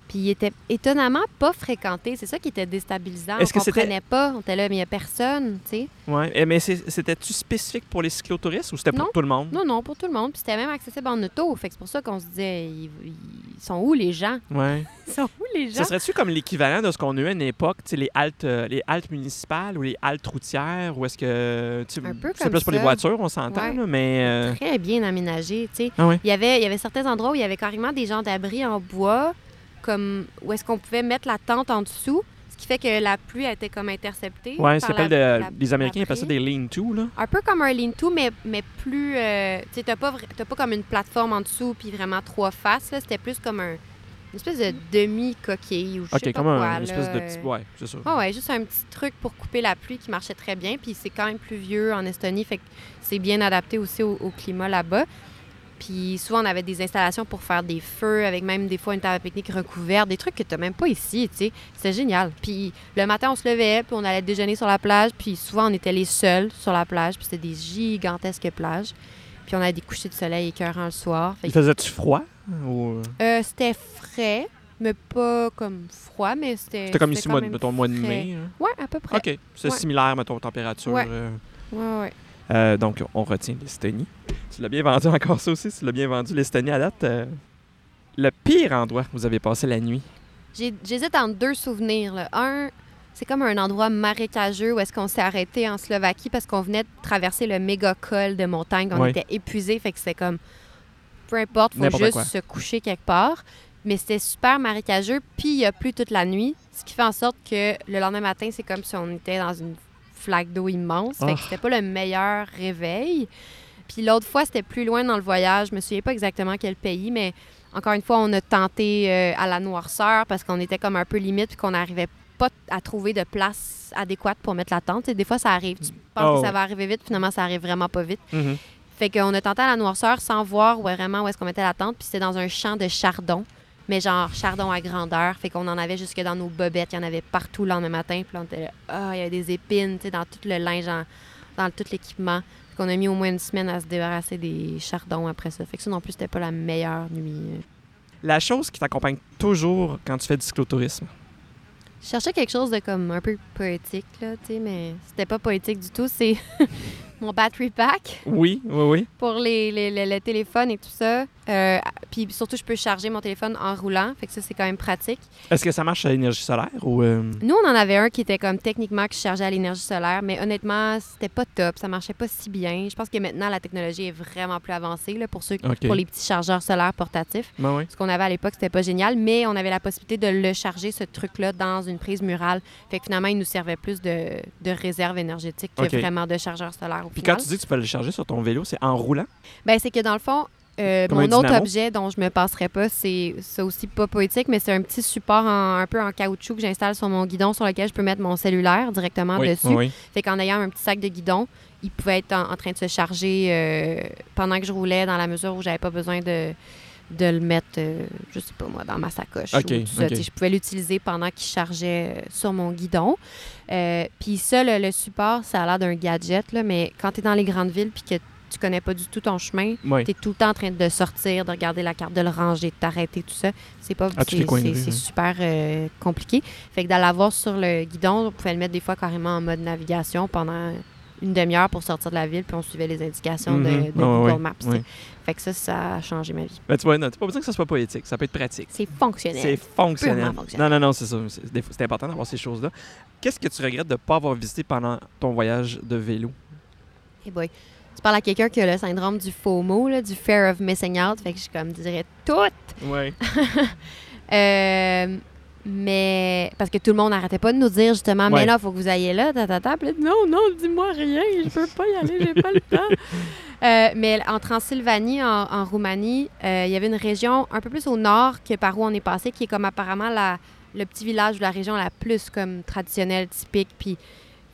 Puis ils étaient étonnamment pas fréquentés. C'est ça qui était déstabilisant. Est-ce on c'était- comprenait pas. On était là, mais il n'y a personne, tu sais. Ouais. Eh, Mais c'est- c'était-tu spécifique pour les cyclotouristes ou c'était pour Non. tout le monde? Non, non, pour tout le monde. Puis c'était même accessible en auto. Fait que c'est pour ça qu'on se disait, ils, ils sont où les gens? Ouais. [laughs] Ils sont où les gens? Ça serait-tu comme l'équivalent de ce qu'on a eu à une époque, tu sais, les haltes, euh, les haltes municipales ou les haltes routières, ou est-ce que... Un peu C'est comme plus pour les voitures, on s'entend, Ouais. là, mais... euh, Très bien aménagé, tu sais. Ah ouais. Il y avait, il y avait certains endroits où il y avait carrément des gens d'abri en bois, comme où est-ce qu'on pouvait mettre la tente en dessous, ce qui fait que la pluie a été comme interceptée. Ouais, ça s'appelle de- les Américains appellent ça des lean-to, là. Un peu comme un lean-to, mais, mais plus... euh, tu sais, t'as pas, t'as pas comme une plateforme en dessous puis vraiment trois faces, là. C'était plus comme un, une espèce de demi-coquille ou je sais OK, pas comme quoi, un là. une espèce de petit... Ouais, c'est ça. Ouais, juste un petit truc pour couper la pluie qui marchait très bien. Puis c'est quand même pluvieux en Estonie, fait que c'est bien adapté aussi au, au climat là-bas. Puis souvent, on avait des installations pour faire des feux, avec même des fois une table à pique-nique recouverte, des trucs que tu même pas ici, tu sais. C'était génial. Puis le matin, on se levait, puis on allait déjeuner sur la plage, puis souvent, on était les seuls sur la plage, puis c'était des gigantesques plages. Puis on avait des couchers de soleil écœurants le soir. Fait faisait-tu froid? Ou... euh, c'était frais, mais pas comme froid, mais c'était... C'était comme ici, mois, mettons, mois de mai. hein? Ouais, à peu près. OK. C'est Ouais. similaire, mettons, aux températures. Ouais. euh. Ouais, ouais. Euh, donc, on retient l'Estonie. Tu l'as bien vendu encore, ça aussi. Tu l'as bien vendu, l'Estonie, à date. euh. Le pire endroit où vous avez passé la nuit? J'ai- J'hésite entre deux souvenirs. là. Un, c'est comme un endroit marécageux où est-ce qu'on s'est arrêté en Slovaquie parce qu'on venait de traverser le méga col de montagne. On était épuisés, fait que c'était comme peu importe, faut juste quoi. se coucher quelque part. Mais c'était super marécageux, puis il a plu toute la nuit, ce qui fait en sorte que le lendemain matin, c'est comme si on était dans une flaque d'eau immense. Fait que Ah. c'était pas le meilleur réveil. Puis l'autre fois, c'était plus loin dans le voyage. Je me souviens pas exactement quel pays, mais encore une fois, on a tenté euh, à la noirceur parce qu'on était comme un peu limite puis qu'on n'arrivait pas à trouver de place adéquate pour mettre la tente. Sais, des fois, ça arrive. Tu penses Oh, que ça va arriver vite, finalement, ça arrive vraiment pas vite. Mhm. Fait qu'on a tenté à la noirceur sans voir vraiment où est-ce qu'on mettait la tente. Puis c'était dans un champ de chardon, mais genre chardon à grandeur. Fait qu'on en avait jusque dans nos bobettes. Il y en avait partout le lendemain matin. Puis là, on était là, ah, il y a des épines, tu sais, dans tout le linge, en- dans tout l'équipement. Fait qu'on a mis au moins une semaine à se débarrasser des chardons après ça. Fait que ça non plus, c'était pas la meilleure nuit. La chose qui t'accompagne toujours quand tu fais du cyclotourisme. Je cherchais quelque chose de comme un peu poétique, là, tu sais, mais c'était pas poétique du tout. C'est mon battery pack. Oui, oui, oui. pour les, les- les- le téléphone et tout ça. Euh, puis surtout, je peux charger mon téléphone en roulant. Fait que ça, c'est quand même pratique. Est-ce que ça marche à l'énergie solaire ou... euh, Nous, on en avait un qui était comme techniquement qui chargeait à l'énergie solaire, mais honnêtement, c'était pas top. Ça marchait pas si bien. Je pense que maintenant, la technologie est vraiment plus avancée là, pour, ceux, pour les petits chargeurs solaires portatifs. Ben oui. Ce qu'on avait à l'époque, c'était pas génial, mais on avait la possibilité de le charger, ce truc-là, dans une prise murale. Fait que finalement, il nous servait plus de, de réserve énergétique que vraiment de chargeur solaire au Puis final. quand tu dis que tu peux le charger sur ton vélo, c'est en roulant? Ben, c'est que dans le fond, euh, mon autre dynamo? objet dont je me passerai pas, c'est ça aussi pas poétique, mais c'est un petit support en- un peu en caoutchouc que j'installe sur mon guidon sur lequel je peux mettre mon cellulaire directement oui, dessus. oui, oui. Fait qu'en ayant un petit sac de guidon, il pouvait être en, en train de se charger euh, pendant que je roulais dans la mesure où j'avais pas besoin de, de le mettre, euh, je sais pas moi, dans ma sacoche. Ou tout ça. Je pouvais l'utiliser pendant qu'il chargeait euh, sur mon guidon. Euh, Puis ça, le, le support, ça a l'air d'un gadget, là, mais quand tu es dans les grandes villes puis que tu connais pas du tout ton chemin, Oui. tu es tout le temps en train de sortir, de regarder la carte, de le ranger, de t'arrêter, tout ça. C'est pas c'est- hein. super euh, compliqué. Fait que d'aller l'avoir sur le guidon, on pouvait le mettre des fois carrément en mode navigation pendant une demi-heure pour sortir de la ville, puis on suivait les indications de, Mhm. de Google Maps. Fait que ça, ça a changé ma vie. Ben, tu vois, non, t'as pas besoin que ça soit poétique. Ça peut être pratique. C'est fonctionnel. C'est fonctionnel. Non, non, non, c'est ça. C'est important d'avoir ces choses-là. Qu'est-ce que tu regrettes de ne pas avoir visité pendant ton voyage de vélo? Hey boy. Tu parles à quelqu'un qui a le syndrome du FOMO, là, du Fear of Missing Out. Fait que je comme dirais tout. Oui. [laughs] Euh, mais parce que tout le monde n'arrêtait pas de nous dire justement, Ouais. mais là, il faut que vous ayez là, ta, ta, ta. Puis là, non, non, dis-moi rien, je peux pas y aller, j'ai pas le temps. [laughs] Euh, mais en Transylvanie, en, en Roumanie, euh, il y avait une région un peu plus au nord que par où on est passé, qui est comme apparemment la, le petit village ou la région la plus comme traditionnelle, typique. Puis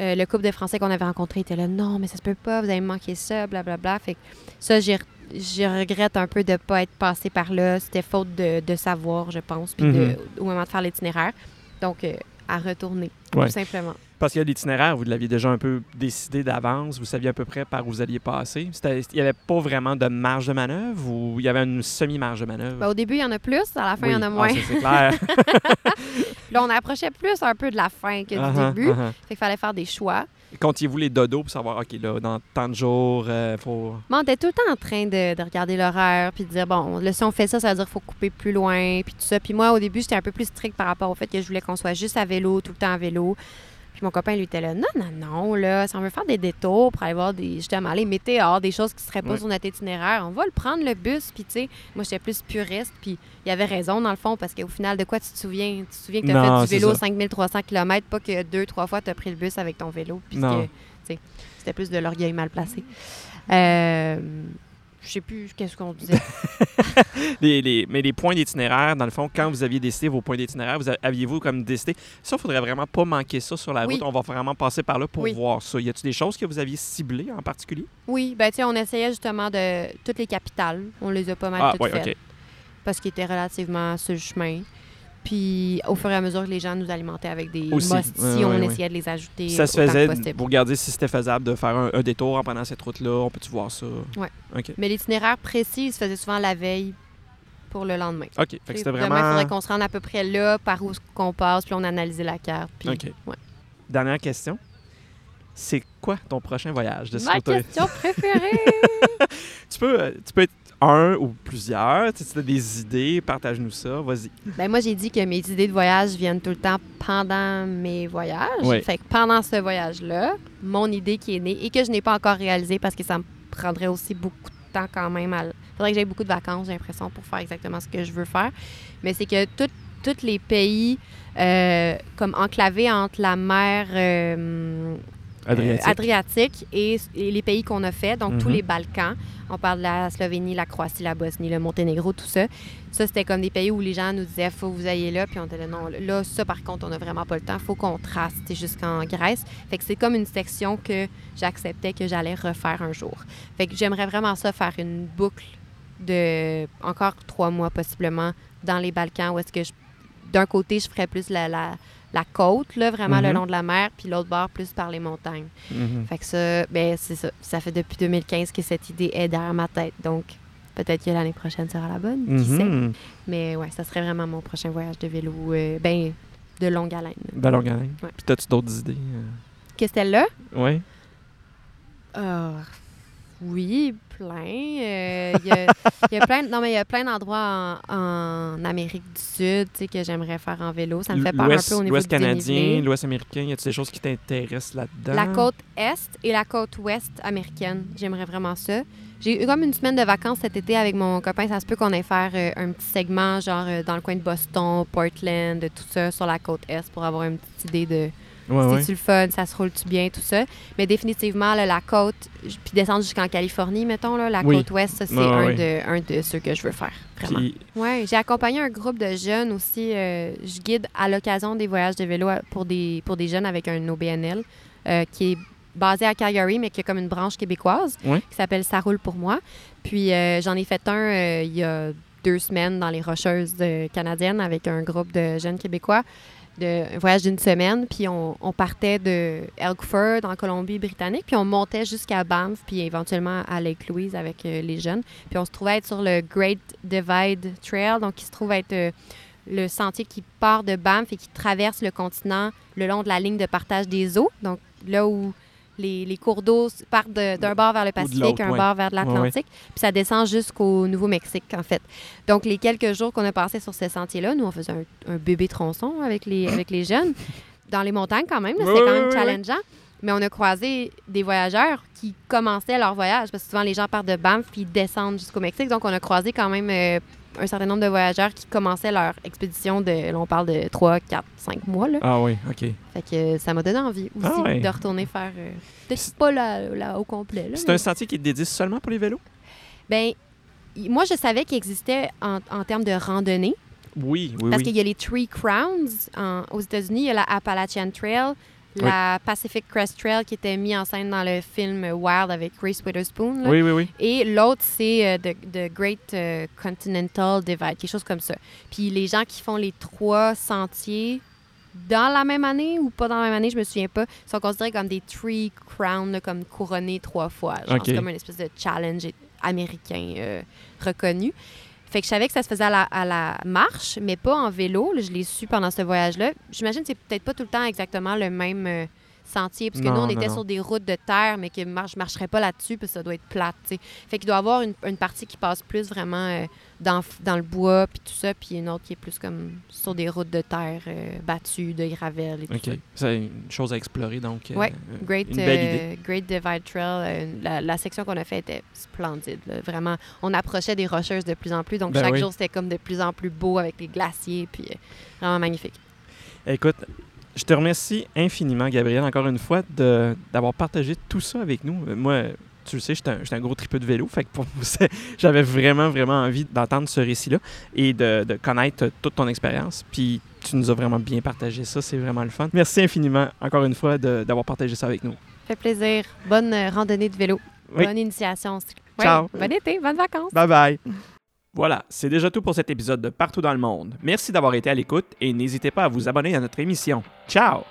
euh, le couple de Français qu'on avait rencontré était là, non, mais ça se peut pas, vous avez manqué ça, blablabla. Fait que ça, j'ai je regrette un peu de ne pas être passé par là. C'était faute de, de savoir, je pense, puis Mhm. au moment de faire l'itinéraire. Donc, euh, à retourner, Ouais. tout simplement. Parce que l'itinéraire, vous l'aviez déjà un peu décidé d'avance. Vous saviez à peu près par où vous alliez passer. C'était- Il n'y avait pas vraiment de marge de manœuvre ou il y avait une semi-marge de manœuvre? Ben, au début, il y en a plus, à la fin, il y en a moins. Ah, ça, c'est clair. [laughs] Là, on approchait plus un peu de la fin que du Uh-huh, début. uh-huh. Fait qu'il fallait faire des choix. Comptiez-vous les dodos pour savoir, OK, là, dans tant de jours, il faut. Mais on était tout le temps en train de, de regarder l'horaire, puis de dire, bon, là, si on fait ça, ça veut dire qu'il faut couper plus loin, puis tout ça. Puis moi, au début, j'étais un peu plus strict par rapport au fait que je voulais qu'on soit juste à vélo, tout le temps à vélo. Puis mon copain, lui, était là, non, non, non, là, si on veut faire des détours pour aller voir des, justement, les météores, des choses qui seraient pas Ouais. sur notre itinéraire, on va le prendre, le bus. Puis, tu sais, moi, j'étais plus puriste, puis il avait raison, dans le fond, parce qu'au final, de quoi tu te souviens? Tu te souviens que tu Non, as fait du vélo ça. 5300 km, pas que deux, trois fois, tu as pris le bus avec ton vélo, puis c'était plus de l'orgueil mal placé. Euh, je sais plus qu'est-ce qu'on disait. [laughs] Les, les- mais les points d'itinéraire, dans le fond, quand vous aviez décidé vos points d'itinéraire, vous aviez-vous comme décidé, ça, il faudrait vraiment pas manquer ça sur la Oui. route. On va vraiment passer par là pour Oui. voir ça. Y a-t-il des choses que vous aviez ciblées en particulier? Oui, ben tu sais, on essayait justement de toutes les capitales. On les a pas mal Ah, toutes oui, faites OK. parce qu'ils étaient relativement sur le chemin. Puis au fur et à mesure que les gens nous alimentaient avec des Aussi. ouais, on ouais. essayait de les ajouter. Ça se faisait, vous regardez si c'était faisable de faire un, un détour en prenant cette route-là. On peut-tu voir ça? Ouais. OK. Mais l'itinéraire précis, il se faisait souvent la veille pour le lendemain. OK. Fait que c'était Demain, il vraiment... faudrait qu'on se rende à peu près là, par où qu'on passe, puis on analysait la carte. Puis, OK. ouais. Dernière question. C'est quoi ton prochain voyage de ce Ma côté? question [laughs] préférée! Tu peux, euh, tu peux être un ou plusieurs. Tu as des idées, partage-nous ça. Vas-y. Ben moi, j'ai dit que mes idées de voyage viennent tout le temps pendant mes voyages. Oui. Fait que pendant ce voyage-là, mon idée qui est née et que je n'ai pas encore réalisée parce que ça me prendrait aussi beaucoup de temps quand même. Il faudrait que j'aie beaucoup de vacances, j'ai l'impression, pour faire exactement ce que je veux faire. Mais c'est que tous les pays euh, comme enclavés entre la mer euh, Adriatique. euh, Adriatique et, et les pays qu'on a fait, donc tous Mhm. les Balkans. On parle de la Slovénie, la Croatie, la Bosnie, le Monténégro, tout ça. Ça, c'était comme des pays où les gens nous disaient faut que vous ayez là, puis on était là, non, là, ça, par contre, on n'a vraiment pas le temps, faut qu'on trace jusqu'en Grèce. Fait que c'est comme une section que j'acceptais que j'allais refaire un jour. Fait que j'aimerais vraiment ça, faire une boucle de encore trois mois possiblement dans les Balkans, où est-ce que je- d'un côté, je ferais plus la, la, la côte, là, vraiment le Mhm. long de la mer, puis l'autre bord plus par les montagnes. Mhm. Fait que ça, ben c'est ça. Ça fait depuis 2015 que cette idée est derrière ma tête. Donc, peut-être que l'année prochaine sera la bonne. Qui sait? Mhm. Mais ouais, ça serait vraiment mon prochain voyage de vélo. euh, ben, de longue haleine. De longue haleine. Ouais. Puis, as-tu d'autres idées? Qu'est-ce que là? Oui. Ah, oui, plein. Euh, Il y, a, a plein. Non, mais il y a plein d'endroits en, en Amérique du Sud, tu sais, que j'aimerais faire en vélo. Ça me fait peur un peu au niveau l'Ouest canadien, l'Ouest américain, y a-t-il des choses qui t'intéressent là-dedans? La côte est et la côte ouest américaine. J'aimerais vraiment ça. J'ai eu comme une semaine de vacances cet été avec mon copain. Ça se peut qu'on aille faire euh, un petit segment, genre euh, dans le coin de Boston, Portland, tout ça, sur la côte est pour avoir une petite idée de Ouais, ouais. c'est-tu le fun, ça se roule-tu bien, tout ça. Mais définitivement, là, la côte, puis descendre jusqu'en Californie, mettons, là, la Oui. côte ouest, ça, c'est Ouais, un, ouais. de, un de ceux que je veux faire, vraiment. Puis, Oui, j'ai accompagné un groupe de jeunes aussi. euh, je guide à l'occasion des voyages de vélo pour des, pour des jeunes avec un OBNL euh, qui est basé à Calgary, mais qui a comme une branche québécoise Ouais. qui s'appelle Ça roule pour moi. Puis euh, j'en ai fait un euh, il y a deux semaines dans les Rocheuses euh, canadiennes avec un groupe de jeunes Québécois. De, un voyage d'une semaine, puis on, on partait de Elkford en Colombie-Britannique, puis on montait jusqu'à Banff, puis éventuellement à Lake Louise avec euh, les jeunes. Puis on se trouvait être sur le Great Divide Trail, donc qui se trouve être euh, le sentier qui part de Banff et qui traverse le continent le long de la ligne de partage des eaux. Donc là où les, les cours d'eau partent de- d'un bord vers le Pacifique, un bord vers l'Atlantique, puis ça descend jusqu'au Nouveau-Mexique, en fait. Donc, les quelques jours qu'on a passés sur ce sentier-là, nous, on faisait un, un bébé tronçon avec les, avec les jeunes, dans les montagnes quand même, c'était quand même oui, oui. challengeant. Mais on a croisé des voyageurs qui commençaient leur voyage, parce que souvent, les gens partent de Banff puis ils descendent jusqu'au Mexique. Donc, on a croisé quand même euh, un certain nombre de voyageurs qui commençaient leur expédition de, là, on parle de 3, 4, 5 mois, là. Ah oui, OK. Fait que euh, ça m'a donné envie aussi Ah ouais. de retourner faire. euh, Peut-être pas là, là, au complet. C'est mais- un sentier qui est dédié seulement pour les vélos? Ben, moi, je savais qu'il existait en, en termes de randonnée. Oui, oui, parce oui. qu'il y a les Three Crowns en- aux États-Unis. Il y a la Appalachian Trail, la Pacific Crest Trail qui était mis en scène dans le film Wild avec Reese Witherspoon. là. Oui, oui, oui. Et l'autre, c'est euh, the, the Great euh, Continental Divide, quelque chose comme ça. Puis les gens qui font les trois sentiers dans la même année ou pas dans la même année, je me souviens pas, sont considérés comme des Three Crowns, là, comme couronnés trois fois. Genre, Ok. C'est comme une espèce de challenge américain euh, reconnu. Fait que je savais que ça se faisait à la, à la marche, mais pas en vélo. Là, je l'ai su pendant ce voyage-là. J'imagine que c'est peut-être pas tout le temps exactement le même euh, sentier, parce que Non, nous, on non, était non. sur des routes de terre, mais que je marcherais pas là-dessus, puis ça doit être plate, tu sais. Fait qu'il doit y avoir une, une partie qui passe plus vraiment euh, dans, dans le bois, puis tout ça, puis une autre qui est plus comme sur des routes de terre euh, battues, de gravel et tout ça. OK. C'est une chose à explorer, donc. euh, Ouais, euh, Great, Une belle idée. Great Divide Trail, la, la section qu'on a faite était splendide. là. Vraiment, on approchait des rocheuses de plus en plus. Donc, Ben chaque oui. jour, c'était comme de plus en plus beau avec les glaciers. Puis, vraiment magnifique. Écoute, je te remercie infiniment, Gabriel, encore une fois, d'avoir partagé tout ça avec nous. Moi, tu le sais, j'étais un, un gros tripeux de vélo, fait que pour moi, [laughs] j'avais vraiment, vraiment envie d'entendre ce récit-là et de, de connaître toute ton expérience. Puis tu nous as vraiment bien partagé ça, c'est vraiment le fun. Merci infiniment, encore une fois, d'avoir partagé ça avec nous. fait plaisir. Bonne euh, randonnée de vélo. Oui. Bonne initiation. Ouais, Ciao. Bon été, bonnes vacances. Bye bye. [laughs] Voilà, c'est déjà tout pour cet épisode de Partout dans le monde. Merci d'avoir été à l'écoute et n'hésitez pas à vous abonner à notre émission. Ciao!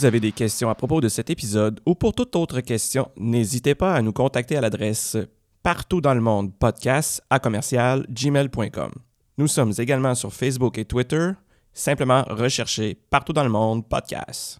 Vous avez des questions à propos de cet épisode ou pour toute autre question, n'hésitez pas à nous contacter à l'adresse partout dans le monde podcast à commercial gmail.com. Nous sommes également sur Facebook et Twitter. Simplement recherchez partout dans le monde podcast.